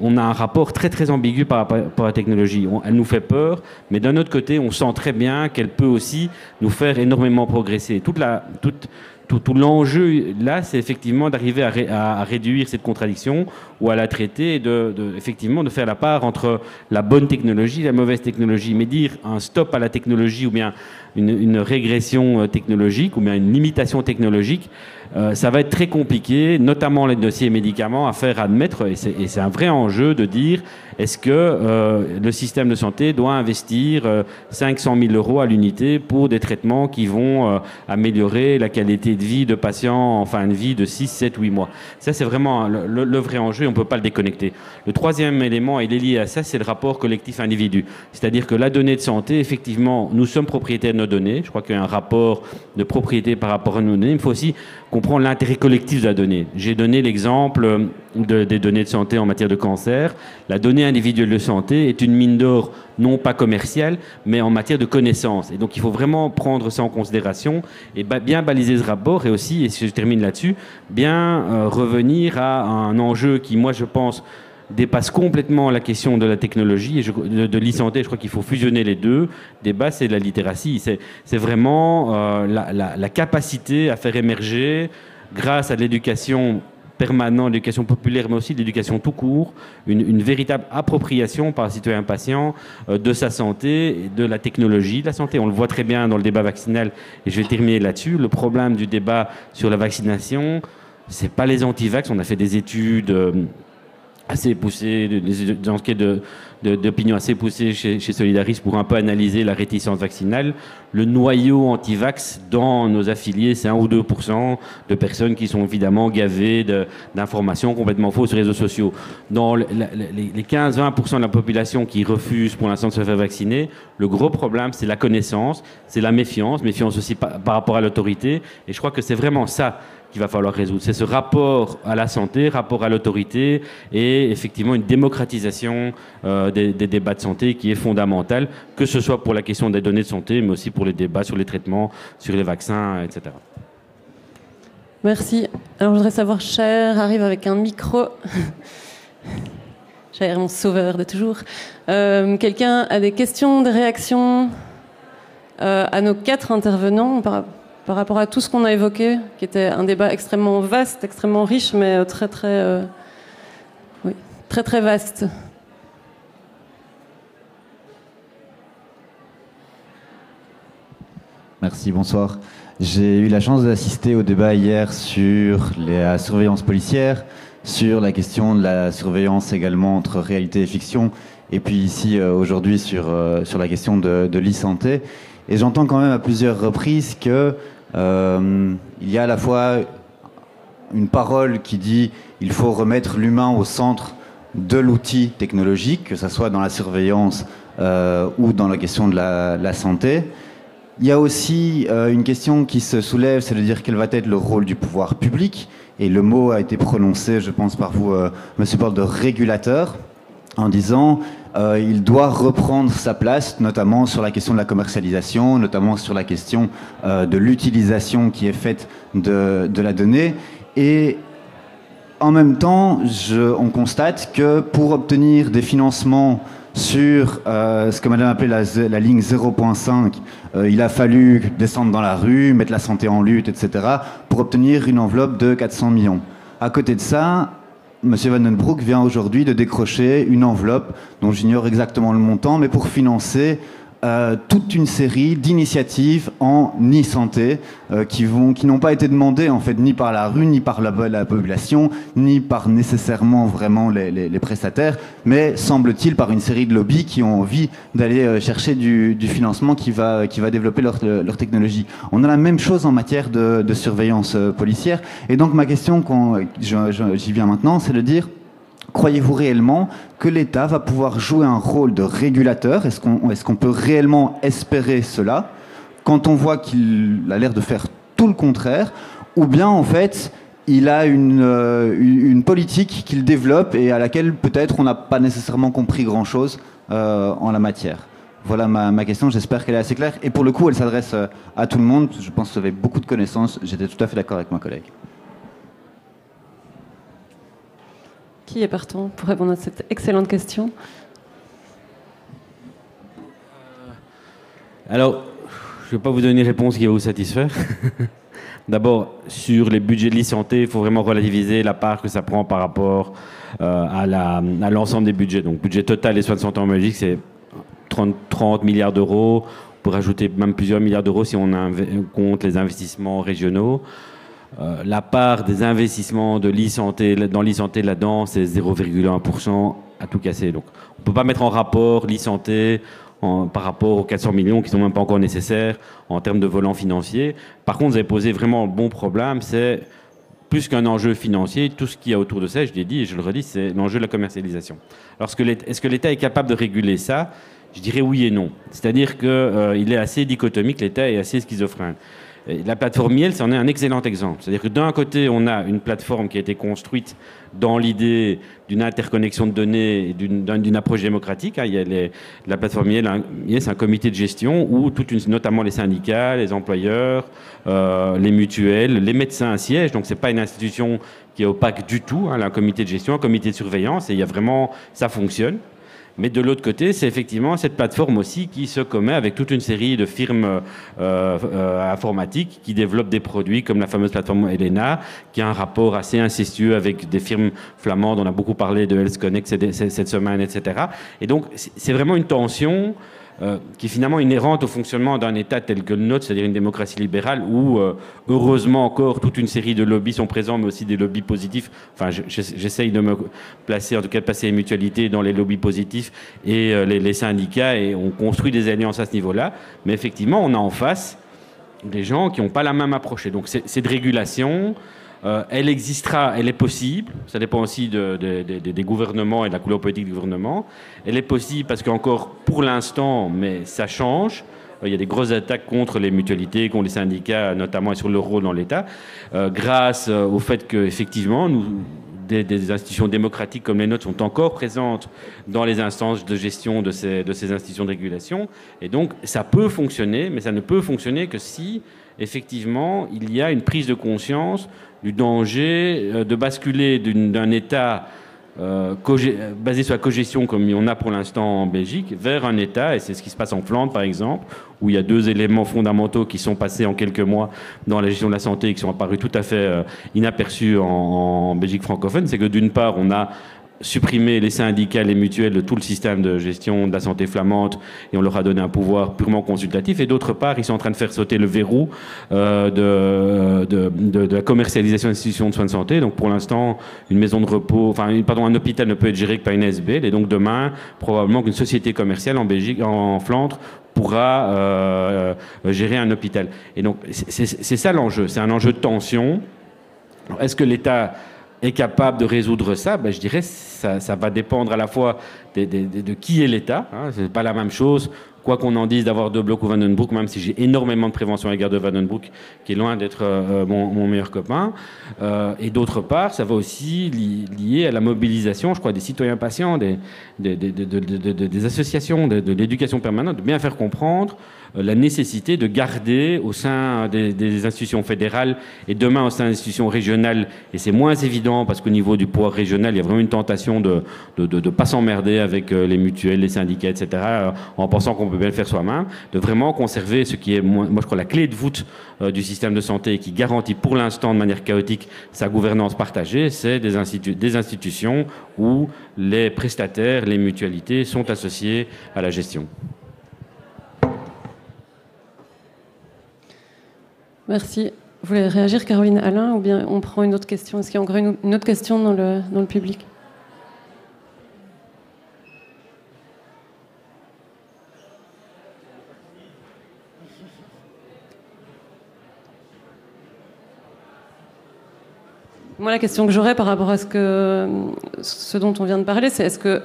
Speaker 8: on a un rapport très très ambigu par rapport à la technologie. elle nous fait peur, mais d'un autre côté, on sent très bien qu'elle peut aussi nous faire énormément progresser. Toute la, toute, tout, l'enjeu là, c'est effectivement d'arriver à, réduire cette contradiction ou à la traiter et de, effectivement de faire la part entre la bonne technologie et la mauvaise technologie. Mais dire un stop à la technologie ou bien une, régression euh, technologique ou bien une limitation technologique, euh, ça va être très compliqué, notamment les dossiers médicaments, à faire admettre, et c'est un vrai enjeu de dire est-ce que euh, le système de santé doit investir 500 000 euros à l'unité pour des traitements qui vont améliorer la qualité de vie de patients en fin de vie de 6, 7, 8 mois? Ça, c'est vraiment le, vrai enjeu, on ne peut pas le déconnecter. Le troisième élément, il est lié à ça, c'est le rapport collectif-individu. C'est-à-dire que la donnée de santé, effectivement, nous sommes propriétaires nos données. Je crois qu'il y a un rapport de propriété par rapport à nos données. Il faut aussi comprendre l'intérêt collectif de la donnée. J'ai donné l'exemple des données de santé en matière de cancer. La donnée individuelle de santé est une mine d'or non pas commerciale, mais en matière de connaissances. Et donc il faut vraiment prendre ça en considération et bien baliser ce rapport et aussi, et si je termine là-dessus, bien euh, revenir à un enjeu qui, moi, je pense, dépasse complètement la question de la technologie et de, de l'e-santé. Je crois qu'il faut fusionner les deux. Débat, c'est la littératie. C'est vraiment euh, la, capacité à faire émerger, grâce à l'éducation permanente, l'éducation populaire, mais aussi l'éducation tout court, une, véritable appropriation par le citoyen patient euh, de sa santé, de la technologie de la santé. On le voit très bien dans le débat vaccinal, et je vais terminer là-dessus. Le problème du débat sur la vaccination, c'est pas les anti-vax. On a fait des études. Euh, assez poussé, des enquêtes d'opinion assez poussées chez, chez, pour un peu analyser la réticence vaccinale. Le noyau anti-vax dans nos affiliés, c'est 1 ou 2 de personnes qui sont évidemment gavées d'informations complètement fausses sur les réseaux sociaux. Dans les 15-20% de la population qui refuse pour l'instant de se faire vacciner, le gros problème, c'est la connaissance, c'est la méfiance, méfiance aussi par rapport à l'autorité. Et je crois que c'est vraiment ça qu'il va falloir résoudre. C'est ce rapport à la santé, rapport à l'autorité et effectivement une démocratisation euh, des, débats de santé qui est fondamentale, que ce soit pour la question des données de santé, mais aussi pour les débats sur les traitements, sur les vaccins, etc.
Speaker 4: Merci. Alors je voudrais savoir, Cher arrive avec un micro. Cher, mon sauveur de toujours. Euh, quelqu'un a des questions, des réactions euh, à nos quatre intervenants par, par rapport à tout ce qu'on a évoqué, qui était un débat extrêmement vaste, extrêmement riche, mais très très, oui, très très vaste.
Speaker 15: Merci, bonsoir. J'ai eu la chance d'assister au débat hier sur la surveillance policière, sur la question de la surveillance également entre réalité et fiction, et puis ici euh, aujourd'hui sur, euh, sur la question de, de l'e-santé. Et j'entends quand même à plusieurs reprises que euh, il y a à la fois une parole qui dit il faut remettre l'humain au centre de l'outil technologique, que ce soit dans la surveillance ou dans la question de la, santé. Il y a aussi euh, une question qui se soulève, c'est de dire quel va être le rôle du pouvoir public. Et le mot a été prononcé, je pense, par vous, euh, Monsieur Paul, de régulateur, en disant euh, il doit reprendre sa place, notamment sur la question de la commercialisation, notamment sur la question euh, de l'utilisation qui est faite de, la donnée. Et en même temps, on constate que pour obtenir des financements sur euh, ce que madame appelait la, la ligne 0.5, euh, il a fallu descendre dans la rue, mettre la santé en lutte, etc., pour obtenir une enveloppe de 400 millions. À côté de ça, M. Vandenbroek vient aujourd'hui de décrocher une enveloppe dont j'ignore exactement le montant, mais pour financer euh, toute une série d'initiatives en e-santé euh, qui vont, qui n'ont pas été demandées en fait ni par la rue, ni par la, la population, ni par nécessairement vraiment les, les, les prestataires, mais semble-t-il par une série de lobbies qui ont envie d'aller euh, chercher du, du, financement qui va, qui va développer leur, leur, technologie. On a la même chose en matière de, de surveillance euh, policière. Et donc ma question, quand j'y viens maintenant, c'est de dire Croyez-vous réellement que l'État va pouvoir jouer un rôle de régulateur? Est-ce qu'on peut réellement espérer cela quand on voit qu'il a l'air de faire tout le contraire? Ou bien en fait, il a une, euh, politique qu'il développe et à laquelle peut-être on n'a pas nécessairement compris grand-chose euh, en la matière? Voilà ma, ma question, j'espère qu'elle est assez claire. Et pour le coup, elle s'adresse euh, à tout le monde. Je pense que vous avez beaucoup de connaissances. J'étais tout à fait d'accord avec ma collègue.
Speaker 4: Qui est partant pour répondre à cette excellente question
Speaker 8: Alors, je ne vais pas vous donner une réponse qui va vous satisfaire. D'abord, sur les budgets de l'e-santé, il faut vraiment relativiser la part que ça prend par rapport euh, à l'ensemble des budgets. Donc, budget total des soins de santé en Belgique, c'est 30, 30, milliards d'euros. On peut rajouter même plusieurs milliards d'euros si on compte les investissements régionaux. Euh, la part des investissements de dans l'e-santé là-dedans, c'est 0,1% à tout casser. Donc, on ne peut pas mettre en rapport l'e-santé par rapport aux 400 millions qui sont même pas encore nécessaires en termes de volant financier. Par contre, vous avez posé vraiment un bon problème, c'est plus qu'un enjeu financier, tout ce qu'il y a autour de ça, je l'ai dit et je le redis, c'est l'enjeu de la commercialisation. Alors, est-ce que l'État est capable de réguler ça? Je dirais oui et non. C'est-à-dire qu'il euh, est assez dichotomique, l'État est assez schizophrène. La plateforme Miel, c'en est un excellent exemple. C'est-à-dire que d'un côté, on a une plateforme qui a été construite dans l'idée d'une interconnexion de données et d'une approche démocratique. Hein. Il y a la plateforme Miel, c'est un comité de gestion où notamment les syndicats, les employeurs, euh, les mutuelles, les médecins siègent. Donc c'est pas une institution qui est opaque du tout. Hein, un comité de gestion, un comité de surveillance, et il y a vraiment, ça fonctionne. Mais de l'autre côté, c'est effectivement cette plateforme aussi qui se commet avec toute une série de firmes euh, euh, informatiques qui développent des produits comme la fameuse plateforme Elena, qui a un rapport assez incestueux avec des firmes flamandes. On a beaucoup parlé de Health cette semaine, etc. Et donc, c'est vraiment une tension euh, qui est finalement inhérente au fonctionnement d'un État tel que le nôtre, c'est-à-dire une démocratie libérale, où euh, heureusement encore toute une série de lobbies sont présents, mais aussi des lobbies positifs. Enfin, j'essaye de me placer, en tout cas de passer les mutualités dans les lobbies positifs et euh, les, syndicats, et on construit des alliances à ce niveau-là. Mais effectivement, on a en face des gens qui n'ont pas la même approche. Donc, c'est de régulation. Euh, elle existera, elle est possible, ça dépend aussi de, de, de, des gouvernements et de la couleur politique du gouvernement. Elle est possible parce qu'encore pour l'instant, mais ça change. Euh, il y a des grosses attaques contre les mutualités, contre les syndicats, notamment et sur le rôle dans l'État, euh, grâce au fait qu'effectivement, des, des, institutions démocratiques comme les nôtres sont encore présentes dans les instances de gestion de ces institutions de régulation. Et donc, ça peut fonctionner, mais ça ne peut fonctionner que si, effectivement, il y a une prise de conscience du danger euh, de basculer d'un État euh, basé sur la cogestion comme on a pour l'instant en Belgique, vers un État, et c'est ce qui se passe en Flandre par exemple, où il y a deux éléments fondamentaux qui sont passés en quelques mois dans la gestion de la santé et qui sont apparus tout à fait euh, inaperçus en, en Belgique francophone, c'est que d'une part on a supprimer les syndicats, les mutuelles de tout le système de gestion de la santé flamande et on leur a donné un pouvoir purement consultatif. Et d'autre part, ils sont en train de faire sauter le verrou euh, de, la commercialisation des institutions de soins de santé. Donc pour l'instant, une maison de repos, enfin, pardon, un hôpital ne peut être géré que par une SBL. Et donc demain, probablement qu'une société commerciale en Belgique, en Flandre, pourra euh, gérer un hôpital. Et donc c'est ça l'enjeu. C'est un enjeu de tension. Est-ce que l'État est capable de résoudre ça, ben, je dirais ça, ça va dépendre à la fois de, de, qui est l'État. Hein, c'est pas la même chose quoi qu'on en dise d'avoir deux blocs ou Vandenbroek, même si j'ai énormément de prévention à l'égard de Vandenbroek, qui est loin d'être euh, mon, meilleur copain. Euh, et d'autre part, ça va aussi lier à la mobilisation, je crois, des citoyens patients, des, des, des, des associations, de, l'éducation permanente, de bien faire comprendre euh, la nécessité de garder au sein des, institutions fédérales et demain au sein des institutions régionales, et c'est moins évident parce qu'au niveau du pouvoir régional, il y a vraiment une tentation de ne de, de, pas s'emmerder avec les mutuelles, les syndicats, etc., en pensant qu'on peut bien le faire soi-même, de vraiment conserver ce qui est, moi, je crois, la clé de voûte euh, du système de santé qui garantit pour l'instant de manière chaotique sa gouvernance partagée, c'est des, des institutions où les prestataires, les mutualités sont associés à la gestion.
Speaker 4: Merci. Vous voulez réagir, Caroline Alain, ou bien on prend une autre question? Est-ce qu'il y a encore une, autre question dans le, dans le public? Moi, la question que j'aurais par rapport à ce, que, ce dont on vient de parler, c'est est-ce que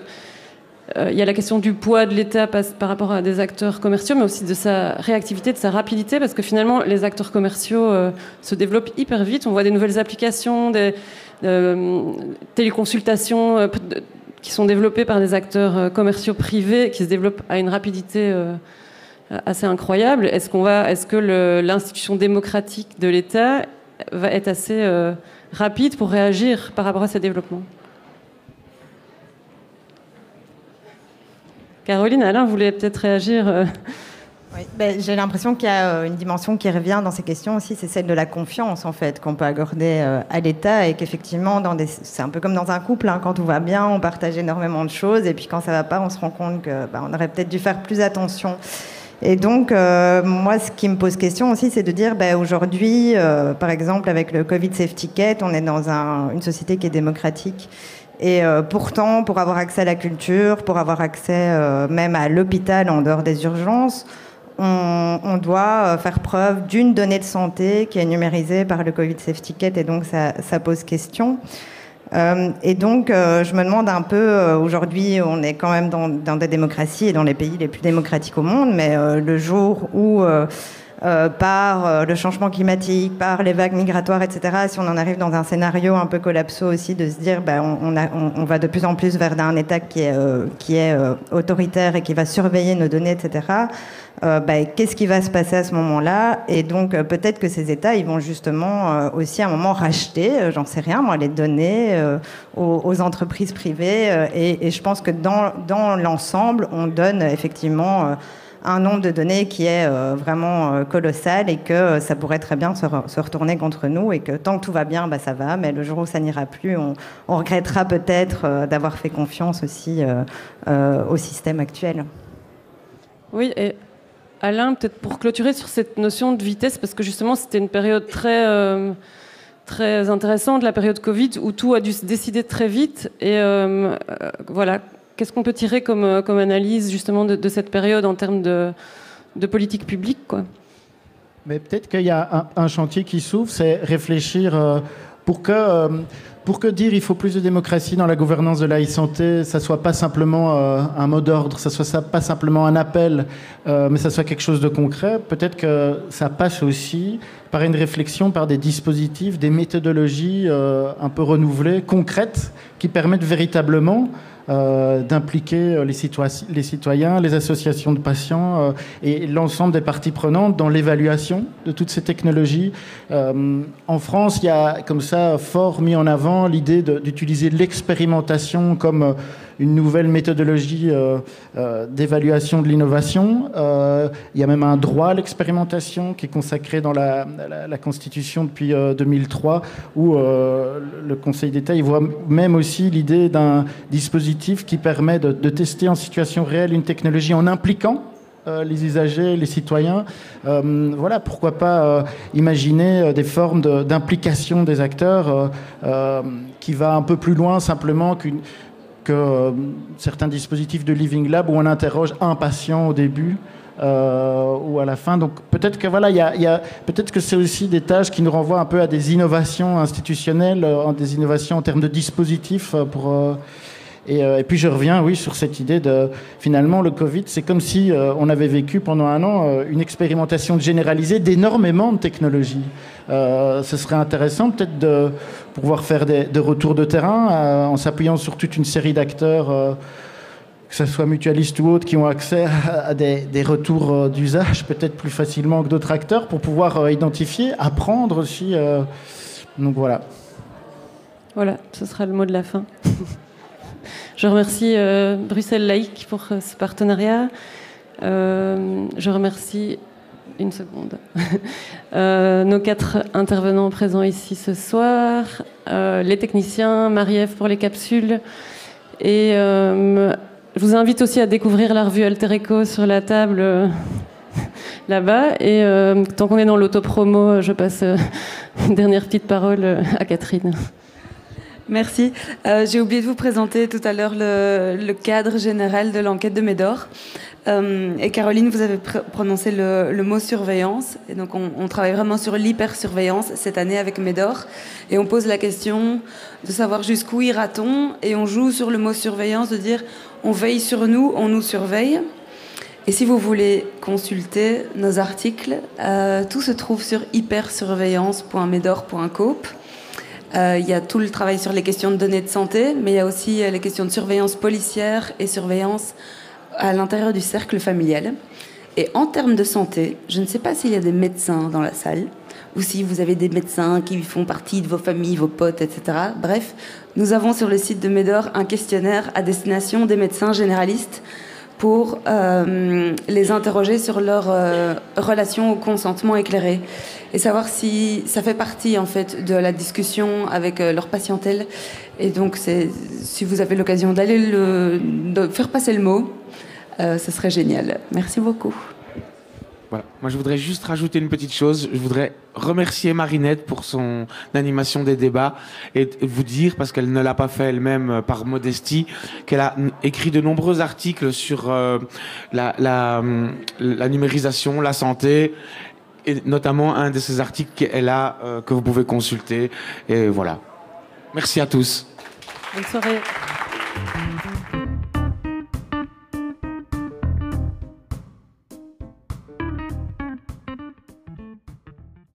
Speaker 4: il y a la question du poids de l'État par rapport à des acteurs commerciaux, mais aussi de sa réactivité, de sa rapidité, parce que finalement, les acteurs commerciaux euh, se développent hyper vite. On voit des nouvelles applications, des euh, téléconsultations qui sont développées par des acteurs commerciaux privés, qui se développent à une rapidité assez incroyable. Est-ce qu'on va, est-ce que l'institution démocratique de l'État va être assez rapide pour réagir par rapport à ces développements? Caroline, Alain, voulez peut-être réagir euh,
Speaker 7: ben, J'ai l'impression qu'il y a euh, une dimension qui revient dans ces questions aussi, c'est celle de la confiance en fait qu'on peut accorder euh, à l'État et qu'effectivement, c'est un peu comme dans un couple, hein, quand tout va bien, on partage énormément de choses et puis quand ça va pas, on se rend compte que ben, aurait peut-être dû faire plus attention. Et donc, moi, ce qui me pose question aussi, c'est de dire, ben, aujourd'hui, par exemple, avec le Covid Safety Ticket, on est dans un, une société qui est démocratique. Et euh, pourtant, pour avoir accès à la culture, pour avoir accès même à l'hôpital en dehors des urgences, on, on doit faire preuve d'une donnée de santé qui est numérisée par le Covid Safety Ticket, et donc ça, ça pose question. Euh, et donc, euh, je me demande un peu, euh, aujourd'hui, on est quand même dans, dans, des démocraties et dans les pays les plus démocratiques au monde, mais le jour où, par le changement climatique, par les vagues migratoires, etc., si on en arrive dans un scénario un peu collapso aussi, de se dire, ben, on, on, on, va de plus en plus vers un État qui est, qui est autoritaire et qui va surveiller nos données, etc., euh, bah, qu'est-ce qui va se passer à ce moment-là? Et donc euh, peut-être que ces États, ils vont justement euh, aussi à un moment racheter, j'en sais rien, moi, les données aux, entreprises privées. Et, et, je pense que dans, dans l'ensemble, on donne effectivement un nombre de données qui est vraiment colossal et que ça pourrait très bien se, retourner contre nous et que tant que tout va bien, bah, ça va, mais le jour où ça n'ira plus, on, regrettera peut-être d'avoir fait confiance aussi au système actuel.
Speaker 4: Oui, et Alain, peut-être pour clôturer sur cette notion de vitesse, parce que justement c'était une période très, euh, très intéressante, la période Covid, où tout a dû se décider très vite. Et euh, euh, voilà, qu'est-ce qu'on peut tirer comme, comme analyse justement de, cette période en termes de, politique publique quoi?
Speaker 14: Mais peut-être qu'il y a un, chantier qui s'ouvre, c'est réfléchir pour que pour que dire il faut plus de démocratie dans la gouvernance de la e-santé, ça soit pas simplement euh, un mot d'ordre, ça soit pas simplement un appel, euh, mais ça soit quelque chose de concret, peut-être que ça passe aussi par une réflexion, par des dispositifs, des méthodologies euh, un peu renouvelées, concrètes, qui permettent véritablement
Speaker 5: euh, d'impliquer les, les, citoyens, les associations de patients et l'ensemble des parties prenantes dans l'évaluation de toutes ces technologies. en France, il y a comme ça fort mis en avant l'idée d'utiliser l'expérimentation comme une nouvelle méthodologie euh, euh, d'évaluation de l'innovation. Euh, il y a même un droit à l'expérimentation qui est consacré dans la, Constitution depuis 2003, où le Conseil d'État voit même aussi l'idée d'un dispositif qui permet de, tester en situation réelle une technologie en impliquant les usagers, les citoyens. voilà, pourquoi pas imaginer des formes d'implication des acteurs qui va un peu plus loin simplement qu'une que euh, certains dispositifs de Living Lab où on interroge un patient au début euh, ou à la fin. Donc peut-être que voilà, il y a, peut-être que c'est aussi des tâches qui nous renvoient un peu à des innovations institutionnelles, euh, des innovations en termes de dispositifs pour et, puis je reviens, oui, sur cette idée de finalement le Covid, c'est comme si on avait vécu pendant un an une expérimentation généralisée d'énormément de technologies. ce serait intéressant peut-être de pouvoir faire des, retours de terrain euh, en s'appuyant sur toute une série d'acteurs, euh, que ce soit mutualistes ou autres, qui ont accès à, des, retours euh, d'usage peut-être plus facilement que d'autres acteurs pour pouvoir identifier, apprendre aussi. donc voilà.
Speaker 4: Voilà, ce sera le mot de la fin. Je remercie Bruxelles Laïque pour ce partenariat. je remercie une seconde. Euh, nos quatre intervenants présents ici ce soir, euh, les techniciens, Marie-Ève pour les capsules. Et euh, je vous invite aussi à découvrir la revue Alter Eco sur la table là-bas. Et tant qu'on est dans l'autopromo, je passe une dernière petite parole à Catherine.
Speaker 12: Merci. J'ai oublié de vous présenter tout à l'heure le, le, cadre général de l'enquête de Médor. Euh, et Caroline, vous avez prononcé le, mot surveillance. Et donc, on, travaille vraiment sur l'hypersurveillance cette année avec Médor. Et on pose la question de savoir jusqu'où ira-t-on. Et on joue sur le mot surveillance, de dire on veille sur nous, on nous surveille. Et si vous voulez consulter nos articles, euh, tout se trouve sur hypersurveillance.medor.coop. Euh, il y a tout le travail sur les questions de données de santé, mais il y a aussi les questions de surveillance policière et surveillance à l'intérieur du cercle familial. Et en termes de santé, je ne sais pas s'il y a des médecins dans la salle ou si vous avez des médecins qui font partie de vos familles, vos potes, etc. Bref, nous avons sur le site de Médor un questionnaire à destination des médecins généralistes pour euh, les interroger sur leur euh, relation au consentement éclairé et savoir si ça fait partie en fait de la discussion avec euh, leur patientèle. Et donc, si vous avez l'occasion d'aller le, faire passer le mot, euh, ce serait génial. Merci beaucoup.
Speaker 2: Moi, je voudrais juste rajouter une petite chose. Je voudrais remercier Marinette pour son animation des débats et vous dire, parce qu'elle ne l'a pas fait elle-même euh, par modestie, qu'elle a écrit de nombreux articles sur euh, la, la, numérisation, la santé, et notamment un de ces articles qu'elle a, que vous pouvez consulter. Et voilà. Merci à tous.
Speaker 4: Bonne soirée.